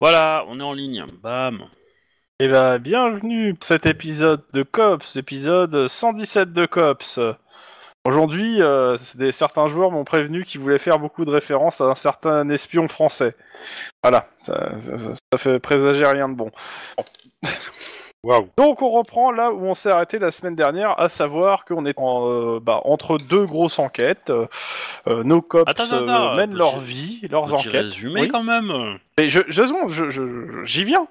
Voilà, on est en ligne. Bam. Eh ben, bienvenue pour cet épisode de Cops, épisode 117 de Cops. Aujourd'hui, euh, certains joueurs m'ont prévenu qu'ils voulaient faire beaucoup de références à un certain espion français. Voilà, ça, fait présager rien de bon. Waouh. Donc on reprend là où on s'est arrêté la semaine dernière, à savoir qu'on est en, euh, bah, entre deux grosses enquêtes. Euh, euh, nos cops Attends, attends, mènent leur vie, leurs enquêtes. résumé Oui. quand même. Mais je, je, je- je- j'y viens.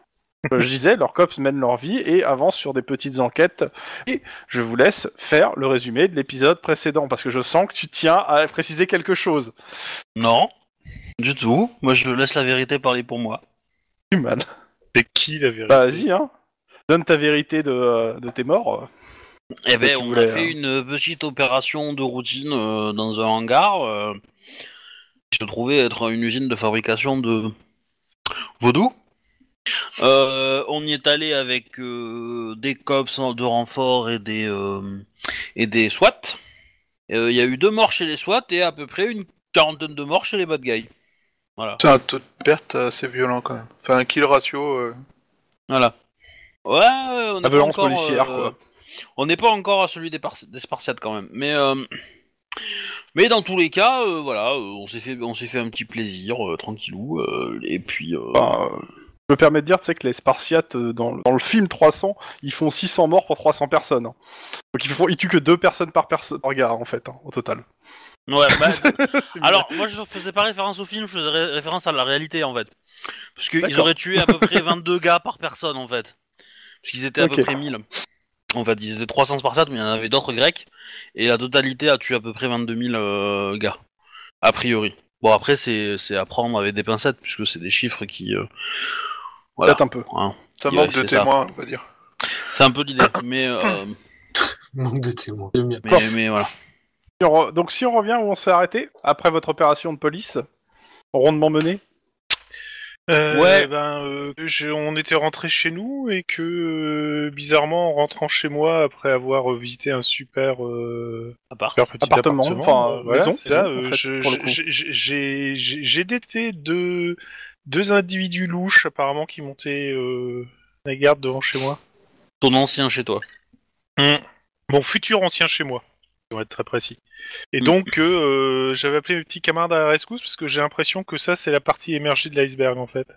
Je disais, leurs cops mènent leur vie et avancent sur des petites enquêtes. Et je vous laisse faire le résumé de l'épisode précédent parce que je sens que tu tiens à préciser quelque chose. Non, du tout. Moi, je laisse la vérité parler pour moi. Du mal. C'est qui la vérité? Bah vas-y, hein. Donne ta vérité de, euh, de tes morts. Eh ben, on voulais, a fait une petite opération de routine euh, dans un hangar euh, qui se trouvait être une usine de fabrication de vaudou. Euh, on y est allé avec euh, des cops de renfort et des euh, et des SWAT. Euh, Il y a eu deux morts chez les SWAT et à peu près une quarantaine de morts chez les bad guys. Voilà. C'est un taux de perte assez violent quand même. Enfin, un kill ratio. euh, Voilà. Ouais, ouais, on n'est pas violence encore. policière, euh, quoi. On n'est pas encore à celui des, Par- des Spartiates quand même. Mais, euh, mais dans tous les cas, euh, voilà, euh, on s'est fait, on s'est fait un petit plaisir, euh, tranquillou. euh, et puis. euh, Enfin, euh, je me permets de dire, tu sais, que les Spartiates, euh, dans, le- dans le film 300, ils font 600 morts pour 300 personnes. hein. Donc ils, font, ils tuent que deux personnes par, personne par gars, en fait, hein, au total. Ouais, bah, C'est alors, moi je faisais pas référence au film, je faisais ré- référence à la réalité en fait. Parce qu'ils D'accord. auraient tué à peu près 22 gars par personne en fait. Parce qu'ils étaient à peu près 1000. En fait, ils étaient 300 Spartiates, mais il y en avait d'autres grecs. Et la totalité a tué à peu près 22 000 euh, gars. A priori. Bon, après, c'est à prendre avec des pincettes, puisque c'est des chiffres qui. euh, voilà. Peut-être un peu. hein. Ça manque de ça. témoins, on va dire. C'est un peu l'idée. mais, euh, Manque de témoins. Mais, mais voilà. Donc si on revient où on s'est arrêté, après votre opération de police, rondement menée, Euh, Ouais. Ben, euh, je- on était rentré chez nous et que euh, bizarrement, en rentrant chez moi après avoir visité un super, euh, petit Appartement, euh, voilà, maison, ça. en euh, fait, j'ai- détecté deux deux individus louches apparemment qui montaient euh, la garde devant chez moi. Ton ancien chez toi. Mon futur ancien chez moi, pour être très précis. Et donc, euh, j'avais appelé mes petits camarades à la rescousse parce que j'ai l'impression que ça, c'est la partie émergée de l'iceberg en fait.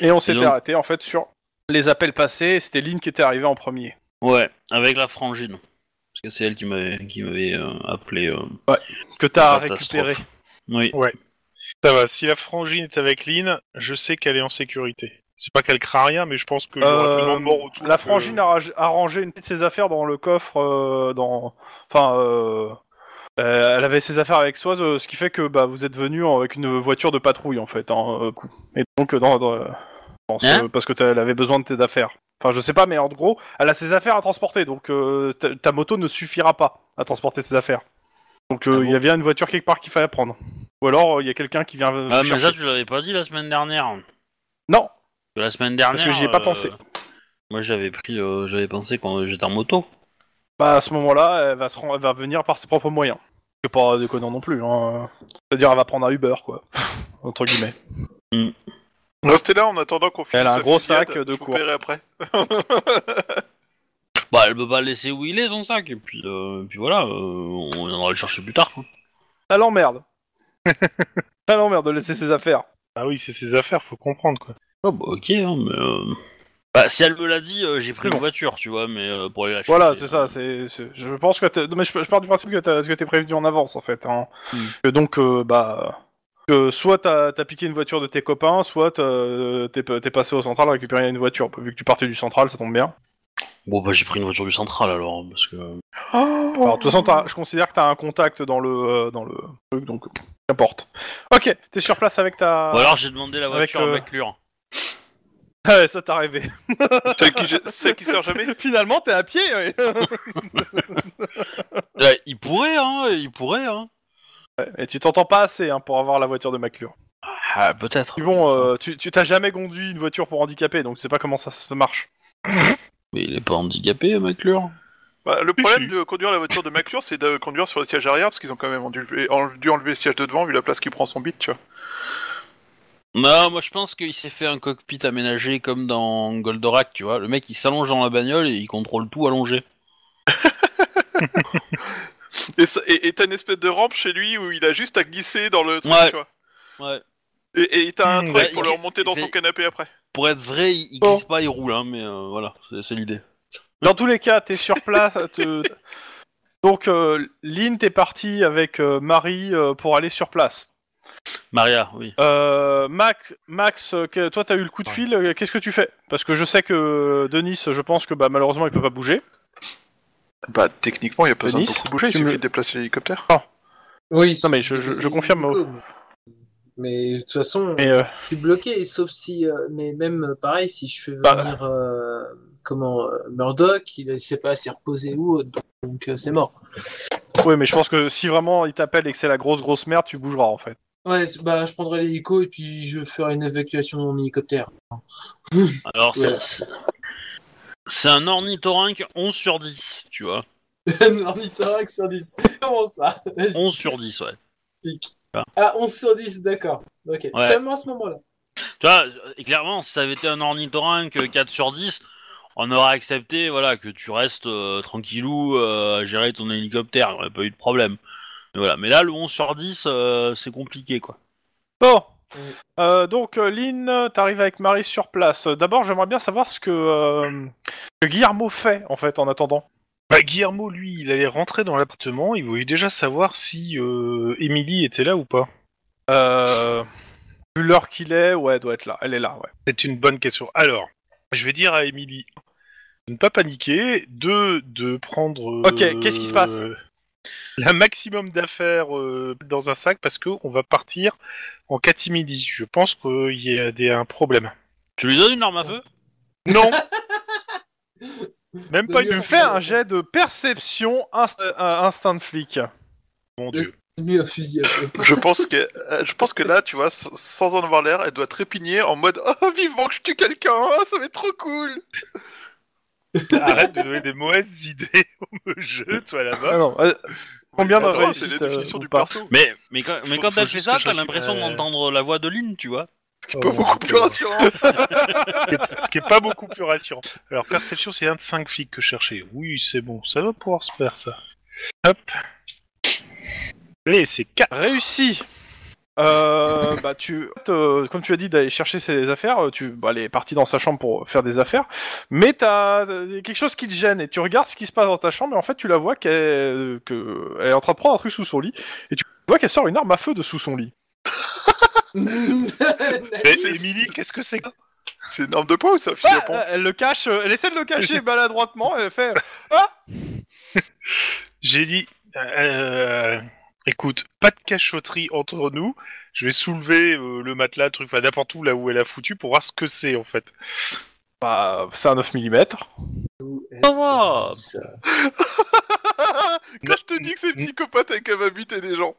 et on s'était donc- arrêté en fait sur les appels passés, et c'était Lynn qui était arrivée en premier. Ouais, avec la frangine. Parce que c'est elle qui m'avait qui m'avait euh, appelé. euh, Que t'as catastrophe. récupéré. Oui. Ça va, si la frangine est avec Lynn, je sais qu'elle est en sécurité. C'est pas qu'elle craint rien, mais je pense qu'il y aura Euh, tellement de morts autour. la que- frangine a, rang- a rangé une petite de ses affaires dans le coffre, euh, dans, enfin, euh, euh, elle avait ses affaires avec soi, euh, ce qui fait que bah, vous êtes venu avec une voiture de patrouille en fait, hein, euh, coup. Et donc euh, dans, dans- dans ce- Hein parce que elle avait besoin de tes affaires. Enfin, je sais pas, mais en gros, elle a ses affaires à transporter, donc euh, ta, ta moto ne suffira pas à transporter ses affaires. Donc euh, Ah il bon y a bien une voiture quelque part qu'il fallait prendre. Ou alors euh, il y a quelqu'un qui vient. Ah, mais ça, tu l'avais pas dit la semaine dernière. Non, La semaine dernière. parce que j'y ai pas euh, pensé. Moi, j'avais pris, euh, j'avais pensé quand j'étais en moto. Bah à ce moment-là, elle va, se ren- elle va venir par ses propres moyens. C'est pas déconnant non plus. Hein. C'est-à-dire, elle va prendre un Uber, quoi. Entre guillemets. Restez là en attendant qu'on finisse Elle a un gros sac de cours. après. Bah, elle peut pas le laisser où il est son sac. Et puis, euh, et puis voilà, euh, on viendra le chercher plus tard. Quoi. Ça l'emmerde. Ça l'emmerde de laisser ses affaires. Ah oui, c'est ses affaires, faut comprendre quoi. Oh, bah, ok, hein, mais. euh, Bah, si elle me l'a dit, euh, j'ai pris une voiture, tu vois, mais euh, pour aller la chercher. Voilà, c'est euh, ça. C'est, c'est- Je pense que non, mais je, je pars du principe que, t'as- que t'es prévenu en avance, en fait. Hein. Hmm. Que donc, euh, bah... Que soit t'as, t'as piqué une voiture de tes copains, soit t'as- t'es, t'es passé au central récupérer une voiture. Vu que tu partais du central, ça tombe bien. Bon, bah, j'ai pris une voiture du central alors, parce que. Alors, de toute façon, t'as- je considère que t'as un contact dans le, euh, dans le truc, donc qu'importe. Ok, t'es sur place avec ta... Ou alors, j'ai demandé la Avec, voiture euh, avec Ouais, ça t'a rêvé. Celle qui, celle qui sert jamais Finalement, t'es à pied. ouais. Ouais, il pourrait, hein, il pourrait, hein. Et tu t'entends pas assez hein, pour avoir la voiture de McClure. Ah, peut-être. Puis bon, euh, tu tu t'as jamais conduit une voiture pour handicapé, donc tu sais pas comment ça se marche. Mais il est pas handicapé, McClure. Bah, Le problème de conduire la voiture de McClure, c'est de conduire sur le siège arrière, parce qu'ils ont quand même en- dû enlever le siège de devant, vu la place qui prend son bit, tu vois. Non, moi je pense qu'il s'est fait un cockpit aménagé comme dans Goldorak, tu vois. Le mec il s'allonge dans la bagnole et il contrôle tout allongé. Et ça- Et et t'as une espèce de rampe chez lui où il a juste à glisser dans le truc, Ouais. tu vois. Ouais. Et et t'as un Hmm, truc ouais, pour il- le remonter dans il- son canapé après. Pour être vrai, il, il Bon. glisse pas, il roule, hein, mais euh, voilà, c'est c'est l'idée. Dans tous les cas, t'es sur place. te- Donc, euh, Lynn, t'es parti avec euh, Marie euh, pour aller sur place. Maria, oui. Euh, Max, Max, euh, que- toi, t'as eu le coup de fil. euh, Qu'est-ce que tu fais? Parce que je sais que Denis, je pense que bah, malheureusement, il peut pas bouger. Bah, techniquement, il y a pas besoin de Denis, beaucoup bouger, il tu suffit me- de déplacer l'hélicoptère. Oui. Non, mais je- je- je confirme, Mais de toute façon, Mais euh, je suis bloqué, sauf si. euh, mais même euh, pareil, si je fais Bah. venir. euh, comment euh, Murdoch, il ne sait pas s'y reposer ou autre, donc euh, c'est mort. oui, mais je pense que si vraiment il t'appelle et que c'est la grosse grosse merde, tu bougeras en fait. Ouais, bah je prendrai l'hélico et puis je ferai une évacuation en hélicoptère. Alors, c'est- c'est- c'est un ornithorynque 11 sur 10, tu vois. Un ornithorynque sur 10. Comment ça? Vas-y. 11 sur 10, ouais. Ah, 11 sur 10, d'accord. Ok. Ouais. Seulement à ce moment-là. Tu vois, et clairement, si ça avait été un ornithorynque 4 sur 10, on aurait accepté voilà, que tu restes euh, tranquillou euh, à gérer ton hélicoptère, il n'y aurait pas eu de problème. Mais, voilà. Mais là, le 11 sur 10, euh, c'est compliqué, quoi. Bon. Mm. Euh, donc, euh, Lynn, t'arrives avec Marie sur place. D'abord, j'aimerais bien savoir ce que, euh, que Guillermo fait en fait en attendant. Bah, Guillermo, lui, il allait rentrer dans l'appartement, il voulait déjà savoir si euh, Emily était là ou pas. Euh, vu l'heure qu'il est, ouais, elle doit être là. Elle est là, ouais. C'est une bonne question. Alors, je vais dire à Emily de ne pas paniquer, deux, de prendre... Ok, qu'est-ce qui se passe? La maximum d'affaires euh, dans un sac parce que on va partir en catimidi. Je pense qu'il y a des, un problème. Tu lui donnes une arme à feu? Non Même pas une mieux. Fais un jet de perception inst- euh, instinct de flic. Mon dieu. Mieux un fusil. Je pense que, euh, je pense que là, tu vois, sans en avoir l'air, elle doit trépigner en mode Oh, vivement que je tue quelqu'un, hein, ça va être trop cool Arrête de donner des mauvaises idées au jeu, toi là-bas. Ah combien de Attends, C'est la euh, définition ou du pas perso. Mais, mais quand, mais Faut- quand faut elle fait juste ça, que je t'as récupère- l'impression d'entendre la voix de Lynn, tu vois. Oh, Pas beaucoup plus rassurant Ce qui est pas beaucoup plus rassurant. Alors, perception, c'est un de 5 flics que je cherchais. Oui, c'est bon, ça va pouvoir se faire, ça. Hop. Allez, c'est 4. Réussi. Euh, bah tu, euh, comme tu as dit d'aller chercher ses affaires, euh, tu, bah, elle est partie dans sa chambre pour faire des affaires, mais t'as euh, quelque chose qui te gêne et tu regardes ce qui se passe dans ta chambre et en fait tu la vois qu'elle, que, elle est en train de prendre un truc sous son lit et tu vois qu'elle sort une arme à feu de sous son lit. Mais Emily, qu'est-ce que c'est C'est une arme de poing ou ça file Ah, à pompe elle le cache, euh, elle essaie de le cacher maladroitement et elle fait ah J'ai dit, euh, écoute, pas de cachotterie entre nous. Je vais soulever euh, le matelas, le truc, enfin n'importe où là où elle a foutu pour voir ce que c'est en fait. bah c'est un 9 mm. Ça va. Ça? Quand je te dis que c'est psychopathe et qu'elle va buter des gens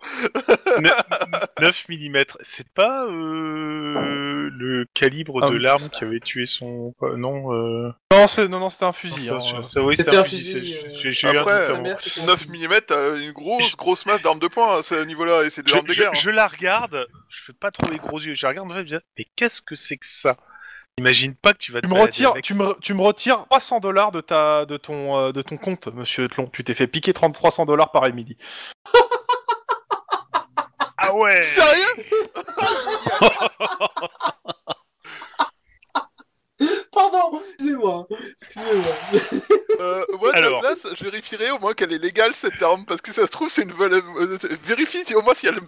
9 mm, c'est pas euh, le calibre Ah de oui, l'arme qui avait tué son. euh, non, euh... Non c'est non non c'était un fusil. ça, hein. ça- ça- oui, C'était c'était un fusil. fusil, c'est- euh, j'ai- j'ai eu un Après, doute Sa avant. mère, c'était un 9 fusil. mm, t'as une grosse, grosse masse d'armes de poing à ce niveau-là, et c'est des Je, armes de je- guerre. hein. je la regarde, je fais pas trop les gros yeux, je la regarde en fait, je me dis, mais qu'est-ce que c'est que ça? Imagine pas que tu vas te Tu me balader retires, avec tu ça. me, tu me retires 300 dollars de ta, de ton, euh, de ton compte, Monsieur Tlon. Tu t'es fait piquer 30 300 dollars par Emily. Ah ouais Sérieux? Pardon, excusez-moi. Excusez-moi. euh, Moi, de la Alors. place, je vérifierai au moins qu'elle est légale cette arme, parce que ça se trouve, c'est une. vol- euh, Vérifie si- au moins s'il y a le,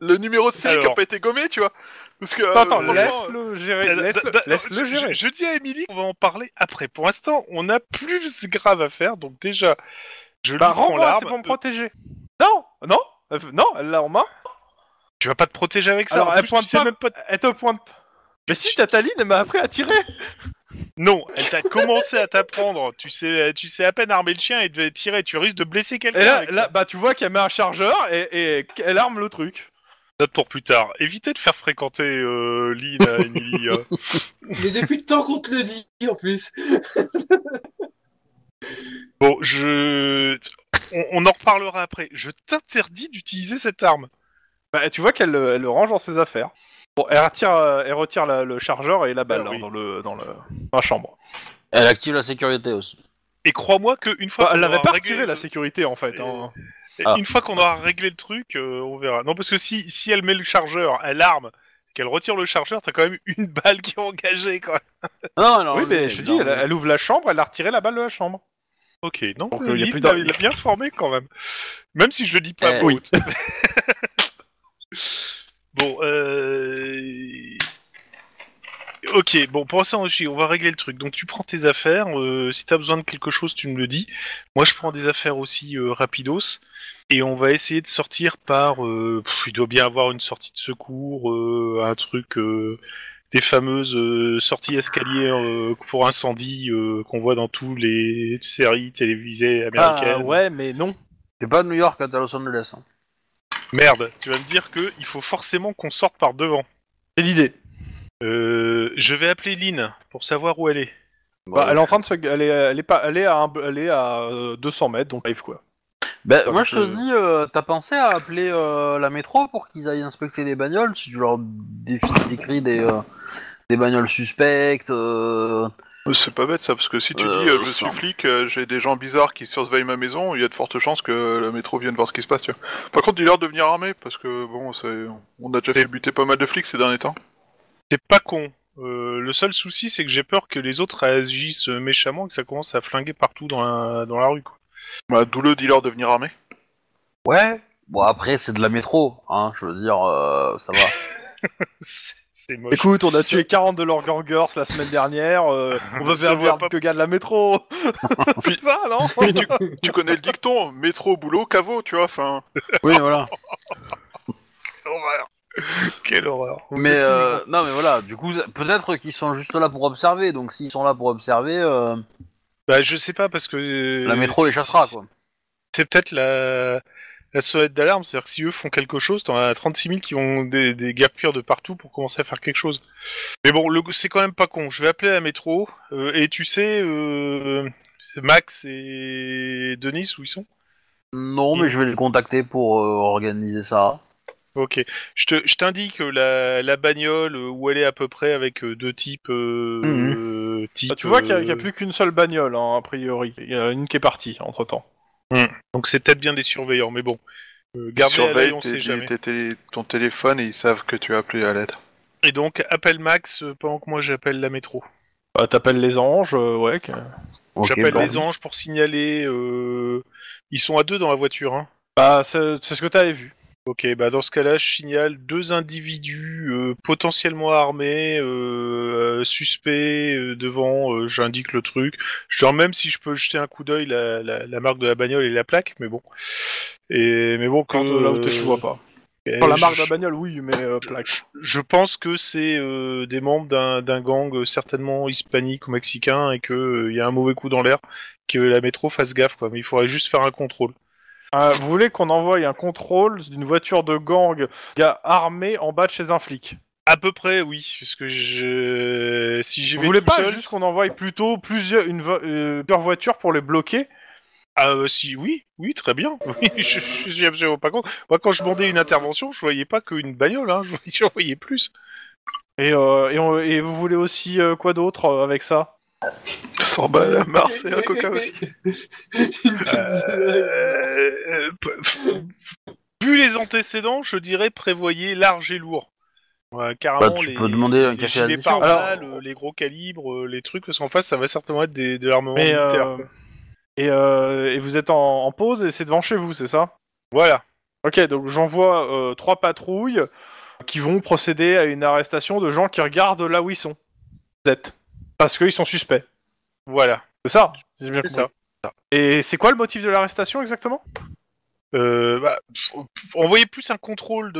le numéro de série qui a Alors. pas été gommé, tu vois. Parce que. euh, Attends, franchement, laisse-le gérer, Euh, laisse-le gérer. Je, je dis à Emily qu'on va en parler après. Pour l'instant, on a plus grave à faire, donc déjà, je Bah l'arme. c'est pour me protéger. Non, non, euh, non, elle l'a en main. Tu vas pas te protéger avec ça. Alors, en elle plus, pointe tu sais pas- même pas. Elle te pointe. Mais si, ta Taline, elle m'a appris à tirer. Non, elle t'a commencé à t'apprendre. Tu sais, tu sais à peine armer le chien et devait tirer. Tu risques de blesser quelqu'un. Et là, là, bah tu vois qu'elle met un chargeur et, et elle arme le truc. Note pour plus tard. Évitez de faire fréquenter euh, Lynn à Emily. euh. Mais depuis le temps qu'on te le dit, en plus. Bon, je. On, on en reparlera après. Je t'interdis d'utiliser cette arme. Bah tu vois qu'elle le- elle le range dans ses affaires. Bon, elle retire, euh, elle retire la- le chargeur et la balle Ah, oui. hein, dans, le, dans, le, dans la chambre. Elle active la sécurité aussi. Et crois-moi qu'une fois Bah, qu'on elle n'avait aura pas réglé retiré la le- sécurité en fait. Et- hein. Ah. Une fois qu'on aura réglé le truc, euh, on verra. Non, parce que si, si elle met le chargeur, elle arme, qu'elle retire le chargeur, t'as quand même une balle qui est engagée, quoi. Non, non, oui, mais je te dis, elle, elle ouvre la chambre, elle a retiré la balle de la chambre. Ok, non, Donc, euh, euh, y a plus il bien formé quand même. Même si je le dis pas oui. haute. bon, euh... Ok, bon, pour ça, on on va régler le truc. Donc, tu prends tes affaires. euh, si t'as besoin de quelque chose, tu me le dis. Moi, je prends des affaires aussi euh, rapidos. Et on va essayer de sortir par... euh, pff, il doit bien avoir une sortie de secours, euh, un truc... euh, des fameuses euh, sorties escalier euh, pour incendie euh, qu'on voit dans tous les séries télévisées américaines. Ah ouais, mais non. C'est pas New York, t'es à Los Angeles. hein. Merde, tu vas me dire que il faut forcément qu'on sorte par devant. C'est l'idée. Euh, je vais appeler Lynn pour savoir où elle est. Bah, Ouais, elle est en train de se, elle est, elle est pas, elle est à, un- elle est à euh, 200 mètres, donc live quoi. Ben, Donc, moi je te euh, dis, euh, t'as pensé à appeler euh, la métro pour qu'ils aillent inspecter les bagnoles si tu leur décris des, euh, des bagnoles suspectes euh, C'est pas bête ça, parce que si tu Euh, dis euh, je ça. suis flic, euh, j'ai des gens bizarres qui surveillent ma maison, il y a de fortes chances que le métro vienne voir ce qui se passe. Tu vois. Par contre, dis-leur de venir armé, parce que bon, c'est- on a déjà fait buter pas mal de flics ces derniers temps. C'est pas con. Euh, le seul souci, c'est que j'ai peur que les autres réagissent méchamment et que ça commence à flinguer partout dans la, dans la rue. Quoi. Bah, d'où le dis-leur de venir armé. Ouais. Bon après c'est de la métro, hein. Je veux dire, euh, ça va. c'est c'est moche. Écoute, on a tué 40 de leurs gangers la semaine dernière. euh, on va faire voir que gars de la métro. C'est ça, non Tu connais le dicton, métro, boulot, caveau, tu vois, enfin... oui voilà. Quelle horreur. Vous Mais euh, non mais voilà. Du coup peut-être qu'ils sont juste là pour observer. Donc s'ils sont là pour observer, euh, Bah, je sais pas parce que la métro les chassera quoi. C'est peut-être la la sonnette d'alarme, c'est-à-dire que si eux font quelque chose, t'en as 36 000 qui vont des, des de partout pour commencer à faire quelque chose. Mais bon, le, c'est quand même pas con. Je vais appeler la métro, euh, et tu sais, euh, Max et Denis, où ils sont? Non mais je vais les contacter pour euh, organiser ça. Ok. Je te, je t'indique la, la bagnole euh, où elle est à peu près avec euh, deux types. Euh, euh, types, Bah, Tu vois qu'il y a- euh, qu'il y a, plus qu'une seule bagnole, hein, a priori. Il y en a une qui est partie entre temps. Donc c'est peut-être bien des surveillants, mais bon. Euh, Ils gardez à l'œil, surveillent on tes- sait jamais. tes- tes- ton téléphone et ils savent que tu as appelé à l'aide. Et donc, appelle Max euh, pendant que moi j'appelle la métro. Bah, T'appelles les anges, euh, ouais. que- Ok, J'appelle bon. les anges pour signaler. Euh... Ils sont à deux dans la voiture. Hein. Bah, c'est c'est ce que t'avais vu. Ok, bah dans ce cas-là, je signale deux individus euh, potentiellement armés, euh, euh, suspects euh, devant. euh, J'indique le truc. Genre même si je peux jeter un coup d'œil la, la, la marque de la bagnole et la plaque, mais bon. Et mais bon, Quand euh, là où tu vois pas. Pour la marque je- de la bagnole, oui, mais euh, plaque. Je pense que c'est euh, des membres d'un gang euh, certainement hispanique ou mexicain et que euh, il y a un mauvais coup dans l'air, que la métro fasse gaffe quoi. Mais il faudrait juste faire un contrôle. Euh, vous voulez qu'on envoie un contrôle d'une voiture de gang gars armé en bas de chez un flic? À peu près oui, parce que je si j'y Vous voulez tout pas seul, juste qu'on envoie plutôt plusieurs, une vo- euh, plusieurs voitures pour les bloquer? Ah euh, si oui oui très bien. Oui, je, je suis absolument pas contre. Moi quand je demandais une intervention, je voyais pas qu'une bagnole, hein. je voyais- j'en voyais plus. et, euh, et, on- et vous voulez aussi euh, quoi d'autre euh, avec ça? 100 balles à Mars et un coca aussi. Une pizza. Euh, euh, vu les antécédents, je dirais prévoyez large et lourd. Ouais, carrément, Bah, tu les, peux demander un les addition. pare-balles, Alors- euh, les gros calibres, les trucs, parce qu'en face, ça va certainement être des, de l'armement militaire. euh, et, euh, et vous êtes en, en pause et c'est devant chez vous, c'est ça? Voilà. Ok, donc j'envoie euh, trois patrouilles qui vont procéder à une arrestation de gens qui regardent là où ils sont. Vous êtes. Parce qu'ils sont suspects. Voilà. C'est ça bien C'est compris. ça. Et c'est quoi le motif de l'arrestation exactement? Euh, bah, pff, envoyez plus un contrôle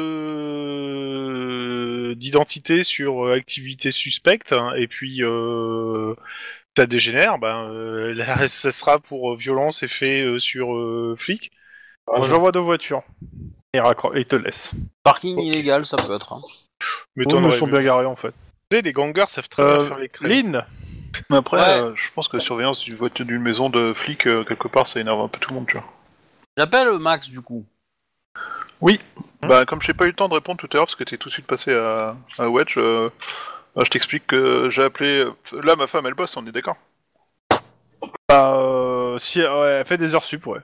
de d'identité sur euh, activité suspecte, hein, et puis euh, ça dégénère, ben euh, là, ça sera pour euh, violence et fait euh, sur euh, flic. Bon, J'envoie deux voitures. Et, et te laisse. Parking illégal, ça peut être. hein. Mais Ils t'en aurais sont mieux. bien garés en fait. Tu sais, les gangers savent très bien Euh, faire les crèmes. Lynn Mais après, Ouais. euh, je pense que la surveillance d'une voiture d'une maison de flic, euh, quelque part, ça énerve un peu tout le monde, tu vois. J'appelle Max du coup. Bah, comme j'ai pas eu le temps de répondre tout à l'heure parce que t'es tout de suite passé à, à Wedge, euh, bah, je t'explique que j'ai appelé. euh, Là, ma femme, elle bosse, on est d'accord? Bah, euh, si, ouais, elle fait des heures sup, ouais.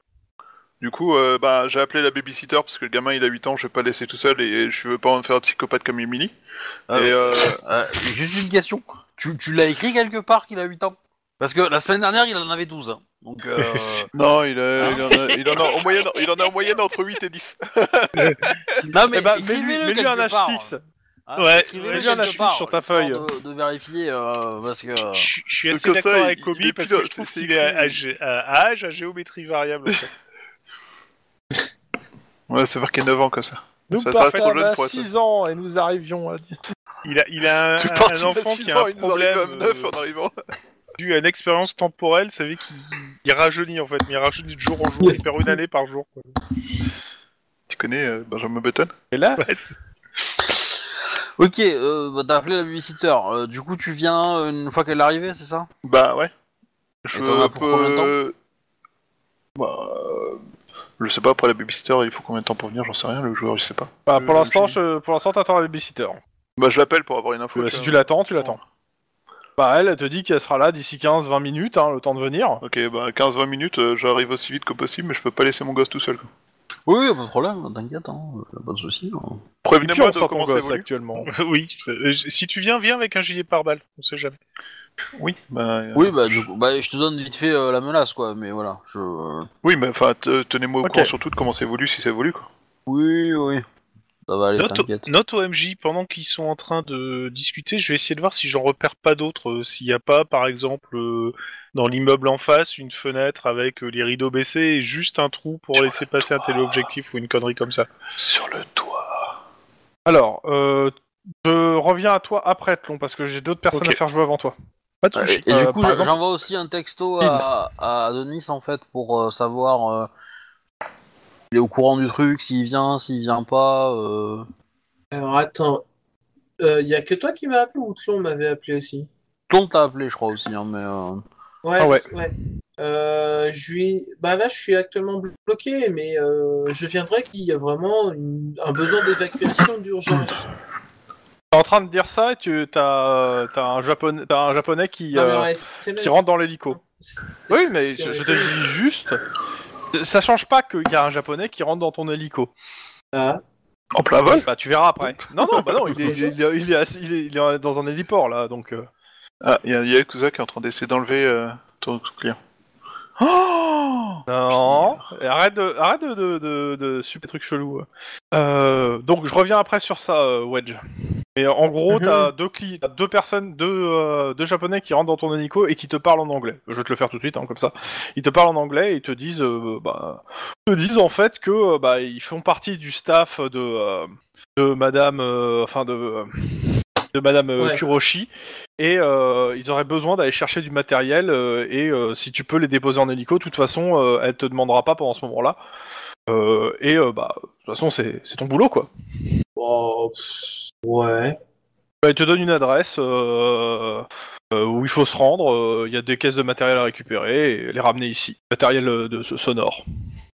Du coup, euh, bah, j'ai appelé la babysitter parce que le gamin il a 8 ans, je vais pas le laisser tout seul et je veux pas en faire un psychopathe comme Emily. Ah, et euh, Euh, juste une question. Tu, tu l'as écrit quelque part qu'il a 8 ans? Parce que la semaine dernière, il en avait 12. hein. Donc, euh... non, il, a- Hein il, en a, il en a en moyenne, il en a en moyenne entre 8 et 10. non, mais Eh bah, écrivez-le mets-lui mets-lui quelque un âge part. fixe. Hein, Ouais, écrivez-le mets-lui un quelque âge part, fixe sur ta histoire feuille. De, de vérifier, euh, parce que... Je, je suis Donc, assez ça, d'accord avec il- est parce que je trouve c'est- qu'il est à, à- à âge à géométrie variable. en fait. Ouais, c'est marqué 9 ans comme ça. Nous Ça- ça reste trop partons jeune à pour être- 6 ans et nous arrivions à 10. Il a, il a un, enfant qui 6 a un problème à 9 euh, en arrivant. dû à une expérience temporelle, ça fait qu'il il rajeunit en fait, mais il rajeunit de jour en jour, il perd une année par jour. Quoi. Tu connais euh, Benjamin Button? Et là, Ouais, Ok, euh, bah, t'as appelé la babysitter. Euh, du coup, tu viens une fois qu'elle est arrivée, c'est ça? Bah ouais. Je as pour combien de temps? Bah, je sais pas, après la babysitter, il faut combien de temps pour venir, j'en sais rien, le joueur, je sais pas. bah, pour l'instant, je- pour l'instant, t'attends la babysitter. Bah je l'appelle pour avoir une info. Tu si tu l'attends, tu l'attends. Bah, elle, elle te dit qu'elle sera là d'ici 15-20 minutes, hein, le temps de venir. Ok, bah 15-20 minutes, euh, j'arrive aussi vite que possible, mais je peux pas laisser mon gosse tout seul. quoi. Oui, oui, pas de problème, t'inquiète, hein, pas de soucis. hein. Et puis, Prévenez-moi on de ton comment ça gosse évolue. actuellement. oui, euh, si tu viens, viens avec un gilet pare-balles, on sait jamais. Oui, bah, euh, Oui, bah, du coup, bah, je te donne vite fait euh, la menace, quoi, mais voilà. Je... oui, mais enfin, te- tenez-moi au Ok. courant surtout de comment ça évolue, si ça évolue quoi. Oui, oui. Ça va aller, Note, t'inquiète. note au MJ, pendant qu'ils sont en train de discuter, je vais essayer de voir si j'en repère pas d'autres. euh, S'il n'y a pas, par exemple, euh, dans l'immeuble en face, une fenêtre avec euh, les rideaux baissés et juste un trou pour Sur laisser le passer un toit. téléobjectif ou une connerie comme ça. Sur le toit. Alors, euh, je reviens à toi après, Tlon, parce que j'ai d'autres personnes Ok. à faire jouer avant toi. Pas de soucis. Et, et Euh, du coup, par je- exemple- j'envoie aussi un texto à, à Denis, en fait, pour euh, savoir euh, il est au courant du truc, s'il vient, s'il vient pas. Euh... Alors attends, il y a que toi qui m'as appelé ou Tlon m'avait appelé aussi? Tlon t'a appelé, je crois aussi, hein, mais. euh, Ouais, Ah ouais. parce- ouais. Euh, je lui... Bah là, je suis actuellement bloqué, mais euh, je viendrai qu'il y a vraiment une- un besoin d'évacuation d'urgence. T'es en train de dire ça et tu t'as as un japonais, t'as un japonais qui, Non, euh, rentre dans l'hélico. Oui, mais je, je te dis juste. Ça change pas qu'il y a un japonais qui rentre dans ton hélico. Ah, En plein vol Bah tu verras après. Non non bah non il est, il est, il est- il est assis- il est- il est dans un héliport là donc. euh. Ah, il y a Yakuza qui est en train d'essayer d'enlever euh, ton client. Oh Non. Arrête de arrête de de, de, de super trucs chelous. Euh, donc je reviens après sur ça euh, Wedge. Et en gros Mhm. t'as deux cli t'as deux personnes deux euh, deux japonais qui rentrent dans ton hélico et qui te parlent en anglais. Je vais te le faire tout de suite hein, comme ça. Ils te parlent en anglais et ils te disent euh, bah te disent en fait que euh, bah ils font partie du staff de euh, de Madame euh, enfin de euh, de Madame euh, Ouais. Kuroshi et euh, ils auraient besoin d'aller chercher du matériel euh, et euh, si tu peux les déposer en hélico, de toute façon euh, elle te demandera pas pendant ce moment-là. Euh, et euh, bah de toute façon c'est c'est ton boulot quoi. oh, ouais. Bah, il te donne une adresse euh, euh, où il faut se rendre. euh, Il y a des caisses de matériel à récupérer et les ramener ici. Matériel de sonore.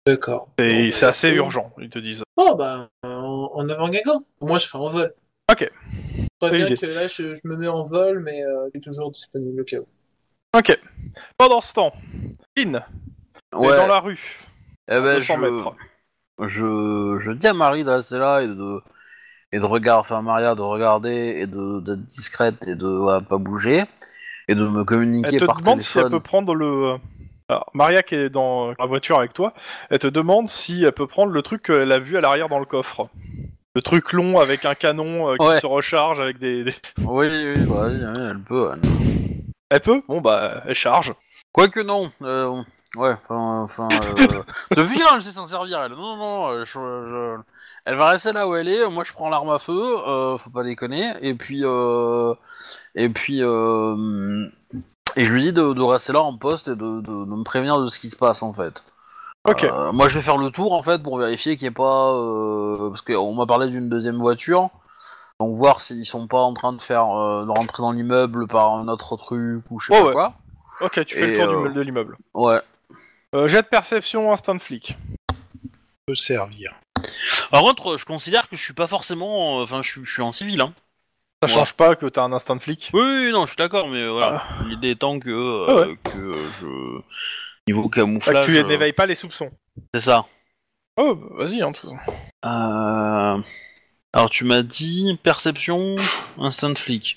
D'accord. Et Bon, c'est bah, assez urgent, ils te disent. Oh, bah, en, en avant Guingamp. Moi, je serai en vol. Ok. Préviens que là, je, je me mets en vol, mais euh, je suis toujours disponible au cas où. Ok. Pendant ce temps, In, Ouais, dans la rue. eh ben, 200 je... je, je dis à Marie de rester là et de, et de regarder, enfin Maria de regarder et de d'être discrète et de voilà, pas bouger et de me communiquer Elle te par demande si elle peut prendre le. Alors, Maria qui est dans la voiture avec toi, elle te demande si elle peut prendre le truc qu'elle a vu à l'arrière dans le coffre. Le truc long avec un canon euh, qui Ouais. se recharge avec des. des- Oui, oui, bah, oui, oui, elle peut. elle. Elle peut Bon bah elle charge. Quoique non. euh, ouais, enfin, enfin euh, depuis quand elle sait s'en servir elle. Non, non, non. euh, je- je- Elle va rester là où elle est. Moi, je prends l'arme à feu. euh, faut pas déconner. Et puis, euh, et puis, euh, et je lui dis de, de rester là en poste et de, de, de me prévenir de ce qui se passe en fait. Ok. Euh, moi, je vais faire le tour en fait pour vérifier qu'il n'y ait pas, euh, parce qu'on m'a parlé d'une deuxième voiture. Donc voir s'ils sont pas en train de faire de rentrer dans l'immeuble par un autre truc ou je sais Ouais, pas ouais. quoi. Ok, tu fais Et, le tour euh, du- de l'immeuble. Ouais. Euh, jet de perception instant flic. peut servir. Par contre, je considère que je suis pas forcément. euh, Enfin, je, suis- je suis en civil, hein. Ça Ouais. change pas que t'as un instinct de flic. Oui, oui, non, je suis d'accord, mais euh, voilà. L'idée étant que, euh, Ah ouais. que je. Niveau camouflage. tu euh, n'éveilles pas les soupçons. c'est ça. Oh, bah, vas-y, toute façon. Euh... Alors, tu m'as dit perception, instant flic.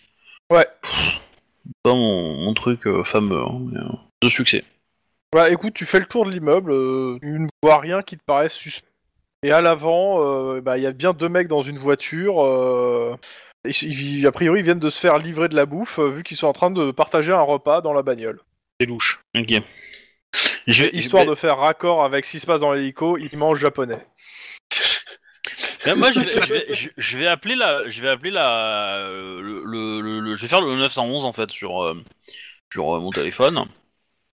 Ouais. Pas mon, mon truc euh, fameux, hein, mais, euh, de succès. Bah écoute, tu fais le tour de l'immeuble, euh, tu ne vois rien qui te paraisse suspect. Et à l'avant, bah, il y a bien deux mecs dans une voiture. et ils- a priori, ils viennent de se faire livrer de la bouffe, vu qu'ils sont en train de partager un repas dans la bagnole. C'est louche. Ok. Je Histoire je vais- de faire raccord avec ce qui se passe dans l'hélico, ils mangent japonais. Mais moi, je vais, je vais- je- je vais appeler la, je vais appeler la, le, le- le- le- je vais faire le 911 en fait sur, euh, sur euh, mon téléphone.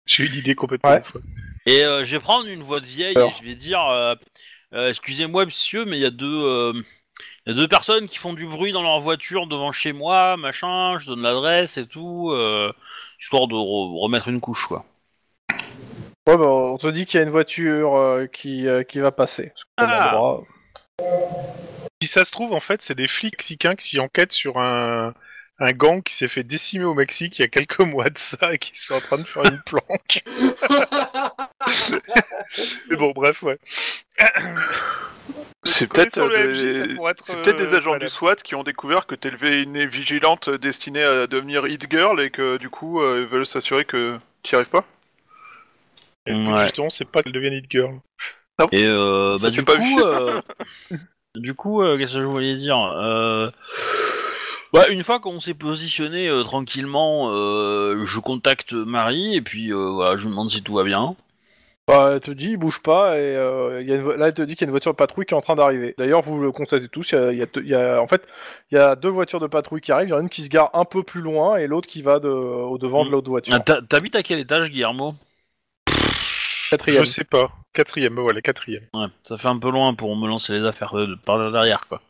J'ai eu l'idée complètement Ouais. ouf. Et euh, je vais prendre une voix de vieille Alors. et je vais dire, euh, euh, excusez-moi monsieur, mais il y a deux, euh, il y a deux personnes qui font du bruit dans leur voiture devant chez moi, machin. Je donne l'adresse et tout, euh, histoire de re- remettre une couche quoi. Ouais, bah, on te dit qu'il y a une voiture euh, qui, euh, qui va passer. Parce Ah. droit. Si ça se trouve, en fait, c'est des flics mexicains qui enquêtent sur un, un gang qui s'est fait décimer au Mexique il y a quelques mois de ça et qui sont en train de faire une planque. Mais bon, bref, ouais. C'est peut-être Connaissant le euh, MJ, ça des... pourrait être, c'est peut-être des agents valable. du SWAT qui ont découvert que t'élevais une vigilante destinée à devenir hit girl et que du coup euh, ils veulent s'assurer que t'y arrives pas. Et Ouais. Justement, c'est pas qu'elle devienne hit girl. Et euh, Ça, bah, c'est du pas coup, vu. euh, du coup, euh, qu'est-ce que je voulais dire euh, bah, Une fois qu'on s'est positionné euh, tranquillement, euh, je contacte Marie et puis euh, voilà, je lui demande si tout va bien. Bah, elle te dit, il bouge pas, et euh, il y a une vo- là, elle te dit qu'il y a une voiture de patrouille qui est en train d'arriver. D'ailleurs, vous le constatez tous, il y a, il y a deux- il y a- en fait, il y a deux voitures de patrouille qui arrivent, il y en a une qui se gare un peu plus loin, et l'autre qui va de, au devant Mm. de l'autre voiture. Ah, t'as- T'habites à quel étage, Guillermo? Quatrième. Je sais pas. Quatrième, voilà, quatrième. Ouais, ça fait un peu loin pour me lancer les affaires euh, de- par derrière, quoi.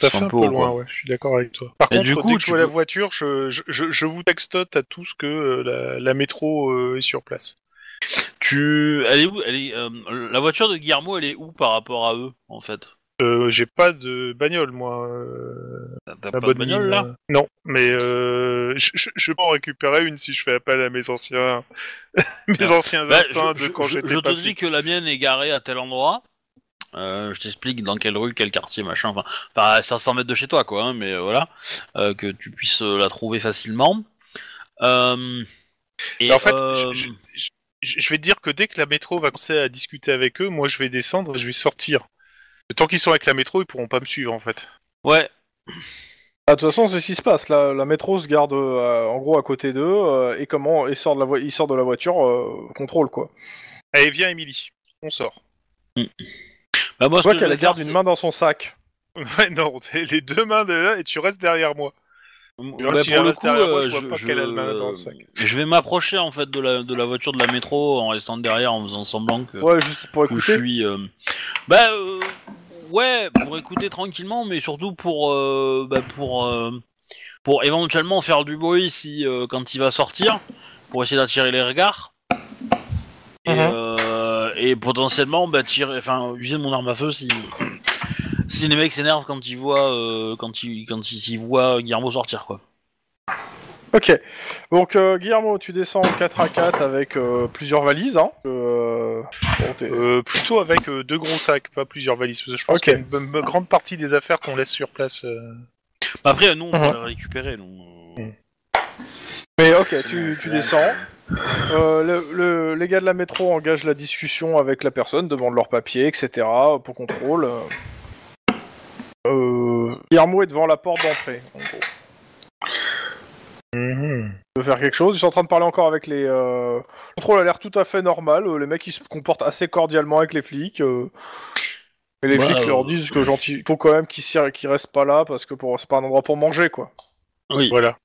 Ça fait un peu loin, quoi. ouais, je suis d'accord avec toi. Par Et contre, du dès coup, que je tu vois la voiture, je, je, je, je vous textote à tous que euh, la, la métro euh, est sur place. Tu, elle est où? Elle est euh, la voiture de Guillermo, elle est où par rapport à eux, en fait? Euh, j'ai pas de bagnole, moi. euh, T'as pas de bagnole mine, là? Non, mais euh, je, je, je peux en récupérer une si je fais appel à mes anciens, mes Ah. anciens Bah, instincts je, de quand j'étais je te dis que la mienne est garée à tel endroit. Euh, je t'explique dans quelle rue, quel quartier, machin. Enfin, à 500 mètres de chez toi, quoi. hein, mais voilà, que tu puisses la trouver facilement. Et Mais en fait, je vais te dire que dès que la métro va commencer à discuter avec eux, moi je vais descendre et je vais sortir. Tant qu'ils sont avec la métro, ils pourront pas me suivre en fait. ouais, Ah, de toute façon, c'est ce qui se passe. La, la métro se garde euh, en gros à côté d'eux, euh, et comment il sort de la, vo- il sort de la voiture, euh, contrôle quoi. Allez, viens, Émilie, on sort. bah, moi, ce vois que je qu'elle garde faire, une main dans son sac. Ouais, non, t'es les deux mains de là et tu restes derrière moi. Bah, si pour le coup, derrière moi, euh, je vois je, pas je- qu'elle a le main dans le sac. je vais m'approcher en fait de la, de la voiture de la métro en restant derrière, en faisant semblant que, Ouais, juste pour que je écouter. suis. euh, Bah euh, ouais, pour écouter tranquillement, mais surtout pour euh, bah, pour euh, pour éventuellement faire du bruit si euh, quand il va sortir, pour essayer d'attirer les regards. Et, Mhm. euh, et potentiellement bah, tirer, enfin user mon arme à feu si si les mecs s'énervent quand ils voient euh, quand ils quand ils, voient Guillermo sortir quoi. Ok. Donc, euh, Guillermo, tu descends en 4 à 4 avec euh, plusieurs valises. Hein. Euh, bon, t'es- Euh, plutôt avec euh, deux gros sacs, pas plusieurs valises. Parce que je pense Ok. qu'il y a une bonne- bonne grande partie des affaires qu'on laisse sur place. euh. Bah, après nous on peut Mhm. les récupérer donc. euh, Mais ok, tu, tu descends. Euh, le, le- les gars de la métro engagent la discussion avec la personne, demandent leurs papiers, etc. pour contrôle. Euh, Guillermo est devant la porte d'entrée. En gros. Mhm. Il veut faire quelque chose? Ils sont en train de parler encore avec les. Euh... Le contrôle a l'air tout à fait normal. euh, Les mecs ils se comportent assez cordialement avec les flics. euh. Et les flics euh, leur disent que gentil, faut quand même qu'ils restent pas là parce que pour... c'est pas un endroit pour manger quoi. Oui. Voilà.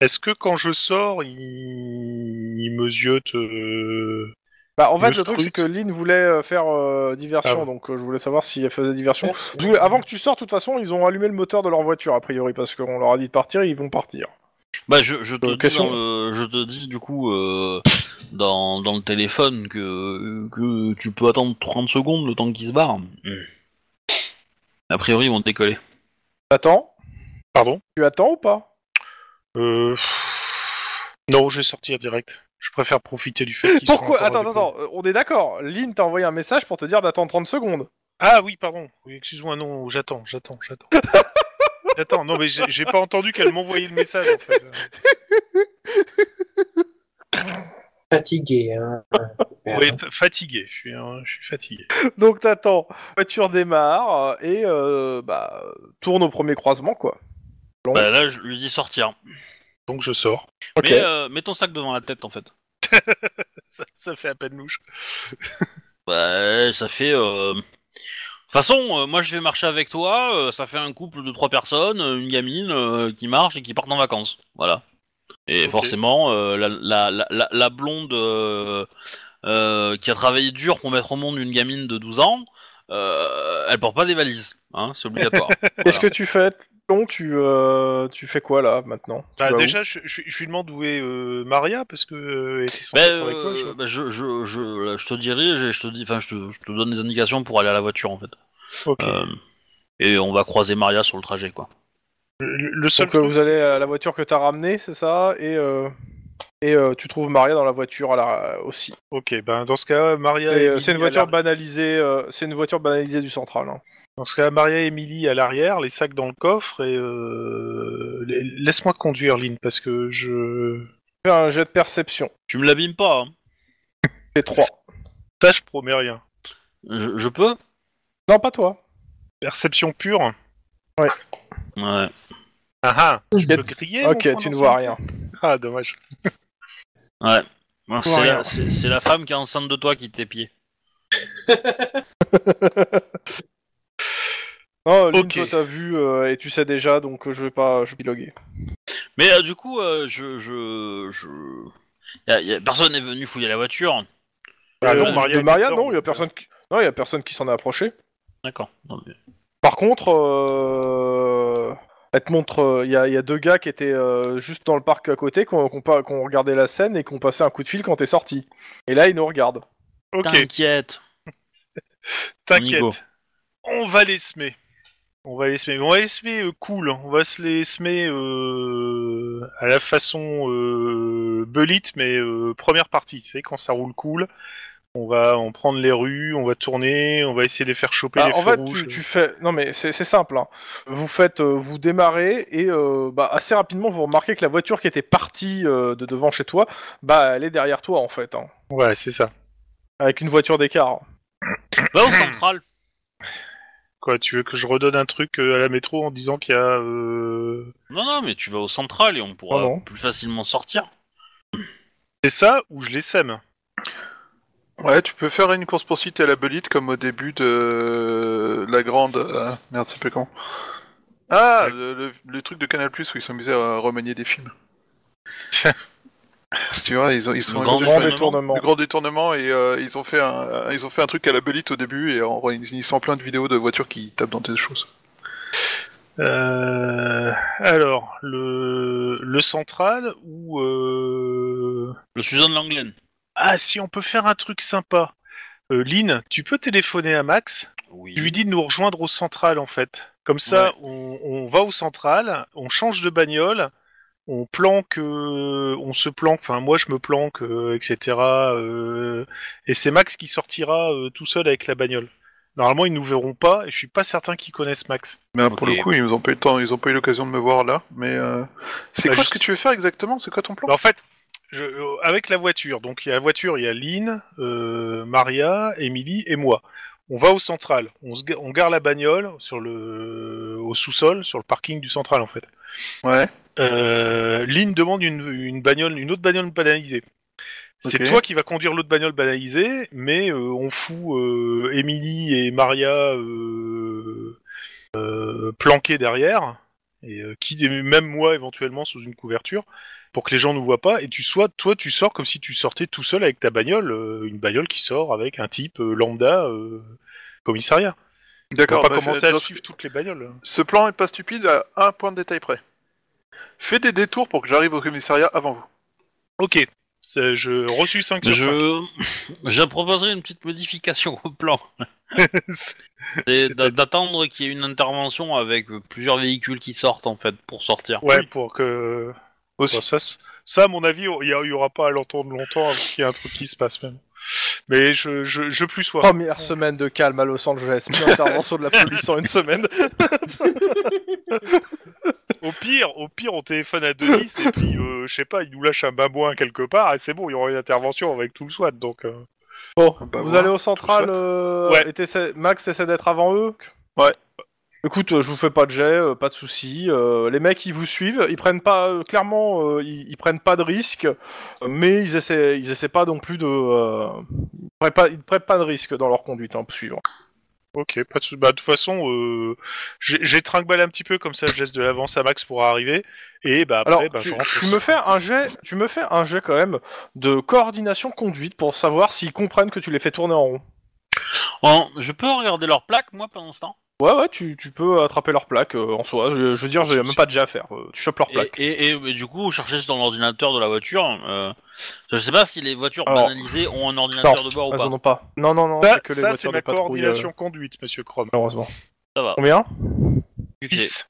Est-ce que quand je sors, il, il me ziote euh, Bah en fait Le le truc c'est que Lynn voulait euh, faire euh, diversion Ah ouais. donc euh, je voulais savoir si elle faisait diversion. Avant que tu sortes, de toute façon, ils ont allumé le moteur de leur voiture, a priori, parce qu'on leur a dit de partir, ils vont partir. Bah, je, je, te Euh, dis question. dans le- je te dis du coup euh, dans, dans le téléphone que, que tu peux attendre 30 secondes le temps qu'ils se barrent. A priori, ils vont décoller. Attends, Pardon? Tu attends ou pas? Euh... Non, je vais sortir direct. Je préfère profiter du fait qu'ils sont Pourquoi Attends, attends, attends, euh, on est d'accord. Lynn t'a envoyé un message pour te dire d'attendre 30 secondes. Ah oui, pardon. Oui, excuse-moi, non, j'attends, j'attends, j'attends. j'attends, non mais j'ai pas entendu qu'elle m'envoyait le message en fait. Fatigué, hein. Oui, fa- fatigué, je suis, je suis fatigué. Donc t'attends. La voiture démarre euh, et euh, bah, tourne au premier croisement, quoi. Bah, là, je lui dis sortir. Donc je sors. Ok. Mais euh, mets ton sac devant la tête en fait. Ça, ça fait à peine louche. Bah, ça fait. euh, De toute façon, euh, moi je vais marcher avec toi. euh, ça fait un couple de trois personnes, euh, une gamine euh, qui marche et qui partent en vacances. Voilà. Et forcément, euh, la, la, la, la- la blonde euh, euh, qui a travaillé dur pour mettre au monde une gamine de 12 ans, euh, elle porte pas des valises. Hein, c'est obligatoire. Qu'est-ce que tu fais? Long, tu, euh, tu fais quoi là maintenant? Tu Bah, vas où? déjà, je, je, je lui demande où est euh, Maria parce que euh, elle était censée Ben, être avec moi. je- euh, je, je, je, je te dirige et je te dis, enfin, je te, je te donne des indications pour aller à la voiture en fait. Ok. Euh, et on va croiser Maria sur le trajet quoi. Le, le seul Donc euh, truc, vous allez à la voiture que t'as ramenée, c'est ça? Et, euh, et euh, tu trouves Maria dans la voiture à la... aussi. Ok, ben dans ce cas, Maria. Et, et euh, Emily c'est une à voiture banalisée. euh, c'est une voiture banalisée du central. hein. Dans ce cas, Maria et Emily à l'arrière, les sacs dans le coffre et euh... la- laisse-moi conduire, Lynn, parce que je. Fais un jet de perception. Tu me l'abîmes pas. hein. C'est 3. Ça, je promets rien. Je, je peux? Non, pas toi. Perception pure. Ouais. Ah ah. Je peux griller. Ok, tu ne vois rien. Ah, dommage. Ouais. Bon, c'est, la, c'est- c'est la femme qui est enceinte de toi qui te Lynn, Ok. toi t'as vu euh, et tu sais déjà, donc euh, je vais pas, je vais piloguer. Mais euh, du coup, euh, je, je, je... Y a, y a- personne n'est venu fouiller la voiture. Ah Euh, non, Maria de est Maria, dedans, non, il y a donc, personne qui, non, il y a personne qui s'en est approché. D'accord. Non, mais- Par contre, euh... elle te montre, euh, il y, a, y a deux gars qui étaient euh, juste dans le parc à côté, qui ont, qui ont pas- qui ont regardé la scène et qui ont passé un coup de fil quand t'es sorti. Et là, ils nous regardent. Ok, T'inquiète. t'inquiète. On va les semer. On va les semer. On va les semer euh, cool. On va se les semer euh, à la façon euh, Belit, mais euh, première partie. Tu sais, quand ça roule cool, on va en prendre les rues, on va tourner, on va essayer de les faire choper Ah, les en feux fait, rouges. tu, tu fais, non mais c'est c'est simple. hein. Vous faites, euh, vous démarrez et euh, bah, assez rapidement vous remarquez que la voiture qui était partie euh, de devant chez toi, bah elle est derrière toi en fait, hein. Ouais, c'est ça. avec une voiture d'écart. Va au central. Quoi, tu veux que je redonne un truc euh, à la métro en disant qu'il y a... Euh... Non, non, mais tu vas au central et on pourra Oh non. plus facilement sortir. C'est ça ou je les sème? Ouais, tu peux faire une course poursuite à la belite comme au début de la grande. euh, Merde, c'est plus quand. Ah, Ouais. le, le- le truc de Canal Plus où ils sont amusés à remanier des films. Si tu vois, ils, ont, ils sont Le grand détournement. le grand détournement et euh, ils ont fait un ils ont fait un truc à la belite au début et en, sont plein de vidéos de voitures qui tapent dans des choses. euh... Alors, le, le central ou... Euh... Le Suzanne Langlaine. Ah, si on peut faire un truc sympa. Euh, Lynn, tu peux téléphoner à Max? Oui. Tu lui dis de nous rejoindre au central en fait. Comme ça, on, on va au central, on change de bagnole, on planque, euh, on se planque, enfin moi je me planque, euh, etc. euh, et c'est Max qui sortira euh, tout seul avec la bagnole. Normalement ils nous verront pas et je suis pas certain qu'ils connaissent Max. Mais pour le coup, ils ont pas eu le temps, ils ont pas eu l'occasion de me voir là. Mais euh, c'est Bah, quoi juste- ce que tu veux faire exactement? C'est quoi ton plan? Bah, en fait, je, euh, avec la voiture, donc il y a la voiture, il y a Lynn, euh, Maria, Emily et moi. On va au central, on, se, on gare la bagnole sur le, au sous-sol, sur le parking du central en fait. Ouais. Euh, Lynn demande une, une bagnole, une autre bagnole banalisée. C'est toi qui vas conduire l'autre bagnole banalisée, mais euh, on fout euh, Emily et Maria euh, planquées derrière, et euh, qui même moi éventuellement sous une couverture, pour que les gens nous voient pas. Et tu sois, toi, tu sors comme si tu sortais tout seul avec ta bagnole, euh, une bagnole qui sort avec un type euh, lambda commissariat. On D'accord. va pas bah, commencer à ce- suivre toutes les bagnoles. Ce plan est pas stupide à un point de détail près. Fais des détours pour que j'arrive au commissariat avant vous. Ok. C'est- Je reçu 5 sur 5. Je, je proposerai une petite modification au plan. C'est C'est d'a- d'attendre qu'il y ait une intervention avec plusieurs véhicules qui sortent en fait pour sortir. Ouais, pour que. Aussi. Bon, ça, c- ça, à mon avis, il y, a- il y aura pas à l'entendre longtemps avant qu'il y ait un truc qui se passe même. Mais je, je, je plus sois. Première semaine de calme à Los Angeles, puis intervention de la police en une semaine. Au pire, au pire, on téléphone à Denis et puis, euh, je sais pas, il nous lâche un babouin quelque part et c'est bon, il y aura une intervention avec tout le SWAT. Donc, euh, Bon, vous allez au central, euh, Ouais. et Max essaie d'être avant eux? Ouais. Écoute, euh, je vous fais pas de jet, euh, pas de soucis. euh, les mecs, ils vous suivent, ils prennent pas, euh, clairement, euh, ils, ils prennent pas de risques, euh, mais ils essaient, ils essaient pas non plus de, euh, ils prennent pas, ils prennent pas de risques dans leur conduite, hein, pour suivre. ok, pas de Bah, de toute façon, euh, j'ai j'ai trinque-balle un petit peu comme ça, je laisse de l'avance à Max pour arriver. Et bah après, Alors, bah, tu, je rentre. tu me fais un jet, tu me fais un jet quand même de coordination conduite pour savoir s'ils comprennent que tu les fais tourner en rond. Bon, je peux regarder leur plaque moi pendant ce temps? Ouais, ouais, tu, tu peux attraper leur plaque euh, en soi. Je, je veux dire, j'ai même pas de jet à faire. euh, tu chopes leur plaque. et, et- et du coup, chercher dans l'ordinateur de la voiture. Euh, je sais pas si les voitures Alors, banalisées ont un ordinateur de bord ou pas. Non, non, non, Ça, c'est que les ça, c'est ma euh, coordination conduite, monsieur Chrome. malheureusement. Ça va. Combien? Ok. Six.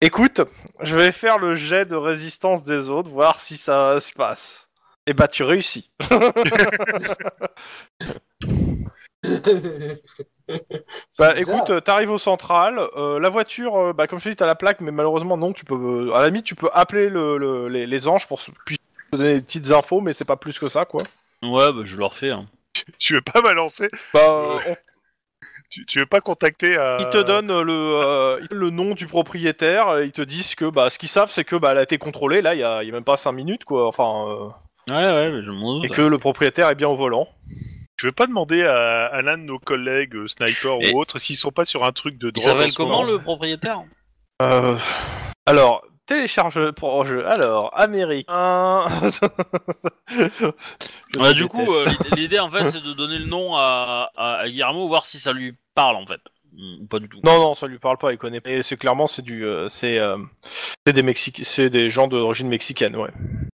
Écoute, je vais faire le jet de résistance des autres, voir si ça se passe. Et bah, tu réussis. Bah, écoute, euh, t'arrives au central, euh, la voiture, euh, bah, comme je te dis, t'as la plaque, mais malheureusement, non, tu peux. euh, à la limite, tu peux appeler le, le- les, les anges pour se- puis te donner des petites infos, mais c'est pas plus que ça, quoi. Ouais, bah, je leur fais. Hein. Tu veux pas balancer Bah, euh, on- tu, tu veux pas contacter à... ils te donnent le, euh, le nom du propriétaire, ils te disent que, bah, ce qu'ils savent, c'est que, bah, elle a été contrôlée, là, il y a, il y a même pas 5 minutes, quoi, enfin, euh, Ouais, ouais, mais je m'en doute. et que le propriétaire est bien au volant. Tu veux pas demander à, à l'un de nos collègues, euh, sniper Et- ou autres, s'ils sont pas sur un truc de Il drogue en s'appelle ce comment moment le propriétaire? Euh, alors, télécharge pour jeu. Alors, américain. Je Ouais, te Du coup, euh, l'idée- l'idée en fait, c'est de donner le nom à, à, à Guillermo, voir si ça lui parle en fait. Ou pas du tout. Non, non, ça lui parle pas, il connaît pas. Et c'est clairement, c'est du, euh, c'est, euh, c'est des Mexicains, c'est des gens d'origine mexicaine, ouais.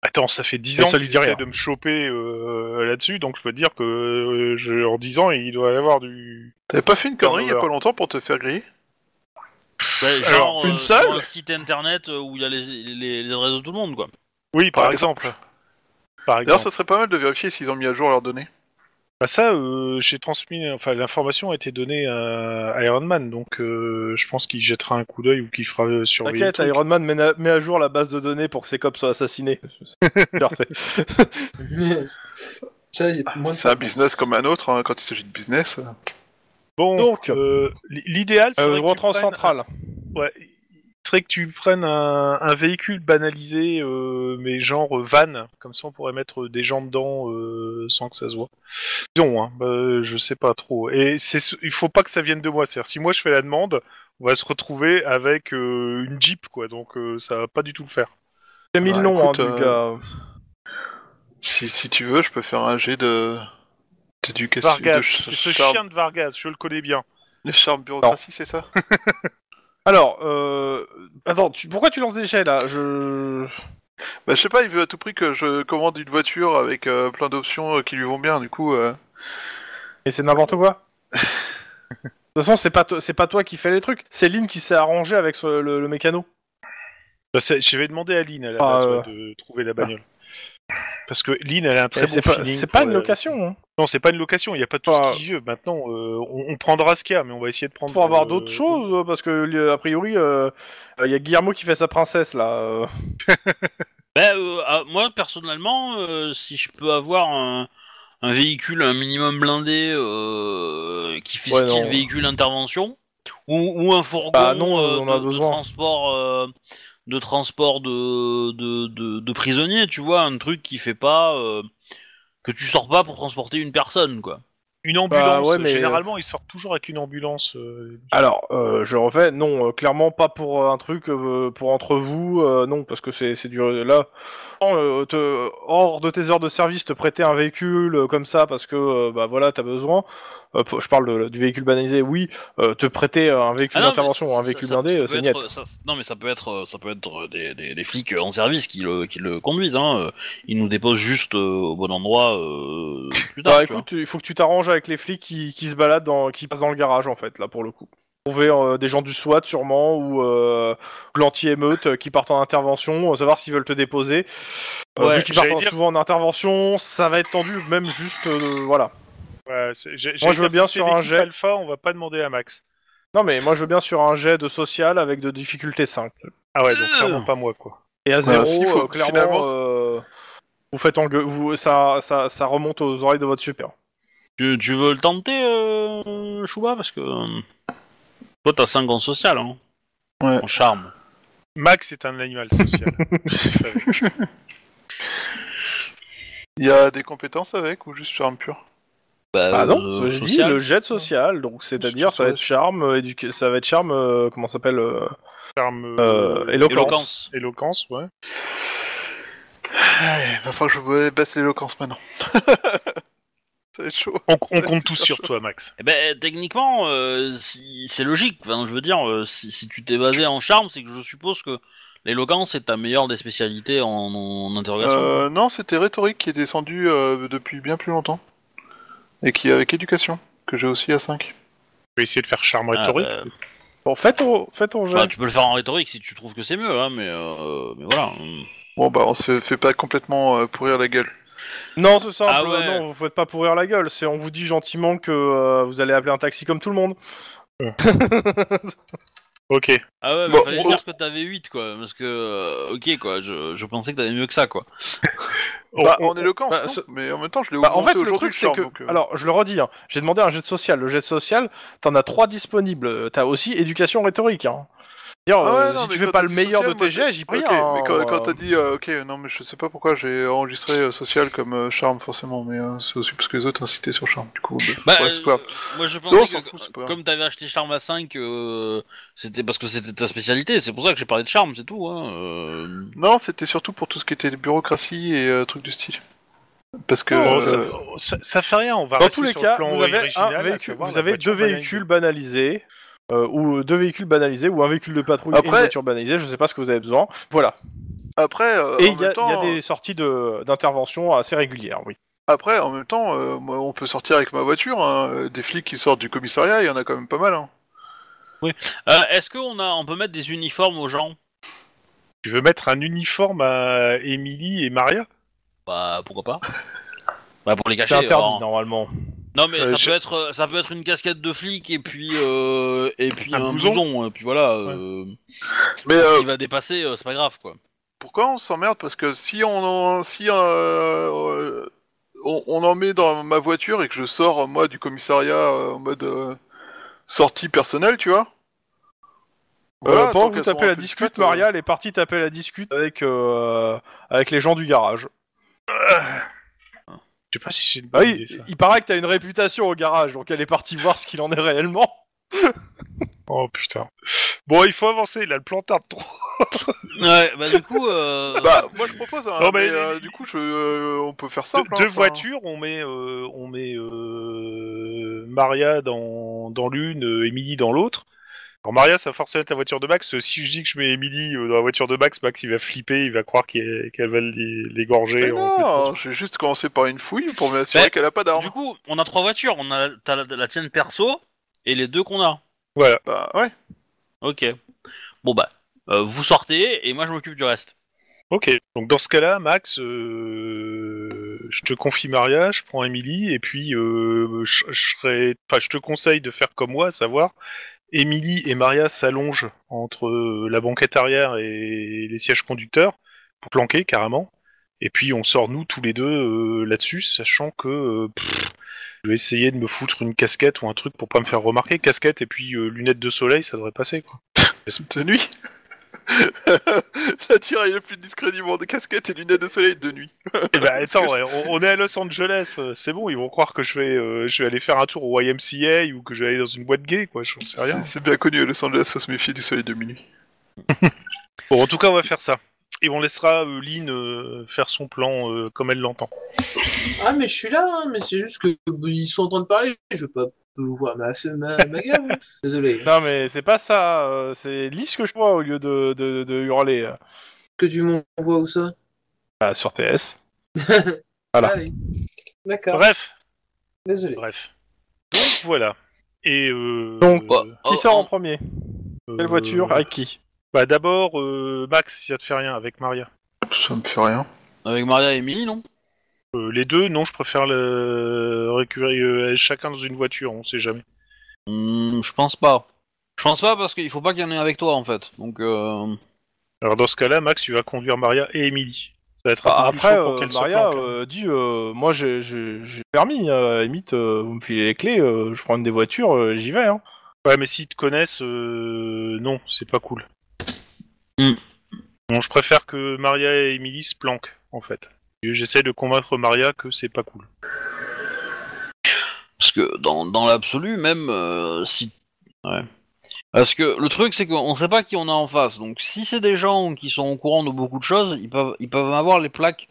Attends, ça fait 10 Et ans ça qu'il lui dit essaie rien. de me choper euh, là-dessus, donc je peux dire que euh, je, en 10 ans, il doit y avoir du... T'avais pas fait une connerie il y a pas longtemps pour te faire griller? Ouais, Alors, genre, une euh, seule sur un site internet euh, où il y a les, les, les adresses de tout le monde, quoi. Oui, par, Par exemple. Par D'ailleurs, exemple. ça serait pas mal de vérifier s'ils ont mis à jour leurs données. Bah ça, euh, j'ai transmis... Enfin, l'information a été donnée à Iron Man, donc euh, je pense qu'il jettera un coup d'œil ou qu'il fera euh, surveiller le T'inquiète. Iron Man met, à- met à jour la base de données pour que ses cops soient assassinés. C'est- un business comme un autre, hein, quand il s'agit de business. Bon, Donc, euh, l'idéal, c'est euh, je rentre en centrale. Ouais, serait que tu prennes un, un véhicule banalisé, euh, mais genre euh, van, comme ça on pourrait mettre des gens dedans euh, sans que ça se voit. Disons, hein, bah, je sais pas trop. Et c'est, ce- il faut pas que ça vienne de moi. C'est-à-dire, si moi je fais la demande, on va se retrouver avec euh, une Jeep, quoi. Donc euh, ça va pas du tout le faire. J'ai mis Bah, le nom, écoute, hein, du euh, gars. Si, si tu veux, je peux faire un jet de d'éducation. Vargas, de c'est ce charme- chien de Vargas, je le connais bien. de charme bureaucratie, c'est ça? Alors, euh... attends, tu- pourquoi tu lances des jets là? Je. Bah, je sais pas, il veut à tout prix que je commande une voiture avec euh, plein d'options euh, qui lui vont bien, du coup. euh, Et c'est n'importe quoi. De toute façon, c'est pas, to- c'est pas toi qui fais les trucs. C'est Lynn qui s'est arrangé avec ce- le, le mécano. Bah, c'est- je vais demander à Lynn à la Ah, base, euh. ouais, de trouver la bagnole. Parce que Lynn, elle a un très bon c'est pas, feeling c'est pas pour, une euh, location. Hein. Non, c'est pas une location, il n'y a pas tout Enfin, ce qu'il veut. Maintenant, euh, on, on prendra ce qu'il y a, mais on va essayer de prendre. Faut avoir euh, d'autres choses euh, parce que euh, a priori, il y a Guillermo qui fait sa princesse là. euh. Ben, euh, ah, moi, personnellement, euh, si je peux avoir un, un véhicule un minimum blindé euh, qui fait Ouais, style non. véhicule intervention, ou, ou un fourgon Bah non, euh, on en a de, de besoin. transport, euh, de transport de, de, de, de prisonniers, tu vois, un truc qui fait pas... euh, que tu sors pas pour transporter une personne, quoi. Une ambulance. Bah, ouais, mais- Généralement, ils sortent toujours avec une ambulance. euh, Alors, euh, je refais, non, euh, clairement pas pour un truc euh, pour entre vous, euh, non, parce que c'est c'est du là. Euh, te- hors de tes heures de service, te prêter un véhicule euh, comme ça parce que euh, bah voilà, t'as besoin. euh, je parle de- du véhicule banalisé, oui, euh, te prêter un véhicule Ah d'intervention un véhicule ça- blindé, c'est non, mais ça peut être, ça peut être des, des- des flics en service qui le, qui le conduisent. Hein. Ils nous déposent juste euh, au bon endroit euh, plus tard. Bah écoute, il faut que tu t'arranges avec les flics qui, qui se baladent, dans, qui passent dans le garage en fait, là pour le coup. Trouver euh, des gens du SWAT sûrement ou euh, l'anti-émeute euh, qui partent en intervention, euh, savoir s'ils veulent te déposer. Euh, Ouais, vu qu'ils partent dire- souvent en intervention, ça va être tendu, même juste, euh, voilà. Ouais, c'est- j'ai- Moi, je veux bien sur un jet. Alpha, on va pas demander à Max. Non mais moi je veux bien sur un jet de social avec de difficulté 5. Ah ouais, donc clairement pas moi, quoi. Et à Ouais, zéro, s'il faut, euh, clairement, finalement, euh, vous faites en vous, ça, ça, ça remonte aux oreilles de votre super. Tu, tu veux le tenter, euh, Chouba Parce que toi, t'as 5 en social, hein. Ouais. En charme. Max est un animal social. Je. Il y a des compétences avec ou juste charme pur? Bah, Ah non, euh, dit social. le jet social, donc c'est-à-dire Je ça va être charme, euh, ça va être charme, euh, comment ça s'appelle euh, Charme, euh, éloquence. Éloquence. éloquence, ouais. Ouais, va falloir que je baisse l'éloquence maintenant. Ça va être chaud. On, compte tous sur chaud. toi, Max. Eh ben, techniquement, euh, si, c'est logique. Enfin, je veux dire, euh, si, si tu t'es basé en charme, c'est que je suppose que l'éloquence est ta meilleure des spécialités en, en interrogation. Euh, non, c'était rhétorique qui est descendu euh, depuis bien plus longtemps. Et qui est avec éducation, que j'ai aussi à 5. Je vais essayer de faire charme Ah, rhétorique. bah, Bon, fais ton, fais ton jet. bah, tu peux le faire en rhétorique si tu trouves que c'est mieux, hein, mais, euh, mais voilà. Bon bah on se fait, fait pas complètement pourrir la gueule. Non, c'est simple, Ah ouais. non, vous faites pas pourrir la gueule, c'est on vous dit gentiment que euh, vous allez appeler un taxi comme tout le monde. Ok. Ah ouais, mais Bon, fallait on- dire que t'avais 8, quoi. Parce que, euh, ok, quoi, je, je pensais que t'avais mieux que ça, quoi. Bah On- en éloquence, bah, non ce- mais en même temps je l'ai Bah, en fait, le aujourd'hui truc, le que. donc, euh, Alors, je le redis, hein, j'ai demandé un jet social. Le jet social, t'en as trois disponibles. T'as aussi éducation rhétorique. Hein. Dire, Ah ouais, euh, non, si mais tu fais pas t'as le meilleur social, de tes jets, j'y peux rien. mais quand, quand euh. t'as dit, euh, ok, non, mais je sais pas pourquoi j'ai enregistré euh, social comme euh, charme forcément, mais euh, c'est aussi parce que les autres incitaient sur charme, du coup. Bah, ouais, euh, pas moi je pensais s'en que fout, comme t'avais acheté Charme à 5, euh, c'était parce que c'était ta spécialité, c'est pour ça que j'ai parlé de Charme, c'est tout. Hein. euh. Non, c'était surtout pour tout ce qui était bureaucratie et euh, trucs du style. Parce que. Euh, ça, ça- ça fait rien, on va Dans rester tous les sur cas, le plan vous avez, original, un à véhicule, savoir vous la avez voiture deux véhicules banalisés, euh, ou deux véhicules banalisés, ou un véhicule de patrouille et une Après- voiture banalisée, je sais pas ce que vous avez besoin. Voilà. Après, euh, Et il y, a- même temps, il y a des sorties de- d'intervention assez régulières, oui. après, en même temps, euh, moi, on peut sortir avec ma voiture. hein, euh, Des flics qui sortent du commissariat, il y en a quand même pas mal. Hein. Euh, Est-ce qu'on a, on peut mettre des uniformes aux gens? Tu veux mettre un uniforme à Emily et Maria? Bah pourquoi pas Bah pour les C'est cacher. interdit alors. normalement. Non mais Euh, ça je- peut être, ça peut être une casquette de flic et puis euh, et puis Un un, blouson. blouson, et puis voilà. Euh, Mais euh, S'il va dépasser, euh, c'est pas grave quoi. pourquoi on s'emmerde? Parce que si on en, si euh, euh, on, on en met dans ma voiture et que je sors moi du commissariat euh, en mode euh, sortie personnelle, tu vois? Voilà, Euh, pendant tant que vous qu'elles tapez un la peu discute, discrètes, Maria, elle est partie taper la discute avec, euh, avec les gens du garage. Je sais pas si c'est une Bah bonne oui, idée, ça. il paraît que t'as une réputation au garage, donc elle est partie voir ce qu'il en est réellement. Oh putain. Bon, il faut avancer, là, le plan tarde trop. Ouais, bah du coup, euh, Bah, moi je propose, hein, Non, mais- mais, euh, du coup, je, euh, on peut faire Deux, simple. hein, deux enfin. voitures, on met, euh, on met euh, Maria dans, dans l'une, euh, Emily dans l'autre. Alors Maria, ça va forcément être la voiture de Max. Euh, Si je dis que je mets Emily euh, dans la voiture de Max, Max il va flipper, il va croire qu'elle va l'é- l'égorger. Non, j'ai juste commencé par une fouille pour m'assurer Bah, qu'elle a pas d'armes. du coup, on a trois voitures. On a la, la tienne perso et les deux qu'on a. Voilà. Bah ouais. Ok. Bon bah, euh, vous sortez et moi je m'occupe du reste. Ok. Donc dans ce cas-là, Max, euh, je te confie Maria, je prends Emily, et puis euh, je, je enfin, je te conseille de faire comme moi, à savoir, Emily et Maria s'allongent entre euh, la banquette arrière et les sièges conducteurs pour planquer carrément. Et puis on sort nous tous les deux euh, là-dessus, sachant que euh, je vais essayer de me foutre une casquette ou un truc pour pas me faire remarquer. Casquette et puis lunettes de soleil, ça devrait passer quoi. De nuit? Ça tire le plus discret du monde. Casquette et lunettes de soleil de nuit. Eh ben attends, ouais, on, on est à Los Angeles, euh, c'est bon, ils vont croire que je vais, euh, je vais aller faire un tour au YMCA ou que je vais aller dans une boîte gay, quoi, je sais rien. C'est c'est bien connu, à Los Angeles, faut se méfier du soleil de minuit. Bon, en tout cas, on va faire ça. Et on laissera euh, Lynn euh, faire son plan euh, comme elle l'entend. Ah, mais je suis là, hein, mais c'est juste que ils sont en train de parler. Je veux pas peux vous voir ma, ma, ma gueule Désolé. Non, mais c'est pas ça. euh, c'est lisse que je vois au lieu de, de, de hurler euh, Que tu m'envoies où ça bah, sur TS. Voilà. Ah oui. D'accord. Bref, Désolé. bref. Donc voilà. Et euh, Donc, bah, Qui Oh, sort en oh. premier Quelle euh, voiture? Avec qui? Bah d'abord euh, Max, si ça te fait rien, avec Maria. Ça me fait rien. Avec Maria et Emily, non? Euh, les deux, non, je préfère le récupérer euh, chacun dans une voiture, on sait jamais. Hmm, Je pense pas. Je pense pas parce qu'il faut pas qu'il y en ait avec toi en fait. Donc euh... Alors dans ce cas-là, Max, tu vas conduire Maria et Emily. Ça va être un Bah, peu plus Après, chaud pour euh, Maria dit euh, Moi j'ai permis, à la limite, euh, vous me filez les clés, euh, je prends une des voitures, euh, j'y vais. Hein. Ouais, mais s'ils te connaissent, euh, non, c'est pas cool. Hmm. Bon, je préfère que Maria et Emily se planquent, en fait. J'essaie de convaincre Maria que c'est pas cool. Parce que dans, dans l'absolu, même euh, si. Ouais. Parce que le truc, c'est qu'on sait pas qui on a en face. Donc si c'est des gens qui sont au courant de beaucoup de choses, ils peuvent, ils peuvent avoir les plaques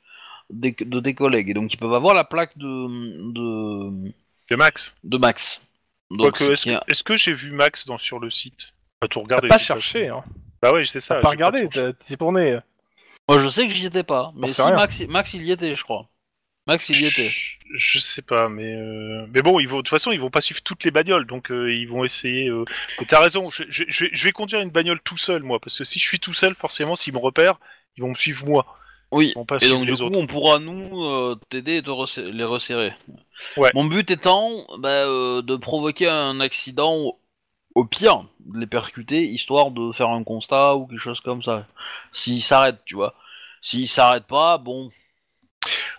des- de tes collègues. Et donc ils peuvent avoir la plaque de, de, De Max de Max. Donc, est-ce qui est- que, est-ce que j'ai vu Max dans, sur le site? Pas tout regarder. pas cherché, hein. Bah ouais, c'est ça. T'as pas regardé, t'es tourné. Moi je sais que j'y étais pas. Mais si rien. Max, Max il y était, je crois. Max il y était. Je, je sais pas, mais euh, mais bon, ils vont de toute façon, ils vont pas suivre toutes les bagnoles, donc euh, ils vont essayer. Euh... mais T'as raison, je, je, je vais- je vais conduire une bagnole tout seul, moi, parce que si je suis tout seul, forcément, s'ils me repèrent, ils vont me suivre moi. Oui. Ils vont pas Et suivre donc du les coup, autres. on pourra nous euh, t'aider et te resser- les resserrer. Ouais. Mon but étant bah, euh, de provoquer un accident, au, pire, de les percuter, histoire de faire un constat ou quelque chose comme ça. S'ils s'arrêtent, tu vois. S'ils s'arrêtent pas, bon.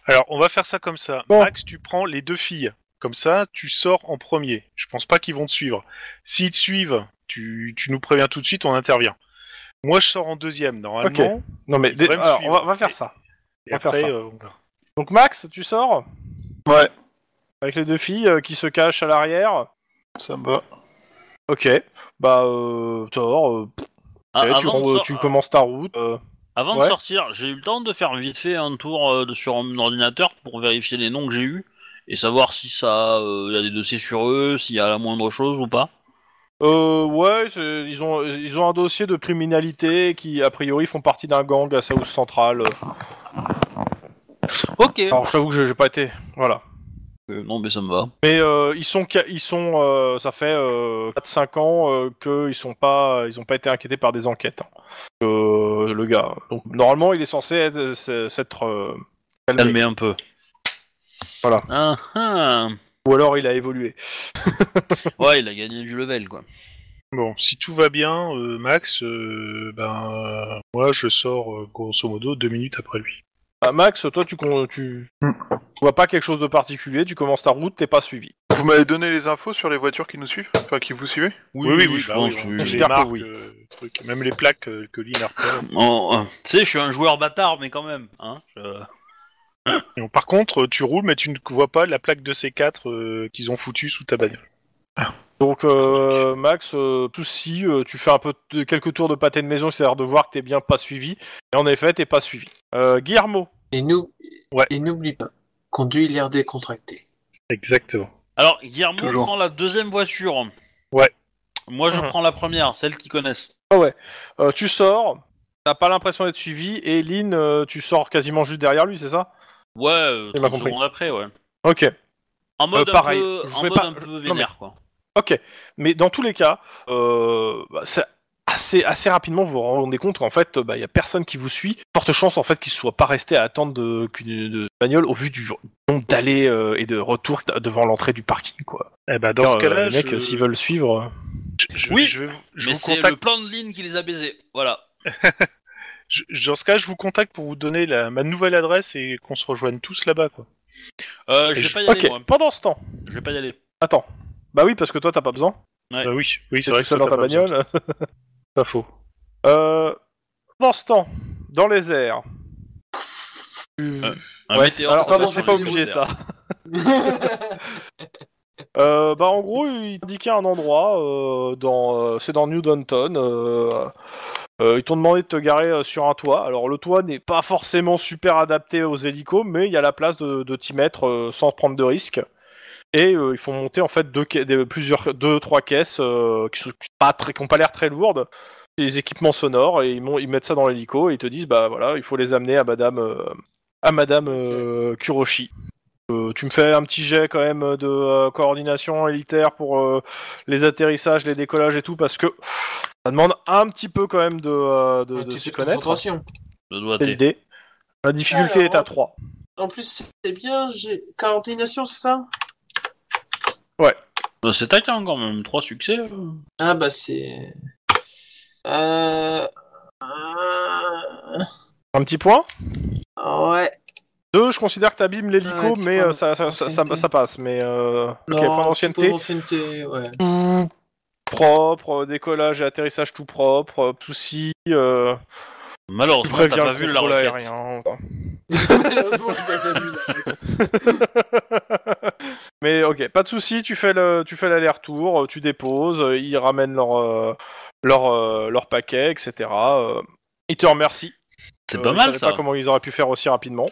Alors, on va faire ça comme ça. Bon. Max, tu prends les deux filles. Comme ça, tu sors en premier. Je pense pas qu'ils vont te suivre. S'ils te suivent, tu, tu nous préviens tout de suite, on intervient. Moi, je sors en deuxième, normalement. Non mais dé- alors, on va, on va faire ça. Et on va faire après, ça. euh. Donc Max, tu sors Ouais, avec les deux filles euh, qui se cachent à l'arrière. ça me va. Ok. Bah euh, euh, a- ok, tu, avant de ren- sor- tu commences ta route. euh, avant de ouais. sortir, j'ai eu le temps de faire vite fait un tour euh, de- sur mon ordinateur pour vérifier les noms que j'ai eus et savoir si ça, il y a des dossiers sur eux, s'il y a la moindre chose ou pas. Euh, ouais, c'est- ils ont ils ont un dossier de criminalité qui a priori font partie d'un gang à South Central. Ok. Alors je t'avoue que j'ai j'ai pas été. Voilà. Euh, non mais ça me va. Mais euh, ils sont ils sont euh, ça fait euh, 4-5 ans euh, qu'ils sont pas ils ont pas été inquiétés par des enquêtes. hein. Euh, le gars. Donc normalement il est censé être- s'être euh, calmé. Un peu. Voilà. Ah, ah. Ou alors il a évolué. Ouais, il a gagné du level quoi. Bon, si tout va bien, euh, Max, euh, ben, euh, moi, je sors euh, grosso modo deux minutes après lui. Ah, Max, toi tu con- tu Hmm. vois pas quelque chose de particulier, tu commences ta route, t'es pas suivi. Vous m'avez donné les infos sur les voitures qui nous suivent? Enfin, qui vous suivez? Oui, je je bah pense. oui, oui. J'espère que marques, oui. euh, trucs, même les plaques euh, que Lynn a repérées. Oh, euh, tu sais, je suis un joueur bâtard, mais quand même. Hein, je- Par contre, tu roules, mais tu ne vois pas la plaque de C4 euh, qu'ils ont foutu sous ta bagnole. Donc euh, Max, euh, souci, euh, tu fais un peu de, quelques tours de pâté de maison, c'est-à-dire de voir que t'es bien pas suivi. Et en effet, t'es pas suivi. Euh, Guillermo, Et nous, Ouais. et n'oublie pas, conduis l'air décontracté. Exactement. Alors, Guillermo Toujours. prend la deuxième voiture. Ouais. Moi, je Mhm. prends la première, celle qu'ils connaissent. euh, tu sors, t'as pas l'impression d'être suivi, et Lynn, euh, tu sors quasiment juste derrière lui, c'est ça? Ouais, euh, J'ai pas 30 compris. secondes après, ouais. Ok. En mode Euh, pareil, un peu, je en vais mode pas- un peu non, mais- vénère, quoi. Ok, mais dans tous les cas, euh, bah, c'est assez, assez rapidement vous vous rendez compte qu'en fait, il y a personne qui vous suit. Forte chance en fait qu'il soit pas resté à attendre de, qu'une de bagnole au vu du nombre d'allées euh, et de retours que t'as devant l'entrée du parking quoi. Eh ben, dans ce Euh, cas-là, les mecs, je... s'ils veulent suivre, je, je- Oui, je, vais- je Mais vous c'est contacte. le plan de ligne qui les a baisés. Voilà. je- dans ce cas, je vous contacte pour vous donner la, ma nouvelle adresse et qu'on se rejoigne tous là-bas, quoi. Euh, je vais je- pas y aller, ok. moi. Pendant ce temps, Je vais pas y aller. attends. Bah oui, parce que toi t'as pas besoin. Ouais. Bah oui, oui, c'est vrai que toi, dans ta t'as pas besoin. bagnole. Pas faux. euh, pendant ce temps, dans les airs. Un Ouais, météore, alors ça pardon, c'est pas obligé ça. Euh, bah en gros, il indiquait un endroit euh, dans, euh, c'est dans New Downton. Euh, euh, ils t'ont demandé de te garer euh, sur un toit. Alors le toit n'est pas forcément super adapté aux hélicos, mais il y a la place de, de t'y mettre euh, sans prendre de risques. Et euh, ils font monter en fait deux, des- plusieurs, deux, trois caisses euh, qui sont pas très, qui ont pas l'air très lourdes, des équipements sonores et ils, mettent ça dans l'hélico et ils te disent bah voilà, il faut les amener à Madame, euh, à Madame euh, Kuroshi. Euh, tu me fais un petit jet quand même de euh, coordination élitaire pour euh, les atterrissages, les décollages et tout parce que ça demande un petit peu quand même de, euh, de, de s'y connaître. C'est l'idée. La difficulté Alors, est à 3. En plus, c'est bien, j'ai coordination, c'est ça? Euh, C'est taquin quand même, trois succès. euh. Ah bah c'est... Euh... euh, Un petit point Ouais. Deux, je considère que t'abîmes l'hélico, Ouais, tu mais prends euh, ça, ça, ça, ça- ça passe. Mais euh, ok, point d'ancienneté, d'ancienneté, ouais. tout propre, euh, décollage et atterrissage tout propre, euh, souci, euh, tu Malheureusement, t'as préviens pas le vu la contrôle aérien. Malheureusement, j'ai pas vu la- mais ok, pas de souci, tu fais le, tu fais l'aller-retour, euh, tu déposes, euh, ils ramènent leur, euh, leur, leur paquet, etc. ils te remercient. C'est pas mal ça. pas comment ils auraient pu faire aussi rapidement.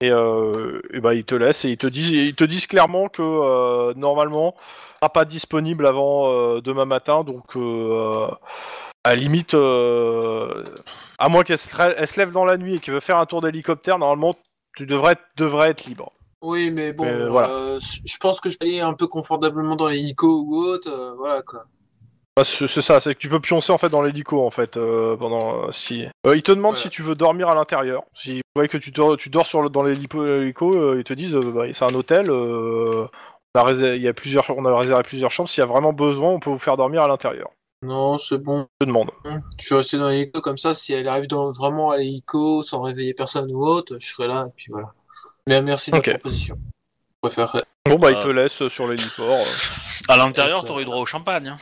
Et, et bah ils te laissent et ils te disent, ils te disent clairement que normalement, sera pas disponible avant demain matin, donc à la limite, euh, à moins qu'elle se, se lève dans la nuit et qu'elle veut faire un tour d'hélicoptère, normalement tu devrais, devrais être libre. Oui, mais bon, voilà. euh, je pense que je vais aller un peu confortablement dans l'hélico ou autre, euh, voilà quoi. Bah, c'est ça, c'est que tu peux pioncer en fait dans l'hélico en fait euh, pendant euh, si. Euh, ils te demandent si tu veux dormir à l'intérieur. Si vous voyez que tu dors, tu dors sur le- dans l'hélico, l'hélico, euh, ils te disent euh, bah, c'est un hôtel. euh, on a réservé, il y a plusieurs, on a réservé plusieurs chambres. S'il y a vraiment besoin, on peut vous faire dormir à l'intérieur. Non, c'est bon. Je te demande. Je suis resté dans l'hélico comme ça, si elle arrive dans, vraiment à l'hélico sans réveiller personne ou autre, je serai là, et puis voilà. Mais merci de Ok. la proposition. Je. Bon bah ils Euh. te laissent sur l'héliport. À l'intérieur, t'aurais eu droit au champagne. hein.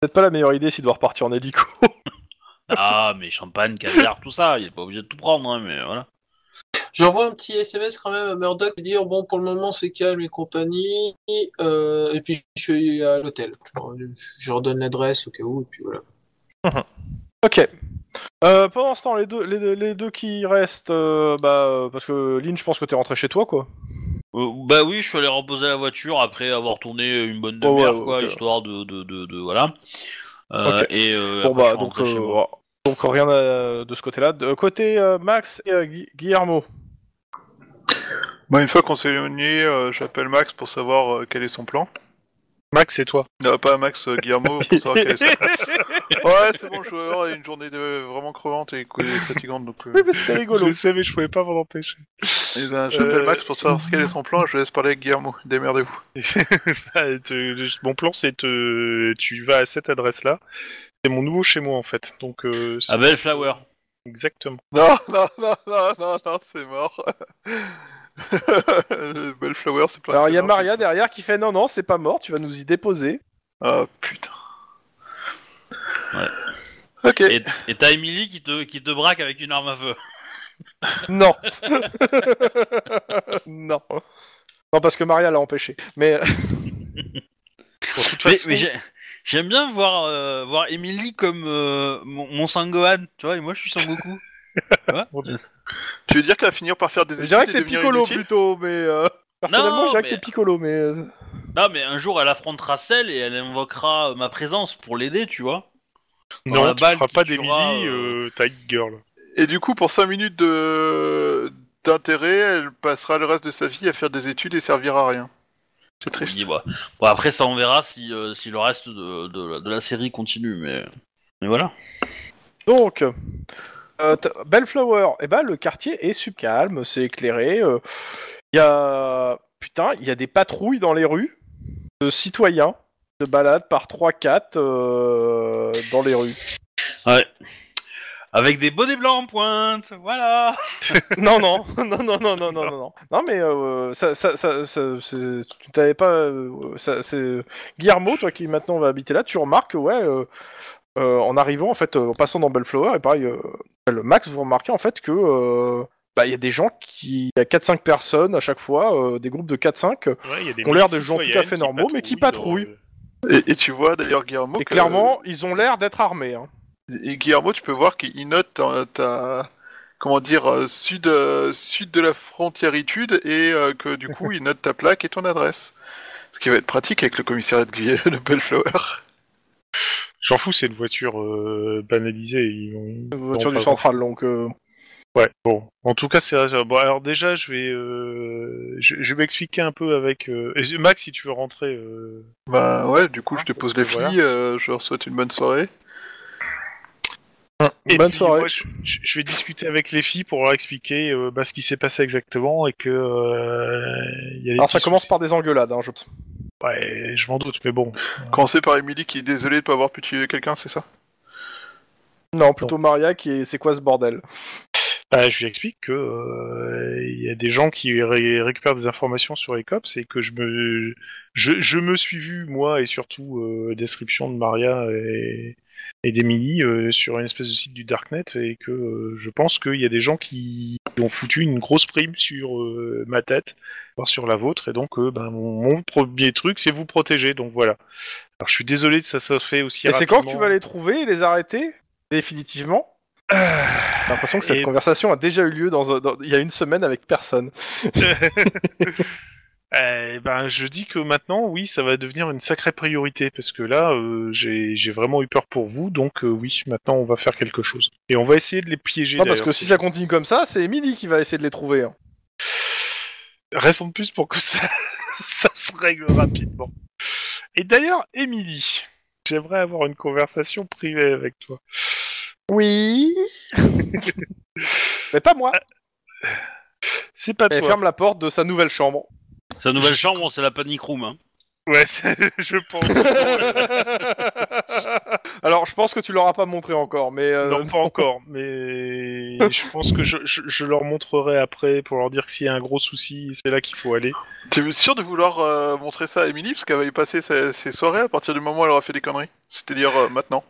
Peut-être pas la meilleure idée s'il doit repartir en hélico. ah, mais champagne, caviar, tout ça, il est pas obligé de tout prendre, hein, mais voilà. J'envoie un petit SMS quand même à Murdoch pour dire bon pour le moment c'est calme et compagnie euh, et puis je suis à l'hôtel. Je, je redonne l'adresse au cas où et puis voilà. ok. Euh, pendant ce temps, les deux, les, deux- les deux qui restent, euh, bah euh, parce que Lynn, je pense que t'es rentré chez toi quoi. Euh, bah oui, je suis allé reposer la voiture après avoir tourné une bonne Oh, ouais, demi-heure, ouais, quoi, ok. histoire de, de, de, de- voilà. Euh. Et euh, Bon après, je bah suis donc, rentré chez euh, moi. donc rien à- de ce côté-là. De côté euh, Max et euh, Gui- Guillermo. Bon, une fois qu'on s'est réunis, euh, j'appelle Max pour savoir euh, quel est son plan. Max, c'est toi. Non, pas Max, euh, Guillermo, pour savoir quel est son plan. Ouais, c'est bon, je vais avoir une journée de... vraiment crevante et et fatigante, donc... euh, Oui, mais c'était rigolo. Je sais, mais je pouvais pas m'en empêcher. eh ben, j'appelle Euh, Max pour savoir quel est son plan et je laisse parler avec Guillermo. Démerdez-vous. Ah, te- Mon plan, c'est te... tu vas à cette adresse-là. C'est mon nouveau chez moi, en fait. Donc, euh, À Bellflower. exactement. Non, non, non, non, non, non, c'est mort. Bellflower, c'est plein Alors il y a. Maria derrière qui fait non non c'est pas mort, tu vas nous y déposer. Ah, putain. Ouais. Ok. Et et t'as Emily qui te, qui te braque avec une arme à feu. Non. non. Non parce que Maria l'a empêché. Mais Bon, de toute Mais, façon, mais j'ai- j'aime bien voir, euh, voir Emily comme euh, mon, mon Sangohan, tu vois, et moi je suis Sangoku. Tu veux dire qu'elle va finir par faire des je études dirais et que t'es devenir Piccolo inutile plutôt, mais euh, personnellement Non, je dirais que mais- t'es Piccolo, mais euh, Non, mais un jour elle affrontera Cell et elle invoquera ma présence pour l'aider, tu vois. Non, la tu balle feras qui pas tuera, d'Emily, euh, euh, hit girl. Et du coup, pour 5 minutes de d'intérêt, elle passera le reste de sa vie à faire des études et servir à rien. C'est triste. bah. Bon, après ça on verra si, euh, si le reste de, de, de la série continue, mais, mais voilà. donc euh, Bellflower, eh ben le quartier est super calme, c'est éclairé. euh, Il y a putain, il y a des patrouilles dans les rues de citoyens se baladent par 3-4 euh, dans les rues. Ouais. Avec des bonnets blancs en pointe, voilà. non, non, non, non, non, non, non, non, non. Non, mais euh, ça, ça, ça, ça- c'est- tu t'avais pas. euh, ça, c'est Guillermo, toi qui maintenant va habiter là, tu remarques, que, ouais, euh, euh, en arrivant en fait, euh, en passant dans Bellflower, et pareil, euh, le Max, vous remarquez en fait que euh, bah il y a des gens qui, il y a 4-5 personnes à chaque fois, euh, des groupes de 4-5, Ouais, il y a des ont l'air de gens tout à fait normaux, mais qui patrouillent. Et, et tu vois d'ailleurs Guillermo. et que- clairement, ils ont l'air d'être armés. Hein. Et Guillermo, tu peux voir qu'il note ta, ta, comment dire, euh, sud, euh, sud de la frontiéritude et euh, que du coup, ils notent ta plaque et ton adresse. Ce qui va être pratique avec le commissariat de, Guyane, de Bellflower. J'en fous, c'est une voiture euh, banalisée. Ils ont- Une voiture Non, du central, donc. Ouais, bon. En tout cas, c'est bon. Alors déjà, je vais, euh, je, je vais m'expliquer un peu avec euh, Max, si tu veux rentrer. euh, Bah ouais, du coup, je Hein, dépose parce les filles, euh, je leur souhaite une bonne soirée. Et Bonne puis, soirée. moi, je, vais discuter avec les filles pour leur expliquer euh, bah, ce qui s'est passé exactement et que. euh, il y a des Alors ça commence par des engueulades, hein, je pense. Ouais, je m'en doute, mais bon. Commencer par Emily qui est désolée de pas avoir pu tuer quelqu'un, c'est ça? Non, plutôt Maria qui est. C'est quoi ce bordel? Bah, je lui explique que euh, il y a des gens qui ré- récupèrent des informations sur les cops et que je me je, je me suis vu moi et surtout euh, description de Maria et, et d'Emily euh, sur une espèce de site du darknet et que euh, je pense qu'il y a des gens qui ont foutu une grosse prime sur euh, ma tête voire sur la vôtre et donc euh, ben mon, mon premier truc c'est vous protéger donc voilà. Alors je suis désolé de ça se fait aussi Et c'est quand que tu vas les trouver et les arrêter Définitivement? J'ai l'impression que cette Et- conversation a déjà eu lieu dans, dans- il y a une semaine avec personne. Eh ben, je dis que maintenant, oui, ça va devenir une sacrée priorité parce que là, euh, j'ai vraiment eu peur pour vous, donc euh, oui, maintenant on va faire quelque chose. Et on va essayer de les piéger. Non, parce que si ça continue comme ça, c'est Emily qui va essayer de les trouver. hein. Restons de plus pour que ça, ça se règle rapidement. Et d'ailleurs, Émilie, j'aimerais avoir une conversation privée avec toi. Oui. Mais pas moi. C'est pas Elle toi. ferme la porte de sa nouvelle chambre. Sa nouvelle chambre, c'est la panic room. Hein. Ouais, c'est- je pense. Alors, je pense que tu l'auras pas montré encore, mais euh, non, pas encore, mais je pense que je, je- je leur montrerai après pour leur dire que s'il y a un gros souci, c'est là qu'il faut aller. T'es sûr de vouloir euh, montrer ça à Emily parce qu'elle va y passer ses, ses soirées à partir du moment où elle aura fait des conneries? C'est-à-dire euh, maintenant.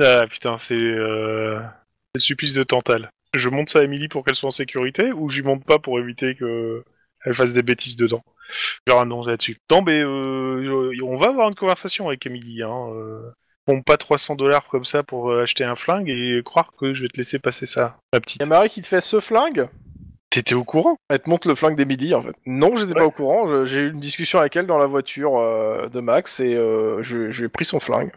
Ah putain, c'est euh... c'est le supplice de Tantal. Je monte ça à Emily pour qu'elle soit en sécurité ou je lui monte pas pour éviter que elle fasse des bêtises dedans? Je leur annonce là-dessus. Non mais euh, on va avoir une conversation avec Emily. Hein. Euh, bon, pas 300 dollars comme ça pour euh, acheter un flingue et croire que je vais te laisser passer ça, ma petite. y a Marie qui te fait ce flingue? T'étais au courant? Elle te montre le flingue des midis en fait. Non, j'étais Ouais. pas au courant. J'ai eu une discussion avec elle dans la voiture euh, de Max et euh, je, je lui ai pris son flingue.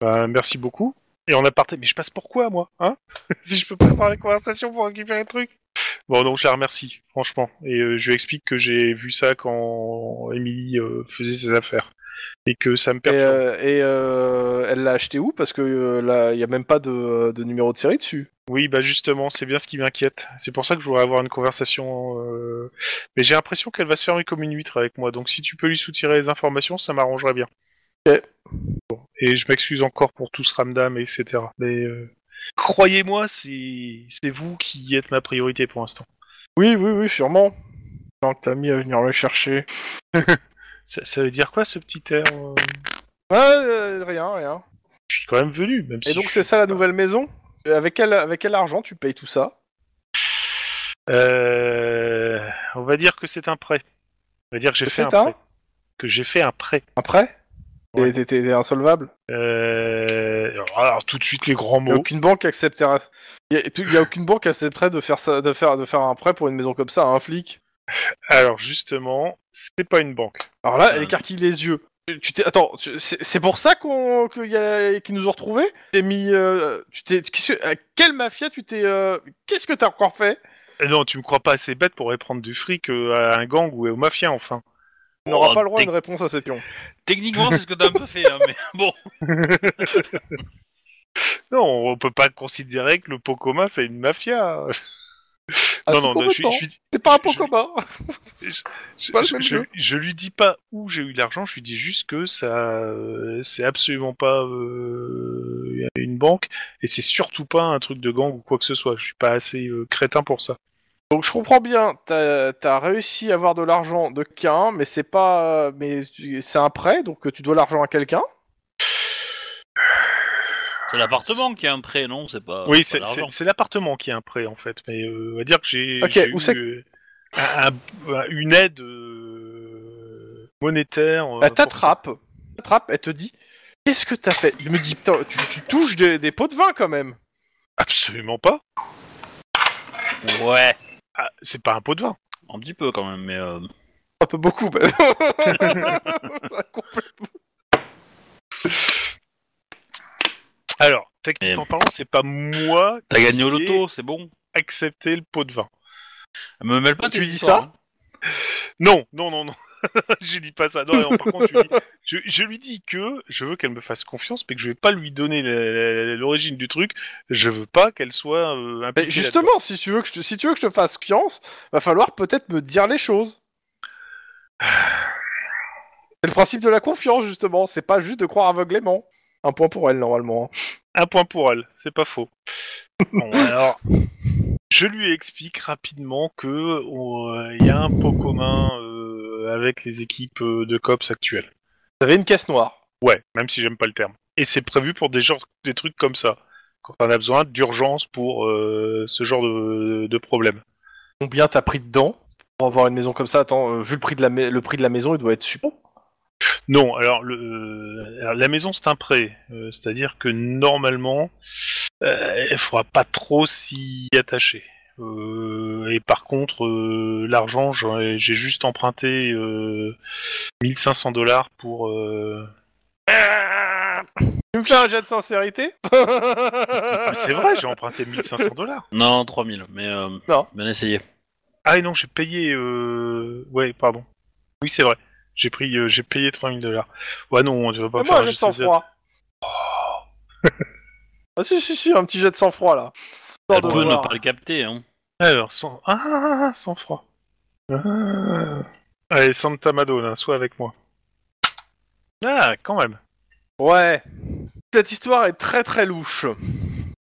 Bah, merci beaucoup. Et on a parté. Mais je passe pourquoi, moi Hein Si je peux pas avoir la conversation pour récupérer le truc Bon, donc je la remercie, franchement. Et euh, je lui explique que j'ai vu ça quand Emily euh, faisait ses affaires. Et que ça me Et, perturbe. euh, et, euh, elle l'a acheté où? Parce que là, il y a même pas de, de numéro de série dessus. Oui, bah justement, c'est bien ce qui m'inquiète. C'est pour ça que je voudrais avoir une conversation. Mais j'ai l'impression qu'elle va se fermer comme une huître avec moi. Donc si tu peux lui soutirer les informations, ça m'arrangerait bien. Et je m'excuse encore pour tout ce ramdam, etc. Mais euh, croyez-moi, c'est c'est vous qui êtes ma priorité pour l'instant. Oui, oui, oui, sûrement. Tant que t'as mis à venir le chercher. Ça, ça veut dire quoi ce petit air euh? Ouais, euh, rien, rien. Je suis quand même venu, même si. Et donc c'est ça la nouvelle maison? Avec quel, avec quel argent tu payes tout ça? Euh, on va dire que c'est un prêt. On va dire que j'ai fait un un? prêt. Que j'ai fait un prêt. Un prêt? Ouais. T'es t'es insolvable Euh... Alors, tout de suite les grands Y a mots. aucune banque accepterait. Y a, y a aucune banque accepterait de faire ça, de faire, de faire un prêt pour une maison comme ça à un flic. Alors justement, c'est pas une banque. Alors là, elle écarquille les yeux. Tu- t'es, attends, tu- c'est pour ça qu'on, qu'il y a, qu'ils nous ont retrouvés? T'es mis, euh, tu t'es, que- quelle mafia tu t'es, euh, qu'est-ce que t'as encore fait? Eh non, tu me crois pas assez bête pour aller prendre du fric euh, à un gang ou aux mafias, enfin. On n'aura Oh, pas le droit à une réponse à cette question. Techniquement, c'est ce que t'as un peu fait, hein, mais bon. Non, on peut pas considérer que le pot commun c'est une mafia. Ah, non, si, non, non, je, suis- complètement. je, suis- C'est pas un pot je- commun. je, pas le je- même je- jeu. je lui dis pas où j'ai eu l'argent, je lui dis juste que ça, euh, c'est absolument pas euh, une banque et c'est surtout pas un truc de gang ou quoi que ce soit. Je suis pas assez euh, crétin pour ça. Donc je comprends bien, t'as, réussi à avoir de l'argent de quelqu'un, mais c'est pas, mais c'est un prêt, donc tu dois l'argent à quelqu'un. C'est l'appartement qui a un prêt, non? C'est pas. oui, c'est, l'appartement qui est un prêt en fait, mais euh, on va dire que j'ai, Ok, où eu c'est euh, un- un- une aide euh, monétaire. euh, Elle pour ça. t'attrape, t'attrape, elle te dit, qu'est-ce que t'as fait? Il me dit, putain, tu, tu touches des, des pots de vin quand même. Absolument pas. Ouais. Ah, c'est pas un pot de vin. Un petit peu quand même, mais. euh, Un peu beaucoup, même. Ça complètement- Alors, techniquement parlant, c'est pas moi T'as gagné au qui loto, c'est bon. accepté le pot de vin. Me mêle pas Tu tes dis histoires, ça hein. Non, non, non, non. je dis pas ça. Non, non, par contre, je lui, dis, je, je lui dis que je veux qu'elle me fasse confiance, mais que je vais pas lui donner l'origine du truc. Je veux pas qu'elle soit euh, justement, si tu veux que je te, si tu veux que je te fasse confiance, va falloir peut-être me dire les choses. C'est le principe de la confiance, justement. C'est pas juste de croire aveuglément. Un point pour elle, normalement. hein. Un point pour elle, c'est pas faux. Bon, alors, je lui explique rapidement que euh, il y a un pot commun avec les équipes euh, de cops actuelles. Vous avez une caisse noire. Ouais, même si j'aime pas le terme. Et c'est prévu pour des genres, des trucs comme ça. Quand on a besoin d'urgence pour euh, ce genre de, de problème. Combien t'as pris dedans pour avoir une maison comme ça? Attends, euh, vu le prix de la, le prix de la maison, il doit être super. Non, alors, le, euh, alors, la maison c'est un prêt, euh, c'est-à-dire que normalement, euh, il faudra pas trop s'y attacher. Euh, et par contre, euh, l'argent, j'ai juste emprunté euh, 1500 dollars pour. euh, Tu me fais un jet de sincérité Ah, c'est vrai, j'ai emprunté 1500 dollars. Non, 3000, mais. Euh... Non. Bien essayé. Ah et non, j'ai payé. Euh... Ouais, pardon. Oui, c'est vrai. J'ai pris, euh, j'ai payé 3000 dollars. Ouais, non, tu vas pas Fais-moi faire un un jet de sang-froid. ah si, si, si, un petit jet de sang-froid, là. Elle peut ne pas le capter, hein. Alors, sans... Ah, sans froid. Ah. Allez, Santa Madonna, sois avec moi. Ah, quand même. Ouais. Cette histoire est très très louche.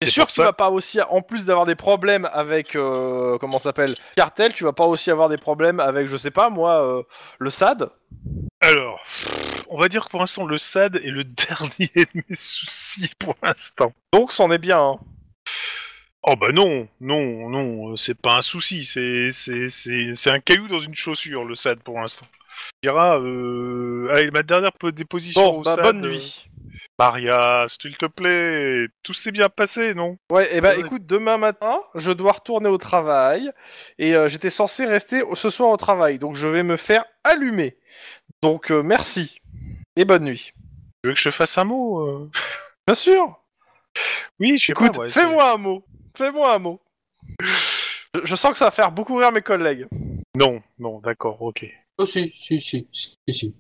C'est sûr que tu ça- vas pas aussi, en plus d'avoir des problèmes avec, euh, comment ça s'appelle, Cartel, tu vas pas aussi avoir des problèmes avec, je sais pas moi, euh, le SAD. Alors, on va dire que pour l'instant, le SAD est le dernier de mes soucis pour l'instant. Donc c'en est bien. hein. Oh bah non, non, non, euh, c'est pas un souci, c'est c'est c'est c'est un caillou dans une chaussure le SAD pour l'instant. Tu diras, euh... allez, ma dernière po- déposition Bon, au bah SAD, bonne euh, nuit. Maria, s'il te plaît, tout s'est bien passé, non? Ouais, et bah Ouais. écoute, demain matin, je dois retourner au travail et euh, j'étais censé rester ce soir au travail, donc je vais me faire allumer. Donc euh, merci et bonne nuit. Tu veux que je te fasse un mot euh? Bien sûr. Oui, je sais Écoute, pas, ouais, fais-moi un mot. Fais-moi un mot. Je, je sens que ça va faire beaucoup rire mes collègues. Non, non, d'accord, ok. Oh si, si, si, si, si.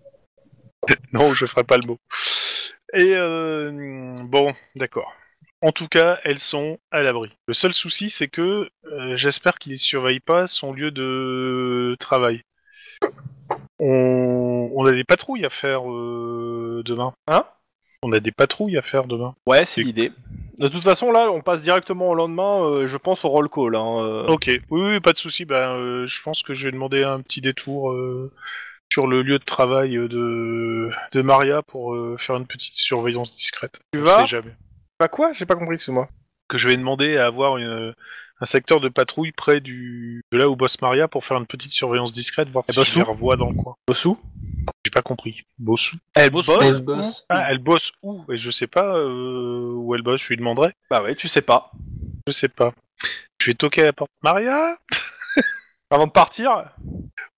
Non, je ferai pas le mot. Et euh, bon, d'accord. En tout cas, elles sont à l'abri. Le seul souci, c'est que euh, j'espère qu'ils surveillent pas son lieu de travail. On, on a des patrouilles à faire euh, demain. Hein? On a des patrouilles à faire demain. Ouais, c'est l'idée. De toute façon, là, on passe directement au lendemain, euh, je pense, au roll call. Hein, euh. Ok, oui, oui, pas de souci. Ben, euh, je pense que je vais demander un petit détour sur le lieu de travail de, de Maria pour faire une petite surveillance discrète. Tu On vas sait jamais. Bah quoi? J'ai pas compris, excuse-moi. que je vais demander à avoir une- un secteur de patrouille près du de là où bosse Maria pour faire une petite surveillance discrète, voir si je les revois dans le coin. Bossou pas compris. Bosse où? Elle bosse bosse Elle bosse. Ah, elle bosse où? Et je sais pas euh, où elle bosse. Je lui demanderai. Bah ouais, tu sais pas. Je sais pas. Je vais toquer à la porte. Maria Avant de partir?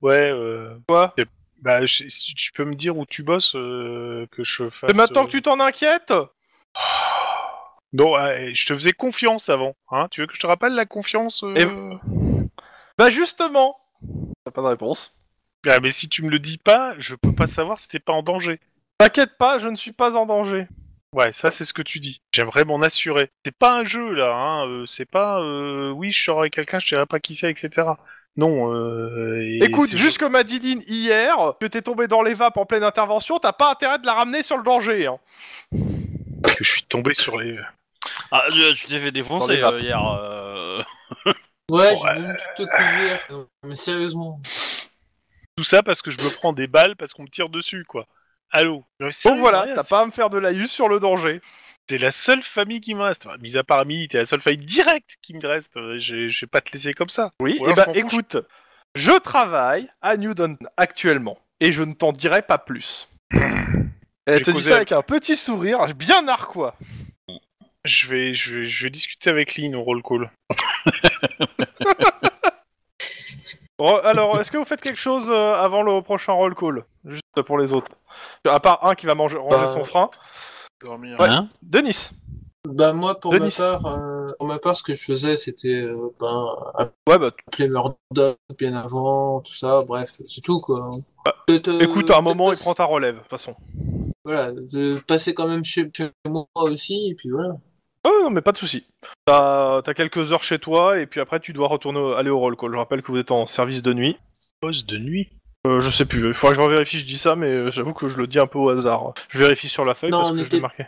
Ouais. Euh, Quoi bah, je- si tu peux me dire où tu bosses, euh, que je fasse. Et maintenant euh, que tu t'en inquiètes? Non, euh, je te faisais confiance avant. Hein tu veux que je te rappelle la confiance euh, Et- Bah justement T'as pas de réponse. Ah, mais si tu me le dis pas, je peux pas savoir si t'es pas en danger. T'inquiète pas, je ne suis pas en danger. Ouais, ça c'est ce que tu dis. J'aimerais m'en assurer. C'est pas un jeu là, hein. euh, c'est pas euh, oui je sors avec quelqu'un, je dirais pas qui c'est, etc. Non. Euh, et Écoute, c'est- juste comme a dit Lynn hier, que t'es tombé dans les vapes en pleine intervention, t'as pas intérêt de la ramener sur le danger. Hein. que je suis tombé sur les. Ah, tu tu t'es fait défoncer euh, hier. euh. Ouais, j'ai même tout te couvrir. Mais sérieusement. Tout ça parce que je me prends des balles parce qu'on me tire dessus, quoi. Allô. Sérieux, voilà, t'as c'est- pas à me faire de laïus sur le danger. T'es la seule famille qui me reste. Enfin, mis à part Amélie, t'es la seule famille directe qui me reste. Euh, Je je vais pas te laisser comme ça. Oui, Ou et alors, bah fous, écoute, je travaille à Newton actuellement, et je ne t'en dirai pas plus. Elle J'ai te dit ça avec- avec un petit sourire, bien narquois. Je vais, je vais, je vais discuter avec Lynn au roll call. Re- Alors, est-ce que vous faites quelque chose euh, avant le prochain roll call Juste pour les autres? À part un qui va manger, ranger Bah, son frein. Dormir. Ouais. Hein? Denis Bah moi pour Denis. ma part, euh, pour ma part ce que je faisais c'était euh, ben, Ouais, bah, appeler Murdoch bien avant, tout ça, bref, c'est tout quoi. Peut-être, euh, écoute, à un peut-être moment, pas- il prend ta relève, de toute façon. Voilà, de passer quand même chez, chez moi aussi, et puis voilà. Oh, non, mais pas de souci. T'as as quelques heures chez toi, et puis après, tu dois retourner au- aller au roll call. Je rappelle que vous êtes en service de nuit. Pause de nuit. Euh, je sais plus, il faudrait que je revérifie, je dis ça, mais euh, j'avoue que je le dis un peu au hasard. Je vérifie sur la feuille Non, parce on que je était- l'ai marqué.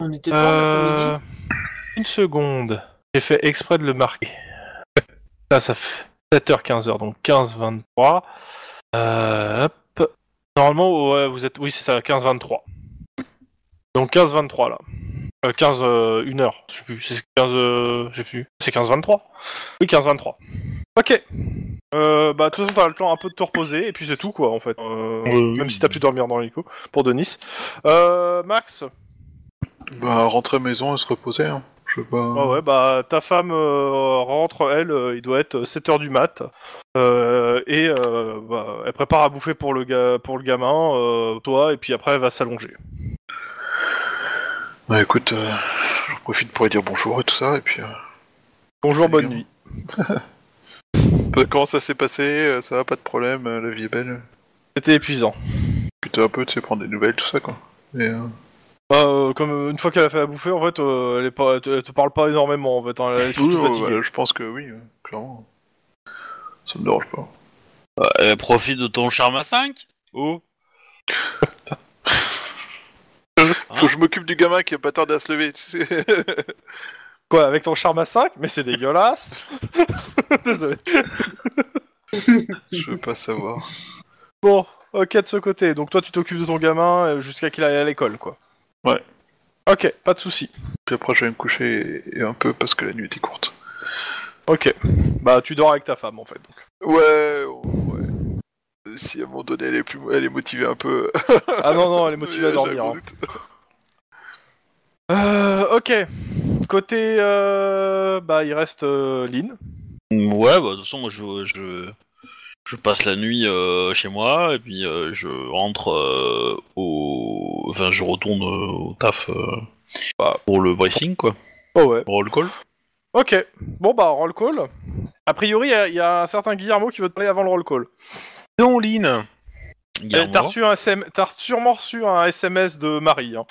On était pas en Euh... Une seconde. J'ai fait exprès de le marquer. Là, ça fait 7h, 15h, donc 15, 23. Euh, hop. Normalement, ouais, vous êtes. Oui, c'est ça, 15, 23. Donc 15, 23 là. Euh, 15, euh, 1 heure, je sais plus. C'est 15, euh, je sais plus. C'est 15, 23 Oui, 15, 23. Ok. Euh, bah, de toute façon, t'as le temps un peu de te reposer, et puis c'est tout, quoi, en fait. Euh. Même si t'as pu dormir dans l'hélico, pour Denis. Euh, Max? Bah, rentrer à la maison et se reposer. Hein. Je sais pas. Ouais, ouais, bah ta femme euh, rentre, elle, euh, il doit être 7h du mat, euh, et euh, bah, elle prépare à bouffer pour le, ga- pour le gamin, euh, toi, et puis après elle va s'allonger. Bah, écoute, euh, j'en profite pour lui dire bonjour et tout ça, et puis. euh, Bonjour, bonne nuit. bah, comment ça s'est passé euh, Ça va, pas de problème, euh, la vie est belle? C'était épuisant. Plutôt un peu, tu sais, prendre des nouvelles, tout ça, quoi. Et, euh, Bah, euh, comme euh, une fois qu'elle a fait à bouffer, en fait, euh, elle, est pas, elle te, elle te parle pas énormément, en fait, hein, elle est surtout oui, ouais, fatiguée. ouais, je pense que oui, clairement. Ça me dérange pas. Euh, profite de ton charme à 5 Oh Faut que je m'occupe du gamin qui a pas tardé à se lever. Quoi, avec ton charme à 5 Mais c'est dégueulasse Désolé. je veux pas savoir. Bon, ok de ce côté, donc toi tu t'occupes de ton gamin euh, jusqu'à qu'il aille à l'école, quoi. Ouais. Ok, pas de souci. Puis après, je vais me coucher et, et un peu parce que la nuit était courte. Ok. Bah, tu dors avec ta femme en fait. Donc. Ouais, ouais. Si à un moment donné elle est, plus, elle est motivée un peu. Ah non, non, elle est motivée à dormir. hein. Euh, ok. Côté. Euh, bah, il reste euh, Lynn. Ouais, bah de toute façon, moi je, je, je passe la nuit euh, chez moi et puis euh, je rentre euh, au. Enfin, je retourne euh, au taf euh, bah, pour le briefing, quoi. Oh ouais. Roll call. Ok. Bon, bah, roll call. A priori, il y a- il y, a un certain Guillermo qui veut te parler avant le roll call. Non, Lynn. T'as reçu un SM t'as sûrement reçu un SMS de Marie. hein,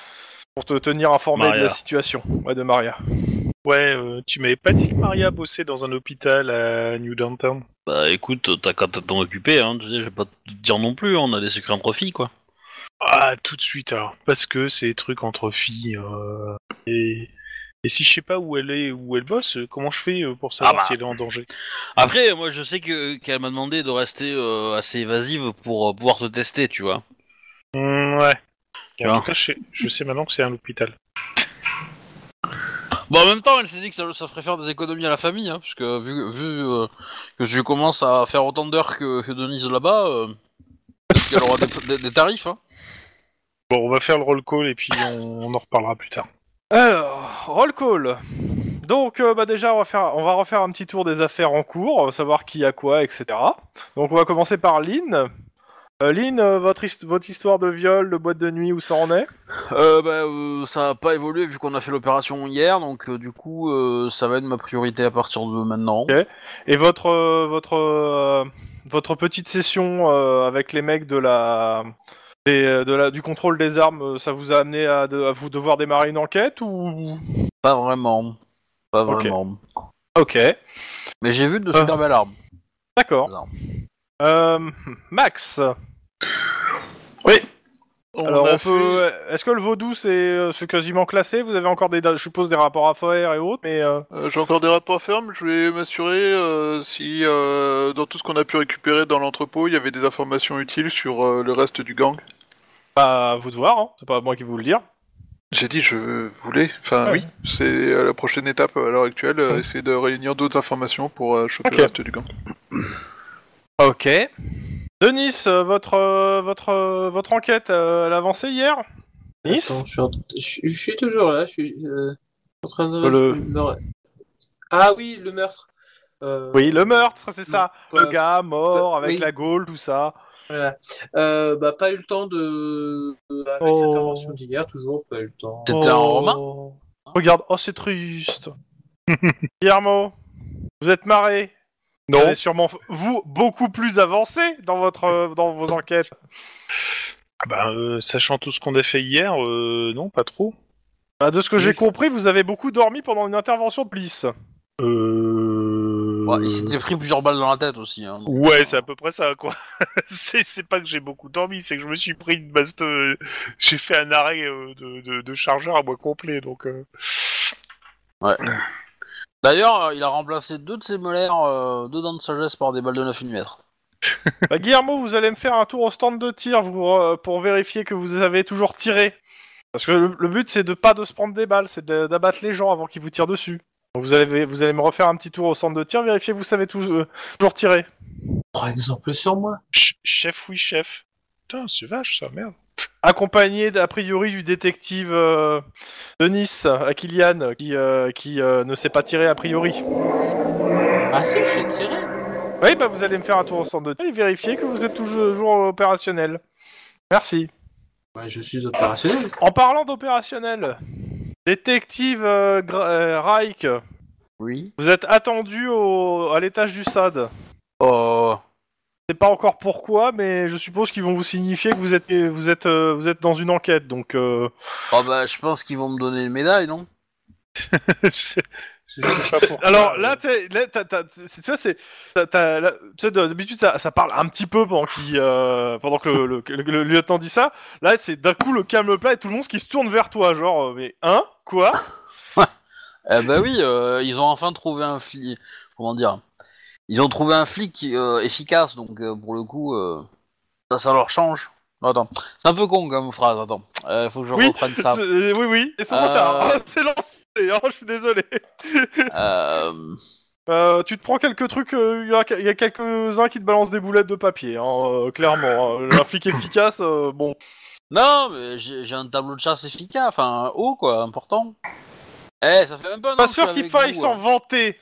pour te tenir informé de la situation. Ouais, de Maria. Ouais, euh, tu m'avais pas dit que Maria bossait dans un hôpital à New Downtown Bah écoute, t'as qu'à t'en occuper, hein. Tu sais, je vais pas te dire non plus, on a des secrets entre filles, quoi. Ah, tout de suite alors. Parce que c'est des trucs entre filles. euh, et... et si je sais pas où elle est, où elle bosse, euh, comment je fais euh, pour savoir Ah bah. si elle est en danger? Après, moi je sais que qu'elle m'a demandé de rester euh, assez évasive pour euh, pouvoir te tester, tu vois. Hmm, Ouais. Tu en vois. tout cas, je sais, je sais maintenant que c'est un hôpital. Bon, en même temps, elle s'est dit que ça, ça ferait faire des économies à la famille, hein, puisque vu, vu euh, que je commence à faire autant d'heures que, que Denise là-bas, euh, peut-être qu'elle aura des, des- des tarifs. Hein. Bon, on va faire le roll call et puis on, on en reparlera plus tard. Alors, roll call. Donc, euh, bah déjà, on va, faire, on va refaire un petit tour des affaires en cours, on va savoir qui a quoi, etc. Donc, on va commencer par Lynn. Euh, Lynn, euh, votre, hist- votre histoire de viol, de boîte de nuit, où ça en est? Euh, bah, euh, ça a pas évolué vu qu'on a fait l'opération hier, donc euh, du coup, euh, ça va être ma priorité à partir de maintenant. Ok. Et votre, euh, votre, euh, votre petite session euh, avec les mecs de la, de la, du contrôle des armes, euh, ça vous a amené à, de- à vous devoir démarrer une enquête ou? Pas vraiment. Pas Ok. vraiment. Ok, Mais j'ai vu de Ah. super belles armes. d'accord. Non. Euh, Max. On Alors on fait- peut. Est-ce que le vaudou c'est euh, c'est quasiment classé? Vous avez encore des, je suppose des rapports à faire et autres, mais euh, Euh, J'ai encore des rapports à faire, mais je vais m'assurer euh, si euh, dans tout ce qu'on a pu récupérer dans l'entrepôt, il y avait des informations utiles sur euh, le reste du gang. Pas à vous de voir. Hein. C'est pas moi qui vous le dire. J'ai dit je voulais, enfin Ouais. oui, c'est euh, la prochaine étape à l'heure actuelle, euh, essayer de réunir d'autres informations pour euh, choper Ok. le reste du gang. Ok. Denis, euh, votre euh, votre euh, votre enquête, euh, elle a avancé hier? Denis Attends, je suis, en- je suis- je suis toujours là, je suis euh, en train de Le- me- Ah oui, le meurtre. Euh, Oui, le meurtre, c'est ça. euh, Le gars mort euh, avec oui. la gaule, tout ça. Voilà. Euh, bah, pas eu le temps de. Avec Oh. l'intervention d'hier, toujours pas eu le temps. C'était un romain Regarde, oh c'est triste. Guillermo, vous êtes marré. Vous Non. allez sûrement vous beaucoup plus avancé dans votre euh, dans vos enquêtes. Ah bah, euh, sachant tout ce qu'on a fait hier, euh, non, pas trop. Bah, de ce que j'ai compris, vous avez beaucoup dormi pendant une intervention de police. Euh... Ouais, il s'était pris plusieurs balles dans la tête aussi. Hein, donc, Ouais, euh, c'est à peu près ça, quoi. c'est c'est pas que j'ai beaucoup dormi, c'est que je me suis pris une base de... J'ai fait un arrêt euh, de, de, de chargeur à moi complet, donc... euh, D'ailleurs, euh, il a remplacé deux de ses molaires, euh, deux dents de sagesse par des balles de 9 mm. Bah, Guillermo, vous allez me faire un tour au stand de tir pour, euh, pour vérifier que vous avez toujours tiré. Parce que le, le but c'est de pas de se prendre des balles, c'est de- d'abattre les gens avant qu'ils vous tirent dessus. Vous allez vous allez me refaire un petit tour au stand de tir, vérifier que vous savez tout- euh, toujours tirer. Prends exemple sur moi. ch- Chef, oui, chef. Putain, c'est vache, ça, merde. accompagné a priori du détective euh, de Nice, Akilian, qui, euh, qui euh, ne sait pas tirer a priori. Ah si, j'ai tiré. Oui, bah vous allez me faire un tour au centre de tir et vérifier que vous êtes toujours, toujours opérationnel. Merci. Ouais, je suis opérationnel. En parlant d'opérationnel, détective euh, Gra- euh, Reich, Oui. vous êtes attendu au, à l'étage du SAD. Euh, Je sais pas encore pourquoi, mais je suppose qu'ils vont vous signifier que vous êtes, vous êtes, euh, vous êtes dans une enquête, donc... euh, oh bah, je pense qu'ils vont me donner une médaille, non? je Alors là, t'es- là, t'as- t'as- c'est- tu vois, c'est, t'as- t'as- là, tu sais, d'habitude ça, ça parle un petit peu pendant, qu'il, euh, pendant que le, le- que le- le lieutenant dit ça. Là, c'est d'un coup le calme plat et tout le monde qui se tourne vers toi, genre, euh, mais hein, quoi? Eh bah oui, euh, ils ont enfin trouvé un flic. Comment dire? Ils ont trouvé un flic qui, euh, efficace, donc euh, pour le coup, euh, ça, ça leur change. Non, attends, c'est un peu con comme phrase. Attends, euh, faut que je Oui, reprenne ça. C'est- euh, Oui, oui, et c'est Euh. retard. C'est lancé. Hein, je suis désolé. Euh, Euh, tu te prends quelques trucs. euh, Il y a, il y a quelques-uns qui te balancent des boulettes de papier, hein, clairement. hein. Un flic efficace, bon. Non, mais j'ai un tableau de chasse efficace, enfin haut quoi, important. Eh, ça fait même pas Pas sûr qu'il faille vous, s'en hein. vanter.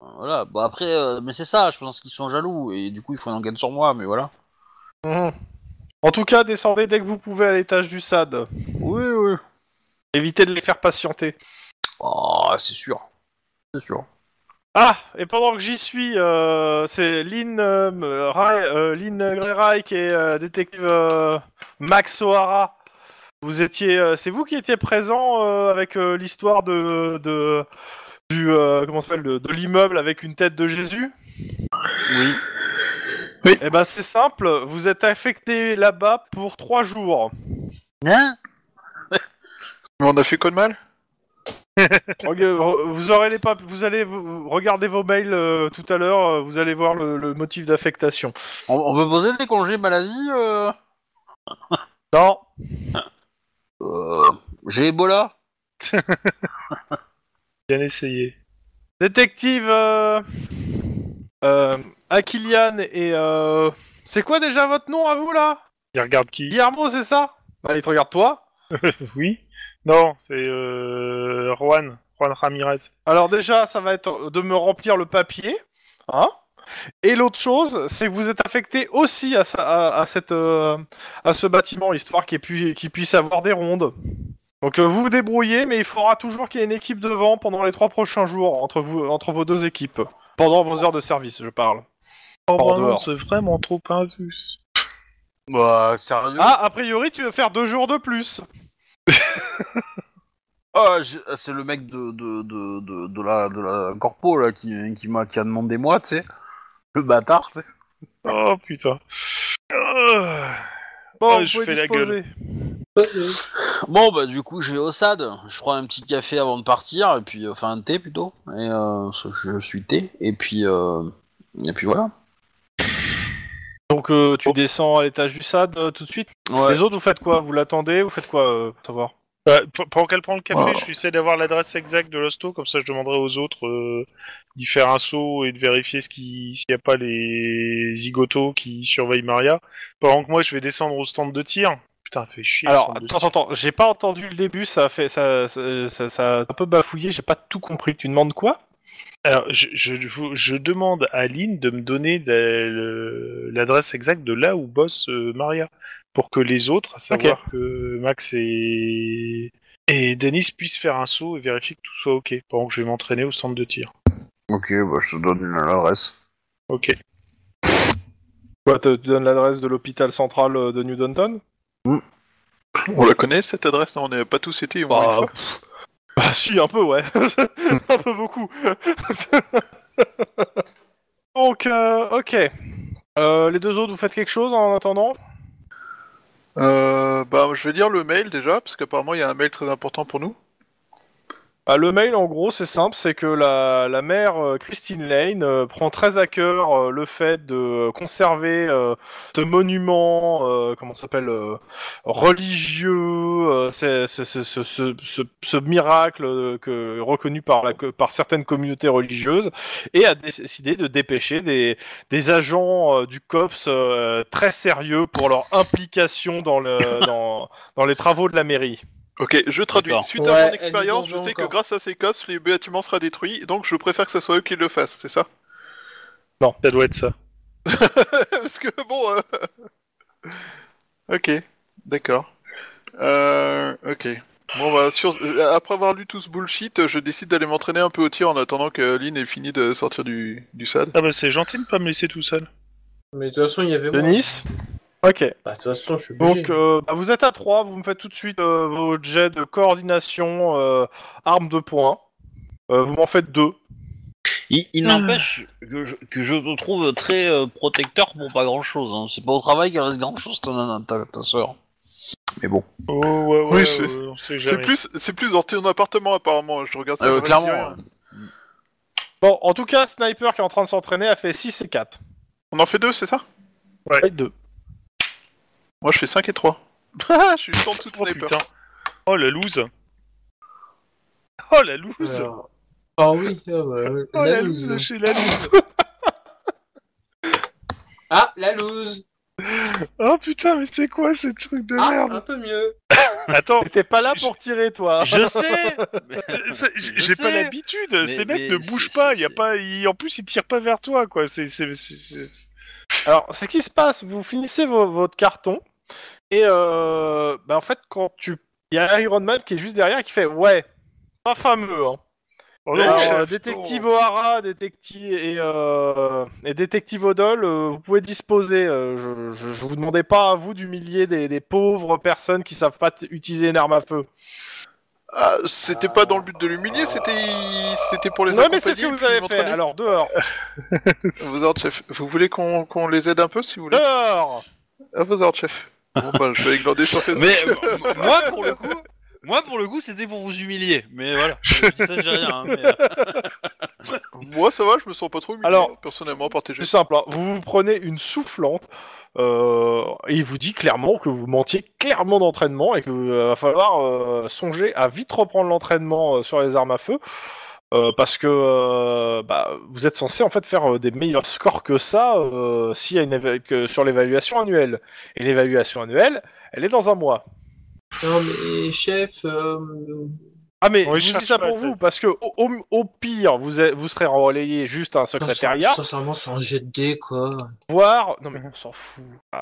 Voilà, bon après, mais c'est ça, je pense qu'ils sont jaloux et du coup ils font une enquête sur moi, mais voilà. Mhm. En tout cas, descendez dès que vous pouvez à l'étage du SAD. Oui, oui. Évitez de les faire patienter. Oh, c'est sûr. C'est sûr. Ah, et pendant que j'y suis, euh, c'est Lynn, euh, Rai- euh, Lynn Greyreich et euh, détective euh, Max O'Hara. Vous étiez, euh, c'est vous qui étiez présent euh, avec euh, l'histoire de, de du euh, comment s'appelle de, de l'immeuble avec une tête de Jésus? Oui. Eh ben c'est simple, vous êtes affecté là-bas pour trois jours. Hein? Mais on a fait quoi de mal? Vous aurez les pap- vous allez vous- regarder vos mails euh, tout à l'heure, euh, vous allez voir le, le motif d'affectation. on, on peut poser des congés maladie euh... Non, Euh, J'ai Ebola Bien essayé. Détective euh, euh, Akilian et euh, c'est quoi déjà votre nom à vous là? Il regarde qui? Guillermo, c'est ça? Bah, il te regarde toi? Oui Non, c'est euh, Juan. Juan Ramirez. Alors déjà, ça va être de me remplir le papier, hein Et l'autre chose, c'est que vous êtes affecté aussi à, ça- à, à cette euh, à ce bâtiment, histoire qu'il pu- qu'il puisse avoir des rondes. Donc euh, vous vous débrouillez, mais il faudra toujours qu'il y ait une équipe devant pendant les trois prochains jours entre vous entre vos deux équipes. Pendant vos heures de service, je parle. Oh bah c'est vraiment trop injuste. Bah, sérieux? Ah, a priori, tu veux faire deux jours de plus. Ah, j'ai- c'est le mec de, de, de, de, de la, de la corpo là qui, qui m'a qui a demandé moi, tu sais. Le bâtard, tu sais. Oh putain. Ah. Bon, Ah, vous je pouvez fais la disposer. Bon, bah, du coup, je vais au SAD. Je prends un petit café avant de partir, et puis, euh, enfin, un thé plutôt. Et euh, je, je suis thé, et puis, euh, et puis voilà. Donc euh, tu descends à l'étage du SAD euh, tout de suite. Ouais. Les autres, vous faites quoi? Vous l'attendez? Vous faites quoi euh, pour savoir? P- pendant qu'elle prend le café, Oh. je essayer d'avoir l'adresse exacte de l'hosto, comme ça je demanderai aux autres euh, d'y faire un saut et de vérifier ce qui- s'il n'y a pas les zigotos qui surveillent Maria. Pendant que moi je vais descendre au stand de tir. Putain, fait chier. le Alors, stand de attends, tir. attends, j'ai pas entendu le début, ça a fait, ça, ça, ça- ça a un peu bafouillé, j'ai pas tout compris. Tu demandes quoi? Alors, je, je, je demande à Lynn de me donner l'adresse exacte de là où bosse euh, Maria, pour que les autres, à savoir que Max et, et Denis puissent faire un saut et vérifier que tout soit ok, pendant que je vais m'entraîner au centre de tir. Ok, bah je te donne l'adresse. Ok. Quoi, te- tu donnes l'adresse de l'hôpital central euh, de New Downton On la connaît cette adresse? Non, on n'a pas tous été au moins une Bah, fois. bah si, un peu, ouais. un peu beaucoup. Donc, euh, ok. Euh, les deux autres, vous faites quelque chose en attendant? Euh, bah, je vais lire le mail déjà, parce qu'apparemment il y a un mail très important pour nous. Bah, le mail, en gros, c'est simple, c'est que la, la mère euh, Christine Lane euh, prend très à cœur euh, le fait de conserver ce monument, comment s'appelle, religieux, ce, ce, ce, miracle que, reconnu par, la, co- par certaines communautés religieuses, et a décidé de dépêcher des, des agents du COPS très sérieux pour leur implication dans, le, dans, dans les travaux de la mairie. Ok, je traduis. D'accord. Suite à Ouais, mon expérience, je sais que encore. grâce à ces cops, le bâtiment sera détruit, donc je préfère que ce soit eux qui le fassent, c'est ça? Ça doit être ça. Parce que bon... euh, ok, d'accord. Euh, ok. Bon bah, sur... euh, après avoir lu tout ce bullshit, je décide d'aller m'entraîner un peu au tir en attendant que Lynn ait fini de sortir du, du SAD. Ah bah c'est gentil de pas me laisser tout seul. Mais de toute façon, il y avait moi. Denis Ok. Bah, de toute façon, je suis obligé. Donc, euh, bah, vous êtes à 3, vous me faites tout de suite euh, vos jets de coordination, euh, armes de poing. Euh, vous m'en faites deux. Il, il n'empêche que je, que je te trouve très euh, protecteur pour pas grand chose. Hein. C'est pas au travail qu'il reste grand chose, ta, nana, ta, ta soeur. Mais bon. Oh ouais ouais, Oui, ouais, c'est- on sait C'est jamais. plus, c'est plus dans ton appartement apparemment, je regarde ça. Euh, clairement. euh, Bon, en tout cas, Sniper qui est en train de s'entraîner a fait 6 et 4. On en fait deux, c'est ça? Et 2. Moi je fais 5 et 3. je suis sans tout Oh sniper. putain. Oh la loose. Oh la loose. Alors- Ah oui, ah, bah, ouais, Oh la, la loose. loose chez la loose. Ah, la loose. Oh putain mais c'est quoi ces trucs de Ah, merde un peu mieux. Attends. T'étais pas là pour tirer, toi. Je sais c'est- J'ai pas sais. l'habitude, Mais- ces mecs mais ne c'est- bougent pas, c'est- y a pas, ils- en plus ils tirent pas vers toi quoi, c'est, c'est, c'est- c'est- Alors, ce qui se passe, vous finissez vo- votre carton, et euh, bah, en fait, quand tu. Il y a Iron Man qui est juste derrière qui fait Ouais, pas fameux, hein. Oh Alors, euh, détective O'Hara, détective et, euh, et détective Odol, euh, vous pouvez disposer. euh, je, je, je vous demandais pas à vous d'humilier des, des pauvres personnes qui savent pas t- utiliser une arme à feu. Ah, c'était pas dans le but de l'humilier, c'était, c'était pour les Non, mais c'est ce que vous avez fait. Alors dehors, Vos ordres, chef. Vous voulez qu'on, qu'on les aide un peu, si vous voulez? Dehors. À vos ordres, chef. Bon, bah, je vais glander sur Facebook. Mais euh, moi, pour le coup, moi, pour le coup, c'était pour vous humilier. Mais voilà, je dis ça, j'ai rien. hein, mais, euh, Moi, ça va, je me sens pas trop humilié, Alors, personnellement, par tes C'est simple. hein. Vous vous prenez une soufflante. Euh, il vous dit clairement que vous mantiez clairement d'entraînement et qu'il va falloir euh, songer à vite reprendre l'entraînement euh, sur les armes à feu euh, parce que euh, bah, vous êtes censé en fait faire euh, des meilleurs scores que ça euh, s'il y a une que sur l'évaluation annuelle. Et l'évaluation annuelle, elle est dans un mois. Non, mais chef, euh, Ah mais je dis ça pour vous parce que au, au- au pire vous êtes- vous serez relayé juste à un secrétariat, sincèrement, c'est un jet de dés, quoi. voire non mais on s'en fout. Ah,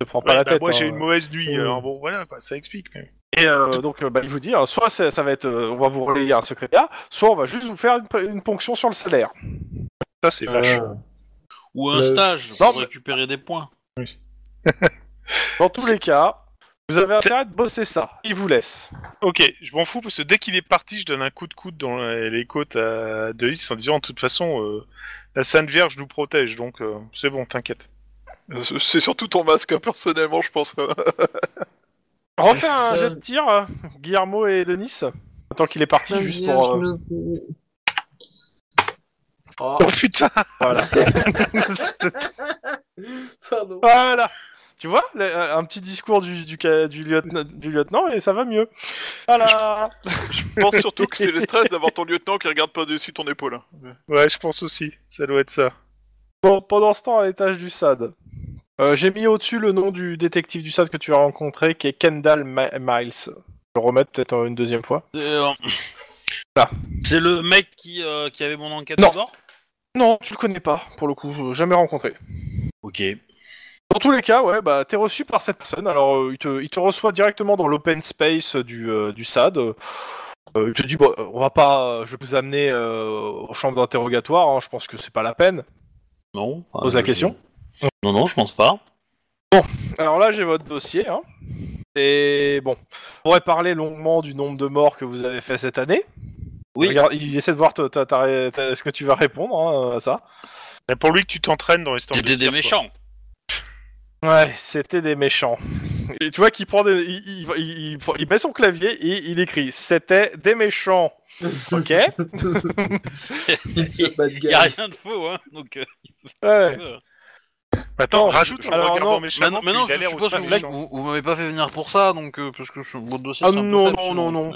ne prends pas Ouais, la bah, tête. moi j'ai hein. une mauvaise nuit, alors bon voilà quoi, ça explique. Mais... Et euh, donc, euh, bah, il vous dit, hein, soit ça va être, euh, on va vous relayer à un secrétaire, soit on va juste vous faire une, une ponction sur le salaire. Ça c'est vache. Euh, ou un Le- stage pour récupérer des points. Dans tous les cas, vous avez intérêt de bosser ça. Il vous laisse. Ok, je m'en fous parce que dès qu'il est parti, je donne un coup de coude dans les côtes à Delis en disant de toute façon euh, la Sainte Vierge nous protège donc euh, c'est bon, t'inquiète. Euh, C'est surtout ton masque, hein, personnellement, je pense. Refais un jet de tir, euh, Guillermo et Denis. Tant qu'il est parti, juste Vierge pour. euh, Oh, Oh putain Voilà. pardon. voilà. Tu vois, le- un petit discours du, du, ca- du lieutenant, du lieutenant et ça va mieux. Voilà. Je pense surtout que c'est le stress d'avoir ton lieutenant qui regarde pas dessus ton épaule. hein. Ouais, je pense aussi, ça doit être ça. Bon, pendant ce temps, à l'étage du SAD. Euh, J'ai mis au-dessus le nom du détective du SAD que tu as rencontré, qui est Kendall Ma- Miles. Je vais le remettre peut-être une deuxième fois. C'est, euh, C'est le mec qui, euh, qui avait mon enquête Non. bord Non, tu le connais pas, pour le coup, jamais rencontré. Ok. Dans tous les cas, ouais, bah t'es reçu par cette personne. Alors, euh, il, te, il te reçoit directement dans l'open space du, euh, du SAD. Euh, il te dit, bon, euh, on va pas, euh, je vais vous amener euh, aux chambres d'interrogatoire. hein, je pense que c'est pas la peine. Non. ah, Pose la je- question. Non, non, je pense pas. Alors là, j'ai votre dossier. Hein. Et bon, on pourrait parler longuement du nombre de morts que vous avez fait cette année. Oui. Regarde, il essaie de voir ta- ta- ta- ta- ce que tu vas répondre hein, à ça? Mais pour lui que tu t'entraînes dans les stands de C'était des tir, quoi. méchants. Ouais, c'était des méchants. Et tu vois qu'il prend des, il, il- il- il- il met son clavier et il écrit c'était des méchants. Ok. Il guy. y a rien de faux, hein. Donc, euh, Ouais. Attends, Non, rajoute je- alors, non, Maintenant, maintenant, je suppose que méchant. vous, vous m'avez pas fait venir pour ça, donc euh, parce que je, votre dossier. Ah un peu non, faible, non, sinon, non, non.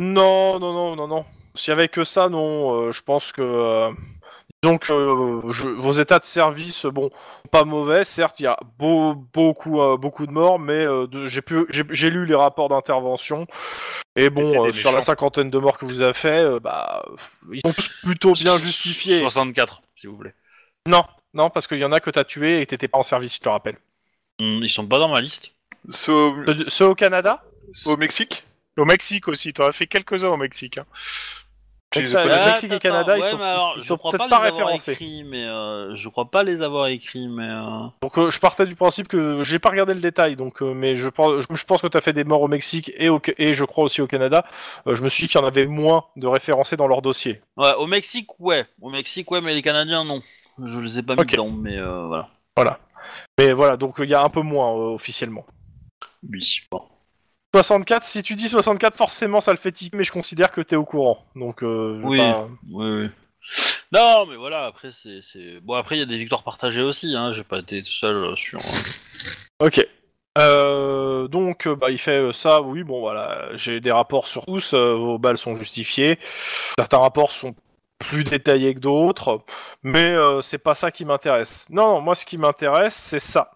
mais- Non, non, non, non, non. S'il y avait que ça, non. euh, je pense que, que euh, je- vos états de service, bon, pas mauvais. Certes, il y a beau- beaucoup, euh, beaucoup de morts, mais euh, j'ai pu, j'ai j'ai lu les rapports d'intervention. Et bon, euh, sur la cinquantaine de morts que vous avez fait, euh, bah, ils sont plutôt bien justifiés. 64, s'il vous plaît. Non, non, parce qu'il y en a que t'as tué et que t'étais pas en service, je te rappelle. Hum, Ils sont pas dans ma liste. Au, Ceux, ceux au Canada? Au Mexique? Au Mexique aussi, t'en as fait quelques-uns au Mexique. Hein. Mexique et Canada, ils sont, ils sont peut-être pas, référencés. mais euh, je crois pas les avoir écrits, mais. euh, Donc euh, je partais du principe que j'ai pas regardé le détail, donc euh, mais je pense, je, pense que tu as fait des morts au Mexique et, au, et je crois aussi au Canada. Euh, je me suis dit qu'il y en avait moins de référencés dans leur dossier. Ouais, au Mexique, ouais. Au Mexique, ouais, mais les Canadiens, non. Je les ai pas mis Ok. dedans, mais euh, voilà. Voilà. Mais voilà, donc il y a un peu moins euh, officiellement. Oui. Bon. 64, si tu dis 64, forcément ça le fait tiquer, mais je considère que t'es au courant. Donc euh, Oui. pas- Oui, oui. Non, mais voilà, après, c'est. c'est- Bon, après, il y a des victoires partagées aussi, hein. J'ai pas été tout seul euh, sur. euh, Ok. Euh, donc, euh, bah, il fait euh, ça, oui, bon, voilà, j'ai des rapports sur tous, euh, vos balles sont justifiées. Certains rapports sont plus détaillés que d'autres, mais euh, c'est pas ça qui m'intéresse. Non, non, moi, ce qui m'intéresse, c'est ça.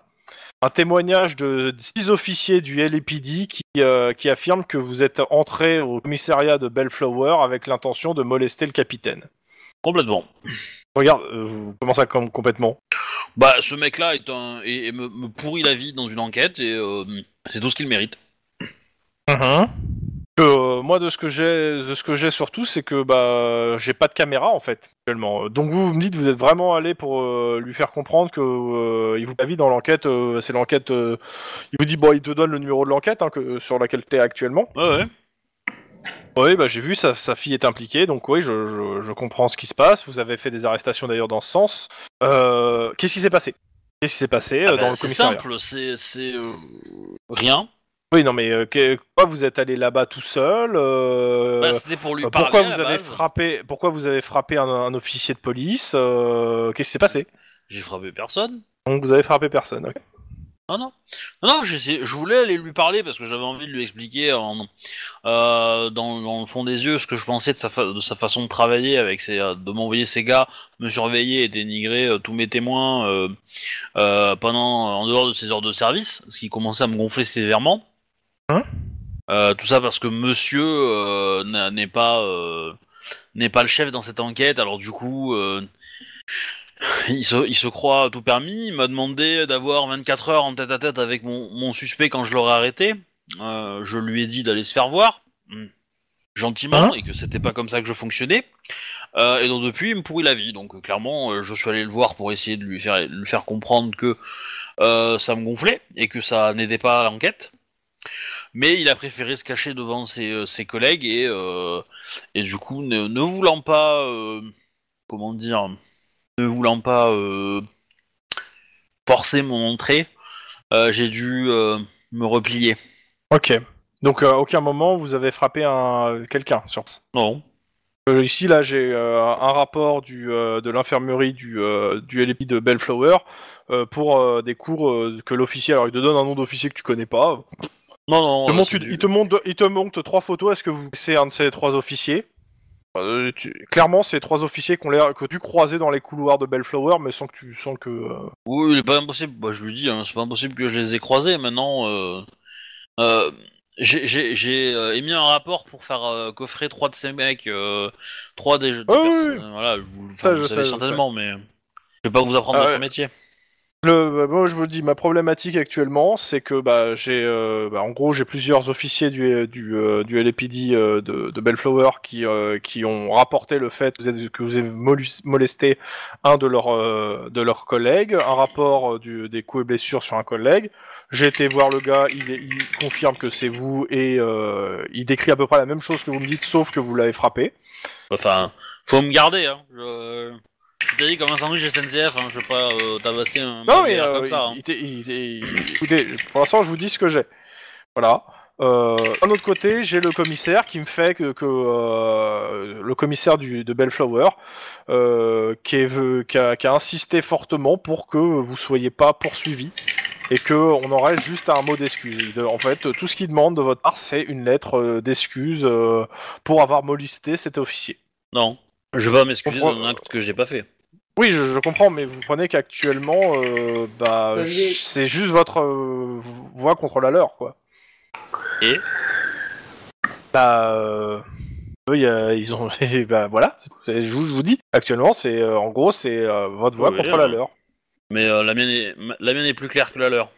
Un témoignage de six officiers du LAPD qui, euh, qui affirment que vous êtes entré au commissariat de Bellflower avec l'intention de molester le capitaine. Complètement. Regarde, euh, comment ça comme complètement Bah, ce mec-là est un. et, et me, me pourrit la vie dans une enquête, et euh, c'est tout ce qu'il mérite. Que, euh, moi de ce que j'ai de ce que j'ai surtout c'est que bah j'ai pas de caméra en fait actuellement. Donc vous, vous me dites vous êtes vraiment allé pour euh, lui faire comprendre que euh, il vous la vie dans l'enquête euh, c'est l'enquête euh, il vous dit bon il te donne le numéro de l'enquête hein, que sur laquelle t'es actuellement. Ouais, ouais. Oui bah j'ai vu sa, sa fille est impliquée donc oui je, je, je comprends ce qui se passe. Vous avez fait des arrestations d'ailleurs dans ce sens. Euh, Qu'est-ce qui s'est passé? Qu'est-ce qui s'est passé euh, Ah bah, dans le c'est commissariat? simple, c'est. c'est euh, rien. Oui non mais euh, que- pourquoi vous êtes allé là-bas tout seul euh, Bah, C'était pour lui Euh, parler. pourquoi à vous la avez base. frappé Pourquoi vous avez frappé un, un officier de police euh, Qu'est-ce qui s'est passé? J'ai frappé personne. Donc vous avez frappé personne. ok. Non, non. Non, non, je voulais aller lui parler parce que j'avais envie de lui expliquer en, euh, dans, dans le fond des yeux ce que je pensais de sa, fa- de sa façon de travailler avec ses, euh, de m'envoyer ses gars, me surveiller et dénigrer euh, tous mes témoins euh, euh, pendant en dehors de ses heures de service, ce qui commençait à me gonfler sévèrement. Euh, tout ça parce que Monsieur euh, n'est pas euh, n'est pas le chef dans cette enquête, alors du coup. euh, il se, il se croit tout permis. Il m'a demandé d'avoir 24 heures en tête à tête avec mon, mon suspect quand je l'aurais arrêté. Euh, je lui ai dit d'aller se faire voir, hmm, gentiment, Hein et que c'était pas comme ça que je fonctionnais. Euh, et donc depuis, il me pourrit la vie. Donc clairement, je suis allé le voir pour essayer de lui faire, lui faire comprendre que euh, ça me gonflait et que ça n'aidait pas l'enquête. Mais il a préféré se cacher devant ses, euh, ses collègues et, euh, et du coup, ne, ne voulant pas, euh, comment dire, ne voulant pas euh, forcer mon entrée, j'ai dû me replier. Ok. Donc à aucun moment vous avez frappé un quelqu'un sur. Non. Euh, ici là j'ai euh, un rapport du euh, de l'infirmerie du du LP de Bellflower pour des cours que l'officier alors il te donne un nom d'officier que tu connais pas. Non, non. Il te euh, une- du- il te montre il te montre trois photos. Est-ce que vous c'est un de ces trois officiers? Euh, tu- Clairement c'est trois officiers qu'on l'air que tu croisais dans les couloirs de Bellflower mais sans que tu sens que euh, Oui, il est pas impossible. Bah, je lui dis, hein, c'est pas impossible que je les ai croisés. Maintenant, euh, euh, J'ai- J'ai j'ai, euh, émis un rapport pour faire euh, coffrer trois de ces mecs, euh, trois des jeux de Oh, oui, personnes. Euh, Voilà, vous, enfin, Ça, vous je savez sais, je certainement, mais je vais pas vous apprendre Ah votre métier. Le, bah, moi, je vous dis, ma problématique actuellement, c'est que bah, j'ai, euh, bah, en gros, j'ai plusieurs officiers du, du, euh, du LAPD euh, de, de Bellflower qui, euh, qui ont rapporté le fait que vous avez, que vous avez molesté un de leurs, euh, de leurs collègues, un rapport euh, du, des coups et blessures sur un collègue. J'ai été voir le gars, il, il confirme que c'est vous et il décrit à peu près la même chose que vous me dites, sauf que vous l'avez frappé. Enfin, faut me garder, hein. Je, je t'ai dit comme un sandwich SNCF, hein. Je vais pas euh, tabasser un Non, mais euh, comme ça. hein. il- il était- il était- il- écoutez, pour l'instant, je vous dis ce que j'ai. Voilà. Euh, d'un autre côté, j'ai le commissaire qui me fait que, que, euh, le commissaire du, de Bellflower euh, qui, est- qui a, qui a insisté fortement pour que vous soyez pas poursuivi et que on aurait juste un mot d'excuse. De- En fait, tout ce qu'il demande de votre part, c'est une lettre euh, d'excuse euh, pour avoir molesté cet officier. Non, je vais pas m'excuser d'un acte que j'ai pas fait. Oui, je, je comprends, mais vous prenez qu'actuellement, euh, bah, Euh, j'ai- c'est juste votre euh, voix contre la leur, quoi. Et Bah, euh, eux, y a- ils ont, et bah voilà. c'est- Je vous, je vous dis, actuellement, c'est, euh, en gros, c'est euh, votre voix Oui, contre la leur. Mais euh, la mienne est ma- la mienne est plus claire que la leur.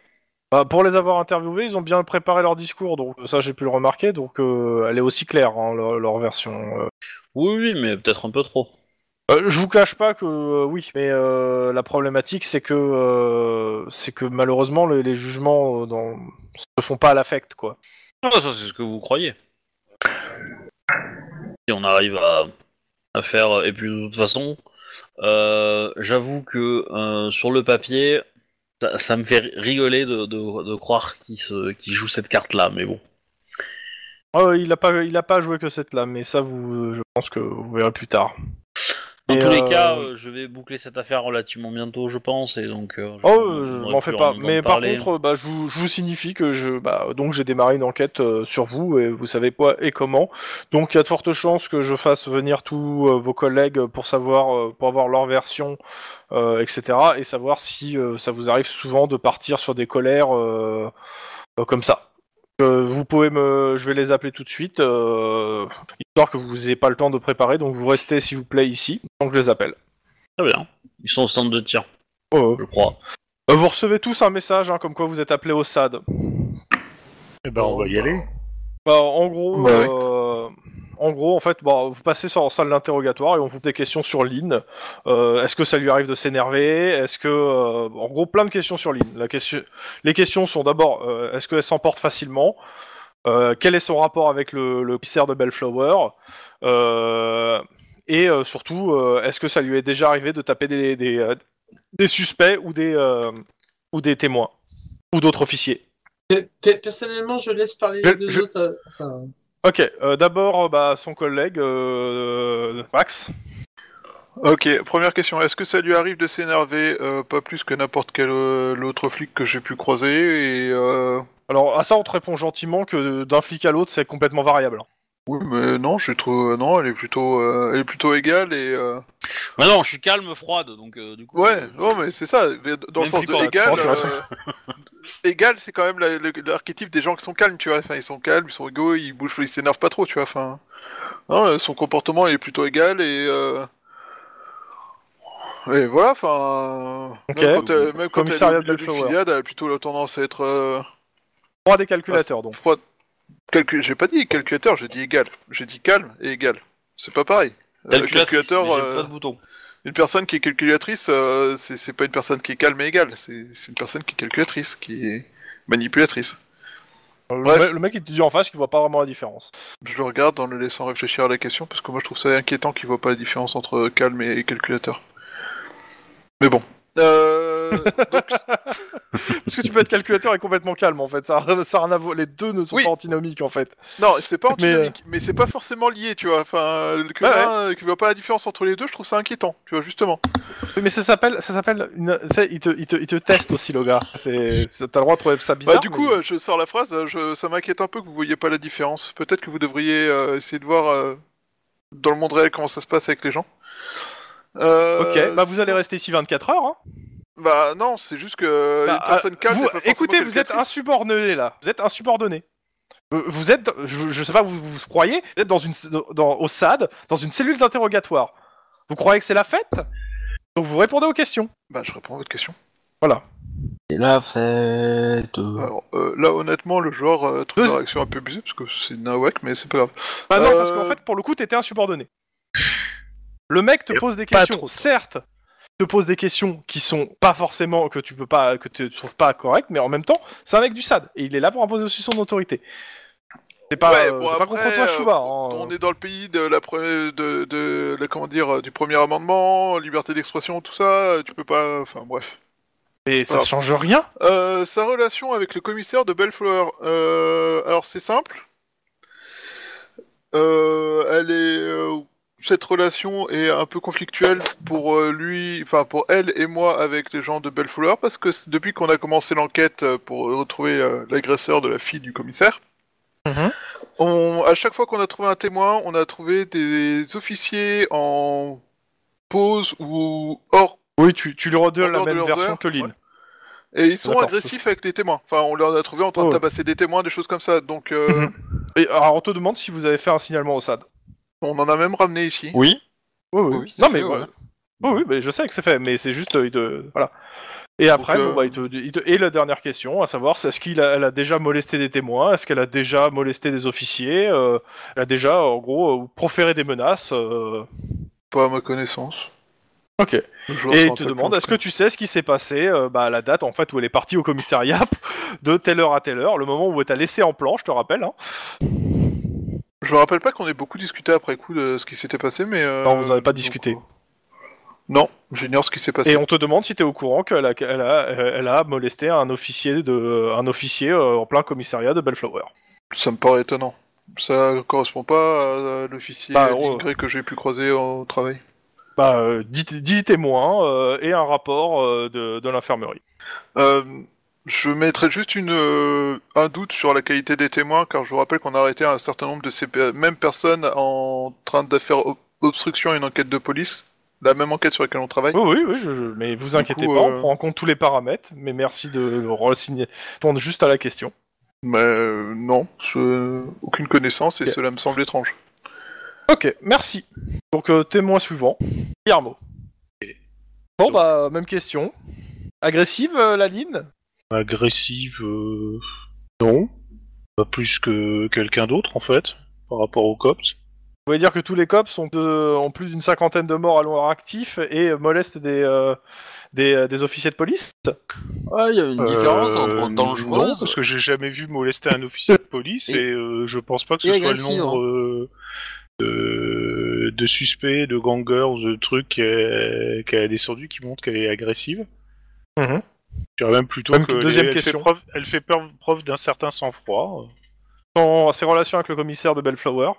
Bah, pour les avoir interviewés, ils ont bien préparé leur discours, donc ça j'ai pu le remarquer, donc euh, elle est aussi claire, hein, leur, leur version. euh. Oui, oui, mais peut-être un peu trop. Euh, je vous cache pas que euh, oui, mais euh, la problématique c'est que c'est que malheureusement les, les jugements dans... se font pas à l'affect, quoi. Ah, ça c'est ce que vous croyez. Si on arrive à, à faire, et puis de toute façon, j'avoue que sur le papier, ça, ça me fait rigoler de, de, de croire qu'il se, qu'il joue cette carte-là, mais bon. Oh, il a pas, il a pas joué que cette lame, mais ça, vous, je pense que vous verrez plus tard. Dans Et, tous les euh, cas, euh, je vais boucler cette affaire relativement bientôt, je pense, et donc. euh, je- Oh, je m'en fais pas. Mais par parler. contre, bah, je, vous, je vous signifie que je, bah, donc j'ai démarré une enquête euh, sur vous et vous savez quoi et comment. Donc il y a de fortes chances que je fasse venir tous vos collègues pour savoir, euh, pour avoir leur version, euh, etc. Et savoir si euh, ça vous arrive souvent de partir sur des colères euh, euh, comme ça. Euh, vous pouvez me, je vais les appeler tout de suite, euh, histoire que vous ayez pas le temps de préparer. Donc vous restez s'il vous plaît ici, tant que je les appelle. Très bien. Ils sont au stand de tir, Oh, je crois. euh, vous recevez tous un message, hein, comme quoi vous êtes appelé au SAD. Eh ben, on va y aller. Bah, en gros, Bah. En gros, en fait, bah, vous passez sur la salle d'interrogatoire et on vous pose des questions sur Lynn. Euh, Est-ce que ça lui arrive de s'énerver? Est-ce que, euh, en gros, plein de questions sur Lynn. La question, les questions sont d'abord, euh, est-ce qu'elle s'emporte facilement? Euh, Quel est son rapport avec le, le commissaire de Bellflower? Euh, Et euh, surtout, est-ce que ça lui est déjà arrivé de taper des, des, des suspects ou des, ou des témoins? Ou d'autres officiers? Pe- pe- Personnellement, je laisse parler Je- les deux je- autres. ça- Ok, euh, d'abord euh, bah, son collègue euh, Max. Ok, première question. Est-ce que ça lui arrive de s'énerver euh, pas plus que n'importe quel euh, l'autre flic que j'ai pu croiser et euh... Alors à ça on te répond gentiment que d'un flic à l'autre c'est complètement variable. Oui, mais non, je trouve non, elle est plutôt, euh, elle est plutôt égale et euh... Mais non, je suis calme, froide, donc euh, du coup. ouais, euh, non, mais c'est ça. mais Dans le Même sens si de pas, égal, euh, égal, c'est quand même la- le- l'archétype des gens qui sont calmes, tu vois. Enfin, ils sont calmes, ils sont égaux, ils bougent, ils s'énervent pas trop, tu vois. Enfin, non, euh, son comportement il est plutôt égal et. Euh... Et voilà, enfin. Ok. Même quand elle, même quand elle Commissariat est au de milieu d'une Bellflower. fusillade, elle a plutôt la tendance à être. Euh... Des calculateurs donc. froide. Calcul... J'ai pas dit calculateur, j'ai dit égal. J'ai dit calme et égal. C'est pas pareil. Euh, calculatrice, calculateur, mais j'ai euh, pas de bouton. une personne qui est calculatrice, euh, c'est c'est pas une personne qui est calme et égale. C'est c'est une personne qui est calculatrice, qui est manipulatrice. Le, bref. me- le mec il te dit en face qu'il voit pas vraiment la différence. Je le regarde en le laissant réfléchir à la question parce que moi je trouve ça inquiétant qu'il voit pas la différence entre calme et calculateur. Mais bon. Euh, donc, Parce que tu peux être calculateur et complètement calme en fait. Ça, a- ça voir. Les deux ne sont Oui. pas antinomiques en fait. non, c'est pas Mais, antinomique, mais, c'est pas forcément lié, tu vois. Enfin, que Ouais, l'un, euh, qui voit pas la différence entre les deux, je trouve ça inquiétant, tu vois, justement. Oui, Mais ça s'appelle, ça s'appelle, une... il te, il te, il te teste aussi le gars. T'as le droit de trouver ça bizarre. Bah, du coup, euh, je sors la phrase, euh, je, ça m'inquiète un peu que vous voyez pas la différence. Peut-être que vous devriez euh, essayer de voir euh, dans le monde réel comment ça se passe avec les gens. Euh, Ok, bah vous allez rester ici 24 heures. Hein. Bah non, c'est juste que Bah, une personne euh, calme. vous- pas écoutez, vous êtes insubordonné là. Vous êtes insubordonné. Euh, Vous êtes, je, je sais pas, vous, vous croyez, vous êtes dans une, dans, au SAD, dans une cellule d'interrogatoire. Vous croyez que c'est la fête? Donc vous répondez aux questions. Bah, je réponds à votre question. Voilà. C'est la fête. Alors, euh, là, honnêtement, le joueur euh, trouve la réaction un peu abusée, parce que c'est Nawak, mais c'est pas grave. Ah non, parce Euh, qu'en fait, pour le coup, t'étais insubordonné. Le mec te pose des questions, certes, te pose des questions qui sont pas forcément que tu peux pas, que tu trouves pas correctes, mais en même temps, c'est un mec du SAD et il est là pour imposer aussi son autorité. C'est pas, Ouais, euh, bon, pas contre toi, euh, Chouba. hein. On est dans le pays de la pre- de, de, la- comment dire euh, du premier amendement, liberté d'expression, tout ça. euh, Tu peux pas. Enfin bref. Et ça change rien. Euh, sa relation avec le commissaire de Bellflower. Euh, alors c'est simple. Euh, elle est. cette relation est un peu conflictuelle pour euh, lui, enfin pour elle et moi avec les gens de Bellflower parce que depuis qu'on a commencé l'enquête euh, pour retrouver euh, l'agresseur de la fille du commissaire, Mhm. on, à chaque fois qu'on a trouvé un témoin, on a trouvé des officiers en pause ou hors Oui, tu, tu lui redonnes la même version heures, que Lynn. ouais. Et ils sont agressifs avec les témoins. Enfin, on leur a trouvé en train Oh, de ouais. tabasser des témoins, des choses comme ça. Donc, Mhm. Et alors, on te demande si vous avez fait un signalement au SAD. On en a même ramené ici. Oui. Oui, oui. Oui, c'est non, fait, mais ouais. ouais. Oui, oui, mais je sais que c'est fait, mais c'est juste, euh, il te... voilà. Et après, Donc, euh, bon, bah, il te, il te- et la dernière question, à savoir, c'est est-ce qu'il a, elle a déjà molesté des témoins, est-ce qu'elle a déjà molesté des officiers, euh, elle a déjà, en gros, euh, proféré des menaces. euh, Pas à ma connaissance. Ok. Et il te demande, est-ce que tu sais ce qui s'est passé euh, bah, à la date en fait où elle est partie au commissariat de telle heure à telle heure, le moment où elle t'a laissé en plan, je te rappelle. Hein. Je me rappelle pas qu'on ait beaucoup discuté après coup de ce qui s'était passé, mais. euh, Non, vous avez pas donc, discuté. euh, Non, j'ignore ce qui s'est passé. Et on te demande si t'es au courant qu'elle a, qu'elle a, elle a molesté un officier de, un officier euh, en plein commissariat de Bellflower. Ça me paraît étonnant. Ça correspond pas à l'officier Bah, oh. que j'ai pu croiser au travail. Bah, euh, 10, 10 témoins euh, et un rapport euh, de, de l'infirmerie. Euh, je mettrais juste une, euh, un doute sur la qualité des témoins, car je vous rappelle qu'on a arrêté un certain nombre de ces mêmes personnes en train de faire ob- obstruction à une enquête de police. La même enquête sur laquelle on travaille. Oui, oui, oui, je, je- mais vous inquiétez coup, pas, euh, on prend en compte tous les paramètres, mais merci de re-signer- répondre juste à la question. Mais euh, non, je- aucune connaissance et cela me semble étrange. Ok, merci. Donc, euh, témoin suivant, Guillermo. Bon, bah, même question. Agressive, euh, la ligne? Agressive, euh, non. Pas plus que quelqu'un d'autre, en fait, par rapport aux cops. Vous voulez dire que tous les cops ont, de- ont plus d'une cinquantaine de morts à leur actif et molestent des, euh, des, euh, des officiers de police Ouais, il y a une différence Euh, entre Non, dangereuse. parce que j'ai jamais vu molester un officier de police Et- et, euh, je pense pas que ce et soit le nombre euh, de, de suspects, de gangers, de trucs qu'elle qu'elle a descendu qui montrent qu'elle est agressive. Mhm. Je dirais même plutôt Même que deuxième elle, question. fait preuve, elle fait preuve, preuve d'un certain sang-froid. Dans ses relations avec le commissaire de Bellflower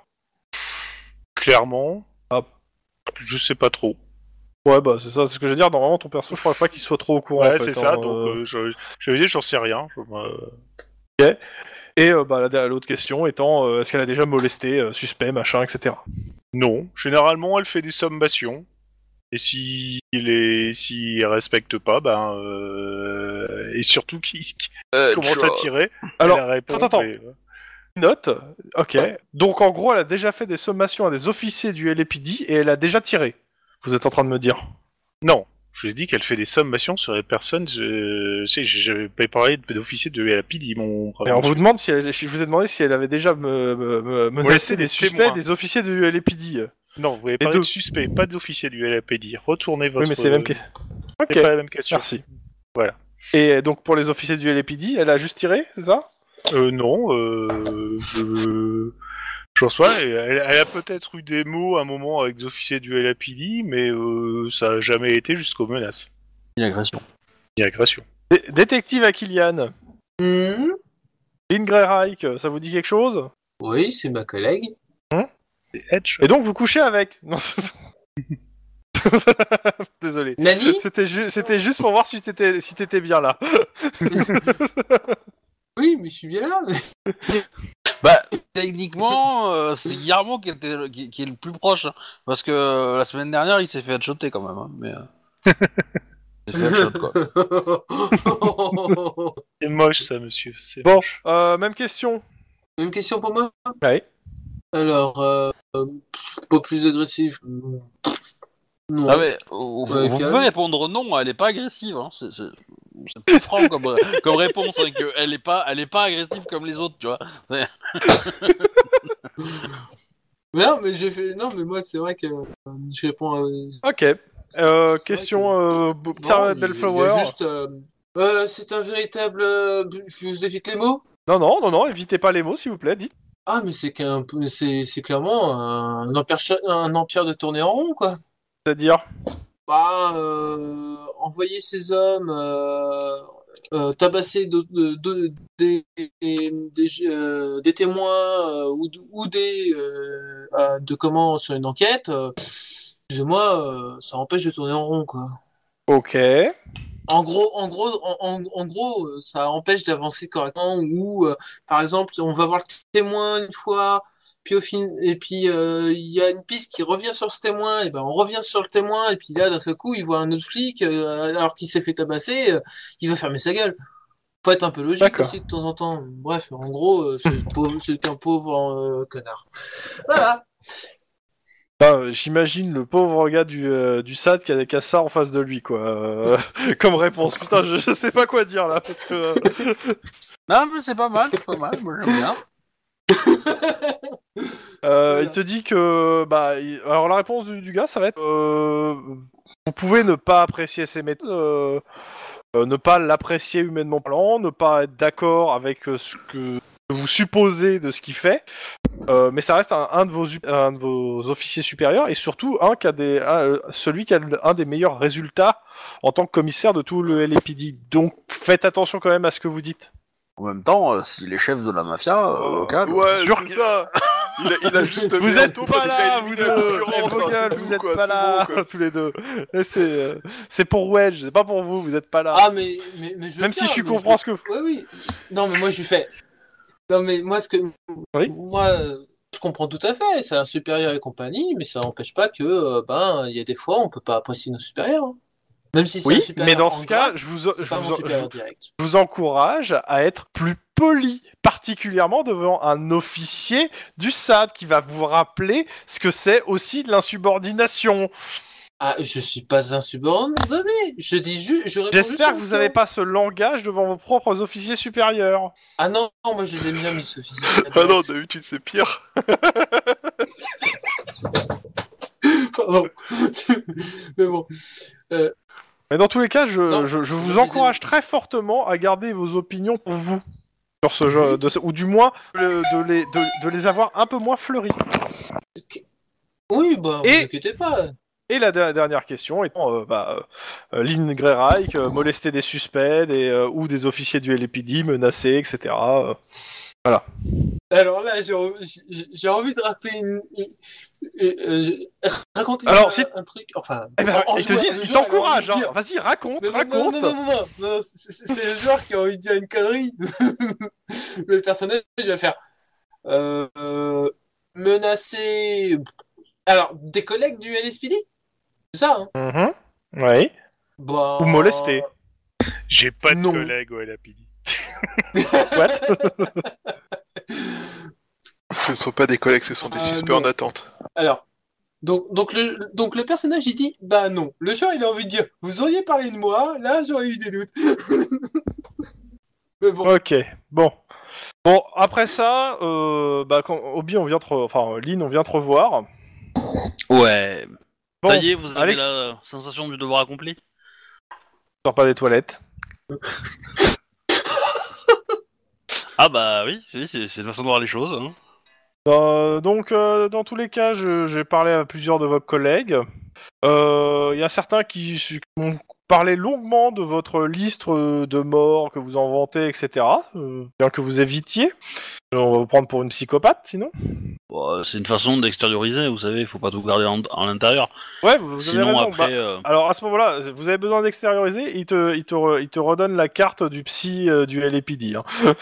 Clairement, Ah. je sais pas trop. Ouais, bah, c'est ça, c'est ce que je veux dire. Normalement, ton perso, je crois pas qu'il soit trop au courant. en Ouais, fait, c'est ça. hein, Donc, euh, euh, je, je veux dire, j'en sais rien. Je me- Et euh, bah, la- l'autre question étant, euh, est-ce qu'elle a déjà molesté, euh, suspect, machin, etc. Non. Généralement, elle fait des sommations. Et si les, s'il respecte pas, ben euh, et surtout qu'il qu'il Euh, commence à tirer, Alors, attends, attends. et- euh, Note, ok. Donc, en gros, elle a déjà fait des sommations à des officiers du LAPD et elle a déjà tiré. Vous êtes en train de me dire Non, je lui ai dit qu'elle fait des sommations sur les personnes. Je, je sais, j'avais pas parlé d'officier de LAPD, mon. Et on vous demande si elle, je vous ai demandé si elle avait déjà me, me- me- menacé des suspects, témoins. des officiers du LAPD. Non, vous avez Les parlé deux. de suspect, pas d'officier du LAPD. Retournez votre. Oui, mais c'est la même question. c'est Ok, pas la même question. merci. Voilà. Et donc, pour les officiers du LAPD, elle a juste tiré, c'est ça? Euh, non, euh, je. Je pense pas. Elle, a peut-être eu des mots à un moment avec des officiers du LAPD, mais euh, ça a jamais été jusqu'aux menaces Une agression. et agressions. Dé- Détective Akilian, Hmm, Lynn Greyreich, ça vous dit quelque chose? Oui, c'est ma collègue. C'est Edge. Et donc, vous couchez avec Non, c'est- Désolé. Nani C'était ju- c'était juste pour voir si t'étais si t'étais bien là. Oui, mais je suis bien là. mais- Bah, techniquement, euh, c'est Guillermo qui, était, qui, qui est le plus proche. hein, Parce que euh, la semaine dernière, il s'est fait headshotter quand même. Hein, mais, euh, il s'est fait headshot, quoi. C'est moche ça, monsieur. C'est Bon, moche. euh, même question. Même question pour moi? Ouais. Alors, euh, pff, pas plus agressif. Non. Non. Ah mais, vous, Ouais, vous pouvez répondre non, elle est pas agressive. Hein. C'est, c'est, c'est plus franc comme, comme réponse, hein, que elle est pas, elle est pas agressive comme les autres, tu vois. Mais non, mais j'ai fait. Non, mais moi, c'est vrai que euh, je réponds à. Ok. Euh, question euh, b- Non, Sarah Bellflower. juste. euh, euh, c'est un véritable. euh, je vous évite les mots? Non, non, non, non, évitez pas les mots, s'il vous plaît, dites. Ah, mais c'est c'est c'est clairement un empire, un empire de tourner en rond, quoi. C'est-à-dire? Bah, euh, envoyer ces hommes euh, euh, tabasser de- de- de- des, des, des, euh, des témoins ou, ou des de comment sur une enquête, excusez-moi, ça empêche de tourner en rond, quoi. Ok. En gros, en gros, en, gros, euh, ça empêche d'avancer correctement. Ou, euh, par exemple, on va voir le témoin une fois, puis au fin, et puis euh, il y a une piste qui revient sur ce témoin, et ben on revient sur le témoin, et puis là, d'un seul coup, il voit un autre flic, euh, alors qu'il s'est fait tabasser, il va fermer sa gueule. Faut être un peu logique aussi de temps en temps. Bref, en gros, c'est pauvre- qu'un pauvre connard. Voilà. Enfin, J'imagine le pauvre gars du, euh, du SAD qui a, qui a ça en face de lui, quoi. euh, comme réponse. Putain, je, je sais pas quoi dire là. Parce que, euh, Non, mais c'est pas mal, c'est pas mal. Moi, j'aime bien. euh, Voilà. Il te dit que. Bah, il- Alors, la réponse du, du gars, ça va être. euh, Vous pouvez ne pas apprécier ses méthodes. euh, euh, ne pas l'apprécier humainement parlant, ne pas être d'accord avec ce que vous supposez de ce qu'il fait, euh, mais ça reste un, un de vos, un de vos officiers supérieurs et surtout un qui a des, un, euh, celui qui a un des meilleurs résultats en tant que commissaire de tout le LAPD. Donc faites attention quand même à ce que vous dites. En même temps, euh, s'il est chef de la mafia euh, locale, ouais, sûr que- ça. Il a, il a juste Vous êtes pas qu'il là, vous deux, hein, vous êtes quoi, pas là, tous les deux. C'est, euh, c'est pour Wedge, c'est pas pour vous, vous êtes pas là. Ah, mais, mais, mais je même si je comprends ce que. Oui, oui. Non, mais moi, je fais. Non, mais moi, ce que. Oui. Moi, je comprends tout à fait. C'est un supérieur et compagnie, mais ça n'empêche pas que, euh, ben, il y a des fois, on peut pas apprécier nos supérieurs. hein. Même si c'est un Oui, supérieur. mais dans ce cas, je vous, je vous- je vous encourage à être plus poli, particulièrement devant un officier du SAD qui va vous rappeler ce que c'est aussi de l'insubordination. Ah, je suis pas un subordonné. Je dis juste. Je J'espère que vous n'avez pas ce langage devant vos propres officiers supérieurs. Ah non, non, moi, je les aime bien, mes officiers. Ah non, d'habitude c'est pire. Pardon. mais bon. Mais dans tous les cas, je, Non, je- vous encourage très fortement à garder vos opinions pour vous. Sur ce jeu, de ou du moins euh, de, les, de, de les avoir un peu moins fleuries. Oui, bah, Et- vous inquiétez pas. Et la der- dernière question étant, euh, bah, euh, Lynn Greyreich, euh, molester des suspects des, euh, ou des officiers du LAPD, menacés, etc. euh. Alors là, j'ai j'ai- j'ai envie de raconter une. raconter Alors, un, si- un truc. Enfin. Eh ben, en- en il te dit, il t'encourage, hein. dire- vas-y, raconte, Non, raconte. non, non, non, non, non, c'est- c'est c'est le joueur qui a envie de dire une connerie. Mais le personnage va faire menacer. Alors, des collègues du LSPD C'est ça, hein Mhm. Oui. bah, Ou molester. J'ai pas de Non. collègue au LAPD. What? Ce sont pas des collègues, ce sont des Ah, suspects non. en attente. Alors, donc, donc, le, donc le personnage il dit bah non. Le joueur il a envie de dire vous auriez parlé de moi, là j'aurais eu des doutes. Mais bon, Ok, bon. Bon, après ça, euh, bah, quand Obi, on vient te re- enfin, Lynn, on vient te revoir. Ouais. Bon, Ça y est, vous avez Alex- la sensation du devoir accompli sors pas des toilettes. Ah bah oui, oui, c'est c'est une façon de voir les choses. Hein. Euh, donc, euh, dans tous les cas, je- j'ai parlé à plusieurs de vos collègues. Euh, Il y a certains qui, qui m'ont parlé longuement de votre liste euh, de morts que vous en vantez, etc. Euh, bien que vous évitiez. Euh, On va vous prendre pour une psychopathe, sinon. Bon, c'est une façon d'extérioriser, vous savez, il faut pas tout garder en, en l'intérieur. Ouais, vous avez Sinon raison. après, Bah, euh, alors à ce moment-là, vous avez besoin d'extérioriser, il te, il, te re- il te redonne la carte du psy euh, du LAPD. Hein.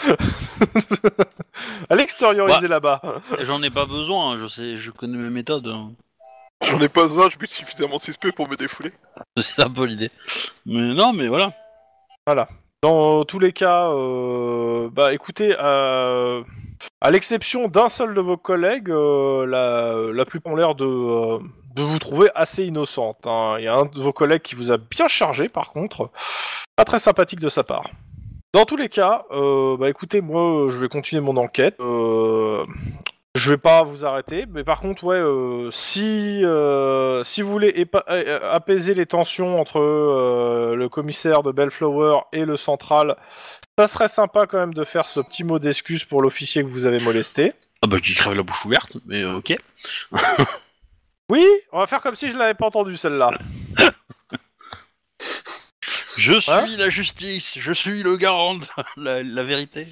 Allez extérioriser là-bas. j'en ai pas besoin, hein, je sais, je connais mes méthodes. J'en ai pas besoin, je suis suffisamment suspect pour me défouler. C'est un peu l'idée. Mais non, mais voilà. Dans tous les cas, euh, bah écoutez, euh, À l'exception d'un seul de vos collègues, euh, la, la plupart ont l'air de, euh, de vous trouver assez innocente. hein. Il y a un de vos collègues qui vous a bien chargé, par contre, pas très sympathique de sa part. Dans tous les cas, euh, bah écoutez, moi, je vais continuer mon enquête. Euh, je vais pas vous arrêter, mais par contre, ouais, euh, si euh, si vous voulez épa- euh, apaiser les tensions entre euh, le commissaire de Bellflower et le central, ça serait sympa quand même de faire ce petit mot d'excuse pour l'officier que vous avez molesté. Ah bah qui crève la bouche ouverte, mais ok. Oui, on va faire comme si je l'avais pas entendu celle-là. Je suis Hein la justice, je suis le garant de la, la vérité.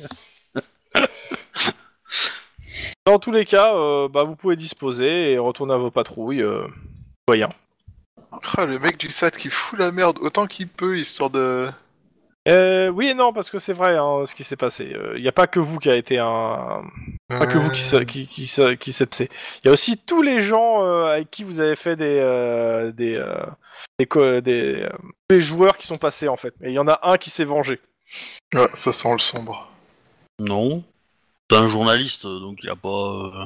Dans tous les cas, euh, bah, vous pouvez disposer et retourner à vos patrouilles. Euh, voyant. Ah, le mec du SAT qui fout la merde autant qu'il peut, histoire de... Euh, oui et non, parce que c'est vrai hein, ce qui s'est passé. Il n'y a pas que vous qui a été un, Pas que vous qui se- qui qui, se- qui s'êtes- Il y a aussi tous les gens euh, avec qui vous avez fait des euh, des euh, des, co- des, euh, des joueurs qui sont passés en fait. Et il y en a un qui s'est vengé. Ah, ça sent le sombre. Non. C'est un journaliste, donc il a pas euh,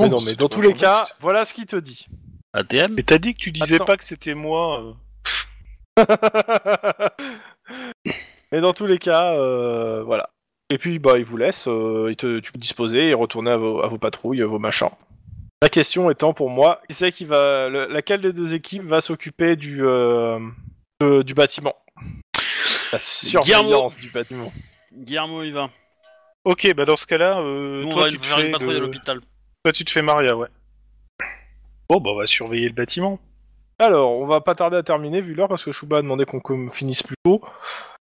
Mais non, mais dans tous les cas, voilà ce qu'il te dit. ATM. Mais t'as dit que tu disais Attends. pas que c'était moi. euh. Mais dans tous les cas, euh, voilà. Et puis bah il vous laisse, euh, il te, tu peux disposer et retourner à vos, à vos patrouilles, à vos machins. La question étant pour moi, qui c'est qui va, le- laquelle des deux équipes va s'occuper du euh, de- du bâtiment, la surveillance du bâtiment. Guillermo, il va. Ok, bah dans ce cas-là, euh, Nous, on toi, va tu te faire une fais patrouille de- à l'hôpital. toi tu te fais Maria, ouais. Bon, bah on va surveiller le bâtiment. Alors, on va pas tarder à terminer vu l'heure parce que Chouba a demandé qu'on com- finisse plus tôt.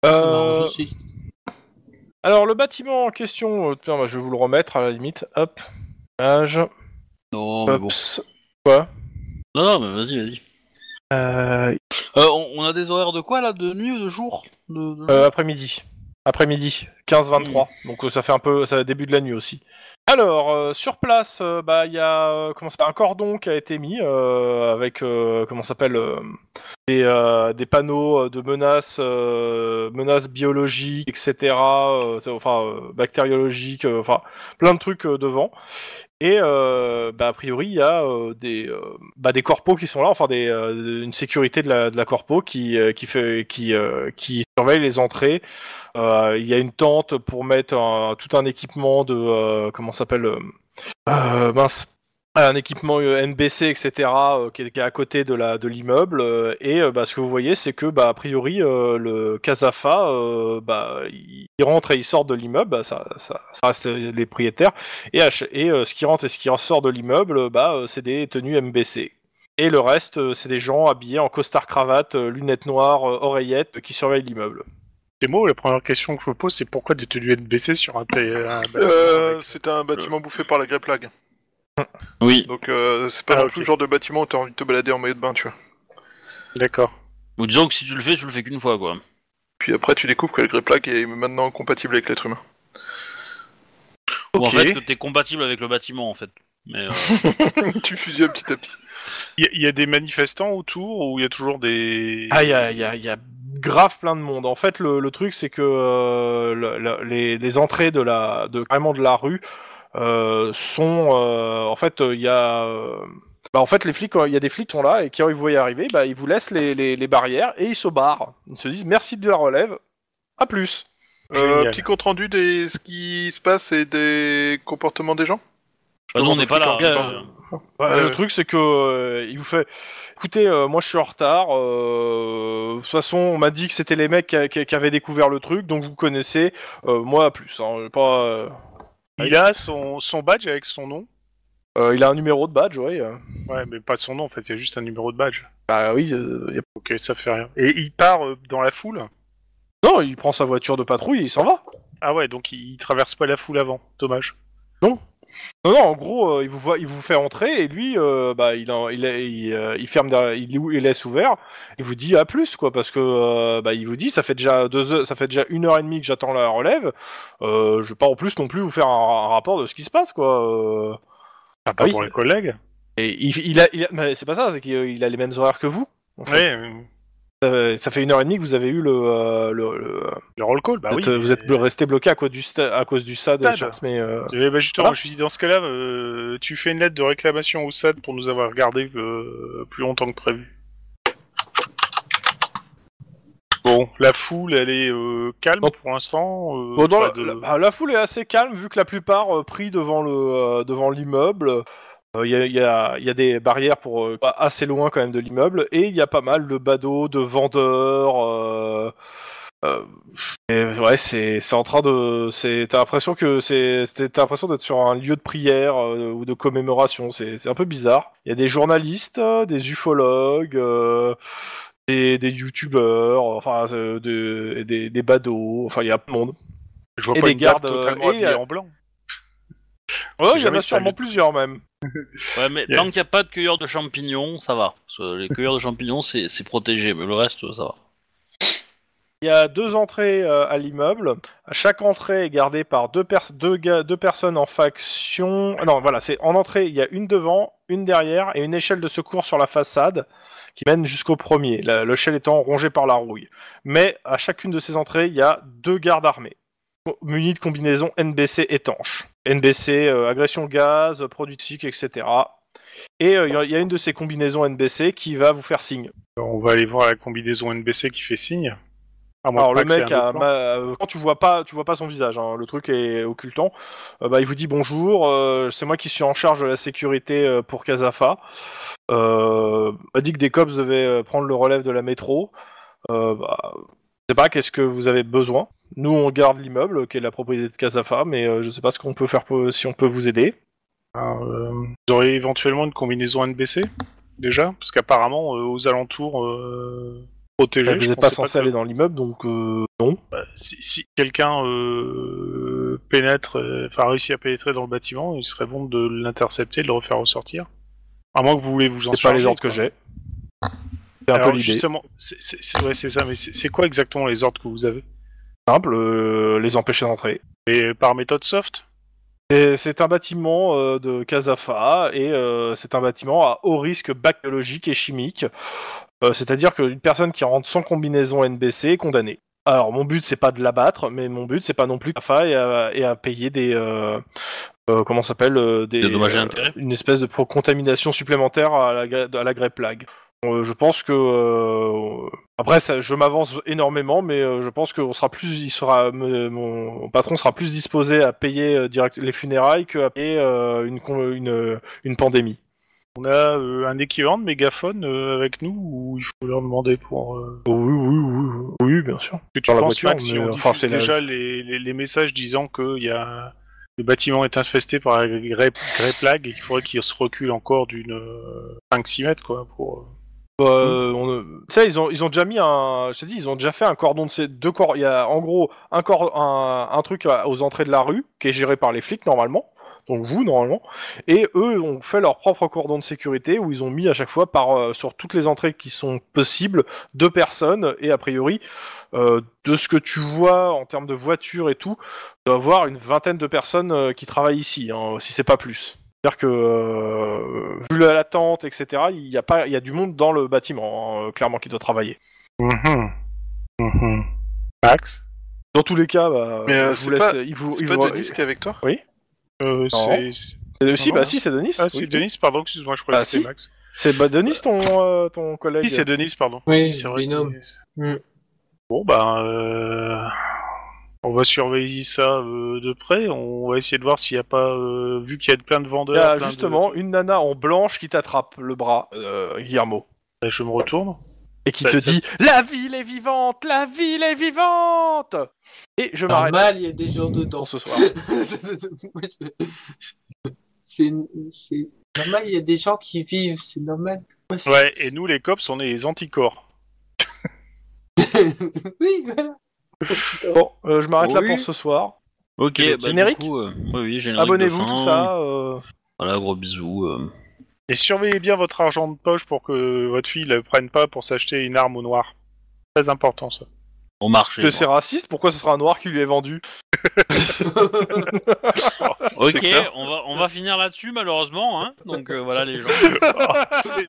Ça Euh, alors le bâtiment en question, euh, tiens, bah, je vais vous le remettre à la limite. Hop, page. Non, mais bon. Quoi? Non, non, mais vas-y, vas-y. euh, Euh, on, on a des horaires de quoi là? De nuit ou de jour? De, de- Euh, après-midi. Après-midi, 15-23. Donc euh, ça fait un peu, ça début de la nuit aussi. Alors, euh, sur place, euh, bah il y a euh, comment ça un cordon qui a été mis avec comment s'appelle des, des panneaux de menaces, menaces biologiques, etc. enfin bactériologiques, enfin plein de trucs devant. Et euh, bah, a priori, il y a euh, des, euh, bah, des corpos qui sont là, enfin des, euh, une sécurité de la, de la corpo qui, euh, qui, fait, qui, euh, qui surveille les entrées. Il y a une tente pour mettre un- tout un équipement de comment s'appelle mince un équipement euh, NBC etc euh, qui, est, qui est à côté de la de l'immeuble euh, et euh, bah, ce que vous voyez c'est que bah a priori euh, le Casafa euh, bah il, il rentre et il sort de l'immeuble bah, ça, ça, ça reste les propriétaires et, et euh, ce qui rentre et ce qui ressort de l'immeuble bah euh, c'est des tenues MBC et le reste euh, c'est des gens habillés en costard cravate lunettes noires oreillettes qui surveillent l'immeuble C'est moi, la première question que je me pose, c'est pourquoi des tenues NBC sur un, un bâtiment Euh, c'est un bâtiment bouffé par la grippe lag. Oui. Donc euh, c'est pas Ah, non ok. plus le genre de bâtiment où t'as envie de te balader en maillot de bain, tu vois. D'accord. Ou disons que si tu le fais, tu le fais qu'une fois, quoi. Puis après tu découvres que la grippe lag est maintenant compatible avec l'être humain. Ou en Ok. fait, que t'es compatible avec le bâtiment, en fait. Mais euh, tu fusionnes petit à petit. Il y, a- il y a des manifestants autour ou il y a toujours des. Ah, il y a, y a- y a grave plein de monde. En fait, le, le truc, c'est que euh, le- le- les, les entrées de la, de carrément de la rue euh, sont, euh, en fait, il y a, euh, bah, en fait, les flics, il y a des flics qui sont là et quand ils vous voient arriver, bah, ils vous laissent les, les, les barrières et ils se barrent. Ils se disent merci de la relève, à plus. Euh, petit compte rendu des ce qui se passe et des comportements des gens? bah, nous, on n'est pas là. euh, le truc c'est que euh, il vous fait écoutez euh, moi je suis en retard euh, de toute façon on m'a dit que c'était les mecs qui, qui- qui avaient découvert le truc donc vous connaissez euh, moi plus hein, pas euh, Il a son, son badge avec son nom. euh, il a un numéro de badge ouais. Ouais, mais pas son nom en fait, il y a juste un numéro de badge. bah oui euh, y a- Ok, ça fait rien. Et il part euh, dans la foule? Non il prend sa voiture de patrouille et il s'en va Ah ouais, donc il, il traverse pas la foule avant. Dommage. non non en gros euh, il vous voit il vous fait entrer et lui euh, bah il en- il, il, euh, il ferme derrière- il, il laisse ouvert il vous dit à plus quoi parce que euh, bah il vous dit ça fait déjà deux heures, ça fait déjà une heure et demie que j'attends la relève euh, je vais pas en plus non plus vous faire un, un rapport de ce qui se passe quoi euh. Ah, pas oui. pour les collègues. et il, il a, il a- mais c'est pas ça c'est qu'il il a les mêmes horaires que vous en fait. Ouais, ça fait une heure et demie que vous avez eu le. euh, le, le- Le roll call, bah vous oui. êtes, vous êtes mais- resté bloqué à cause du, à cause du SAD. Mais, ben justement, Voilà. je suis dit dans ce cas-là, euh, tu fais une lettre de réclamation au SAD pour nous avoir regardé euh, plus longtemps que prévu. Bon, la foule, elle est euh, calme Bon. pour l'instant. Bon, la, de- la- bah, la foule est assez calme vu que la plupart pris devant le devant l'immeuble. Il y, a, y y a des barrières pour euh, pas assez loin quand même de l'immeuble et il y a pas mal de badauds, de vendeurs. euh, euh, et ouais, c'est en train de. T'as l'impression que c'est t'as l'impression d'être sur un lieu de prière euh, ou de commémoration. C'est un peu bizarre. Il y a des journalistes, euh, des ufologues. euh, des, des youtubeurs, enfin euh, de- des, des badauds, enfin il y a plein de monde. Je vois et pas des une gardes, euh, totalement et, euh, en blanc. Ouais, il y en a sûrement plusieurs même. Ouais, mais Yes. tant qu'il n'y a pas de cueilleurs de champignons, ça va. Parce que les cueilleurs de champignons, c'est c'est protégé, mais le reste, ça va. Il y a deux entrées euh, à l'immeuble. Chaque entrée est gardée par deux, pers- deux, gars- deux personnes en faction. Non, voilà, c'est en entrée, il y a une devant, une derrière et une échelle de secours sur la façade qui mène jusqu'au premier, la- l'échelle étant rongée par la rouille. Mais à chacune de ces entrées, il y a deux gardes armés, munis de combinaisons NBC étanches. NBC, euh, agression gaz, produits toxiques, etc. Et euh, il y a- y a une de ces combinaisons NBC qui va vous faire signe. On va aller voir la combinaison NBC qui fait signe. À moins Alors le mec, a, euh, quand tu vois pas, tu vois pas son visage, hein, le truc est occultant. euh, bah, il vous dit bonjour, euh, c'est moi qui suis en charge de la sécurité pour Casafa. Euh, m'a dit que des cops devaient prendre le relève de la métro. Bah, sais pas, qu'est-ce que vous avez besoin Nous, on garde l'immeuble, qui est la propriété de Casafa, mais euh, je sais pas ce qu'on peut faire, pour- si on peut vous aider. Alors, euh, vous auriez éventuellement une combinaison NBC déjà? Parce qu'apparemment, euh, aux alentours euh, protégés, vous je n'êtes pas censé que- aller dans l'immeuble, donc euh, non. si, si quelqu'un pénètre, enfin réussit à pénétrer dans le bâtiment, il serait bon de l'intercepter, de le refaire ressortir. À moins que vous voulez vous en C'est pas les charger, ordres que j'ai. C'est un Alors, peu l'idée. justement, c'est ouais, ça, mais c'est quoi exactement les ordres que vous avez? Simple, euh, les empêcher d'entrer. Et par méthode soft? C'est un bâtiment euh, de Casafa et euh, c'est un bâtiment à haut risque bactériologique et chimique. Euh, C'est-à-dire qu'une personne qui rentre sans combinaison NBC est condamnée. Alors mon but c'est pas de l'abattre, mais mon but c'est pas non plus Casafa et à, et à payer des euh, euh, comment ça s'appelle des Des dommages et intérêts une espèce de contamination supplémentaire à la, à la plague. Euh, je pense que euh, après ça, je m'avance énormément, mais euh, je pense qu'on sera plus, il sera, mon, patron sera plus disposé à payer direct les funérailles qu'à payer une, con- une une pandémie. On a euh, un équivalent de mégaphone euh, avec nous ou il faut leur demander pour. euh, Oui, oui, oui, oui, bien sûr. que tu Dans la penses voiture, Max, si on enfin, diffuse la- déjà les, les- les messages disant que y a le bâtiment est infesté par la grey, grey plague et qu'il faudrait qu'il se recule encore d'une euh, 5-6 mètres quoi pour. Euh, Euh, on, euh, tu sais, ils ont, ils ont déjà mis un, je te dis, ils ont déjà fait un cordon de ces deux corps. Il y a en gros un cor, un, un truc aux entrées de la rue qui est géré par les flics normalement. Donc vous normalement, et eux ont fait leur propre cordon de sécurité où ils ont mis à chaque fois par euh, sur toutes les entrées qui sont possibles deux personnes et a priori euh, de ce que tu vois en termes de voitures et tout, il doit y avoir une vingtaine de personnes qui travaillent ici, hein, si c'est pas plus. C'est-à-dire que euh, vu la l'attente, etc., il y a pas, il y a du monde dans le bâtiment, hein, euh, clairement, qui doit travailler. Mhm. Mhm. Max Dans tous les cas, bah, Mais, euh, c'est pas- il vous, C'est il pas vous- Denis qui est avec toi? Euh, c'est c'est- Euh, si, bah si, c'est Denis. ah c'est oui. Denis pardon excuse-moi je croyais Ah, que c'était si. Max. C'est bah, Denis, ton, euh, ton collègue. Oui c'est Denis pardon. Oui, c'est vrai. binôme. Mm. Bon ben euh, on va surveiller ça euh, de près. On va essayer de voir s'il n'y a pas euh, vu qu'il y a plein de vendeurs. Il y a plein de- justement une nana en blanche qui t'attrape le bras, euh, Guillermo, Je me retourne. et qui Ça- te ça- dit La ville est vivante La ville est vivante Et je m'arrête Normal, il y a des gens dedans. pour ce soir. Moi, je- c'est, c'est normal, il y a des gens qui vivent, c'est normal. Ouais et nous les cops on est les anticorps. oui, voilà. Bon, euh, je m'arrête là pour ce soir. Ok, bah, générique du coup, euh, oui, oui, générique Abonnez-vous, de tout ça. euh, Voilà, gros bisous. euh. Et surveillez bien votre argent de poche pour que votre fille ne prenne pas pour s'acheter une arme au noir. Très important ça. Au marché. que moi. c'est raciste, pourquoi ce sera un noir qui lui est vendu? Ok, on va, on va finir là-dessus malheureusement. Hein Donc euh, voilà les gens.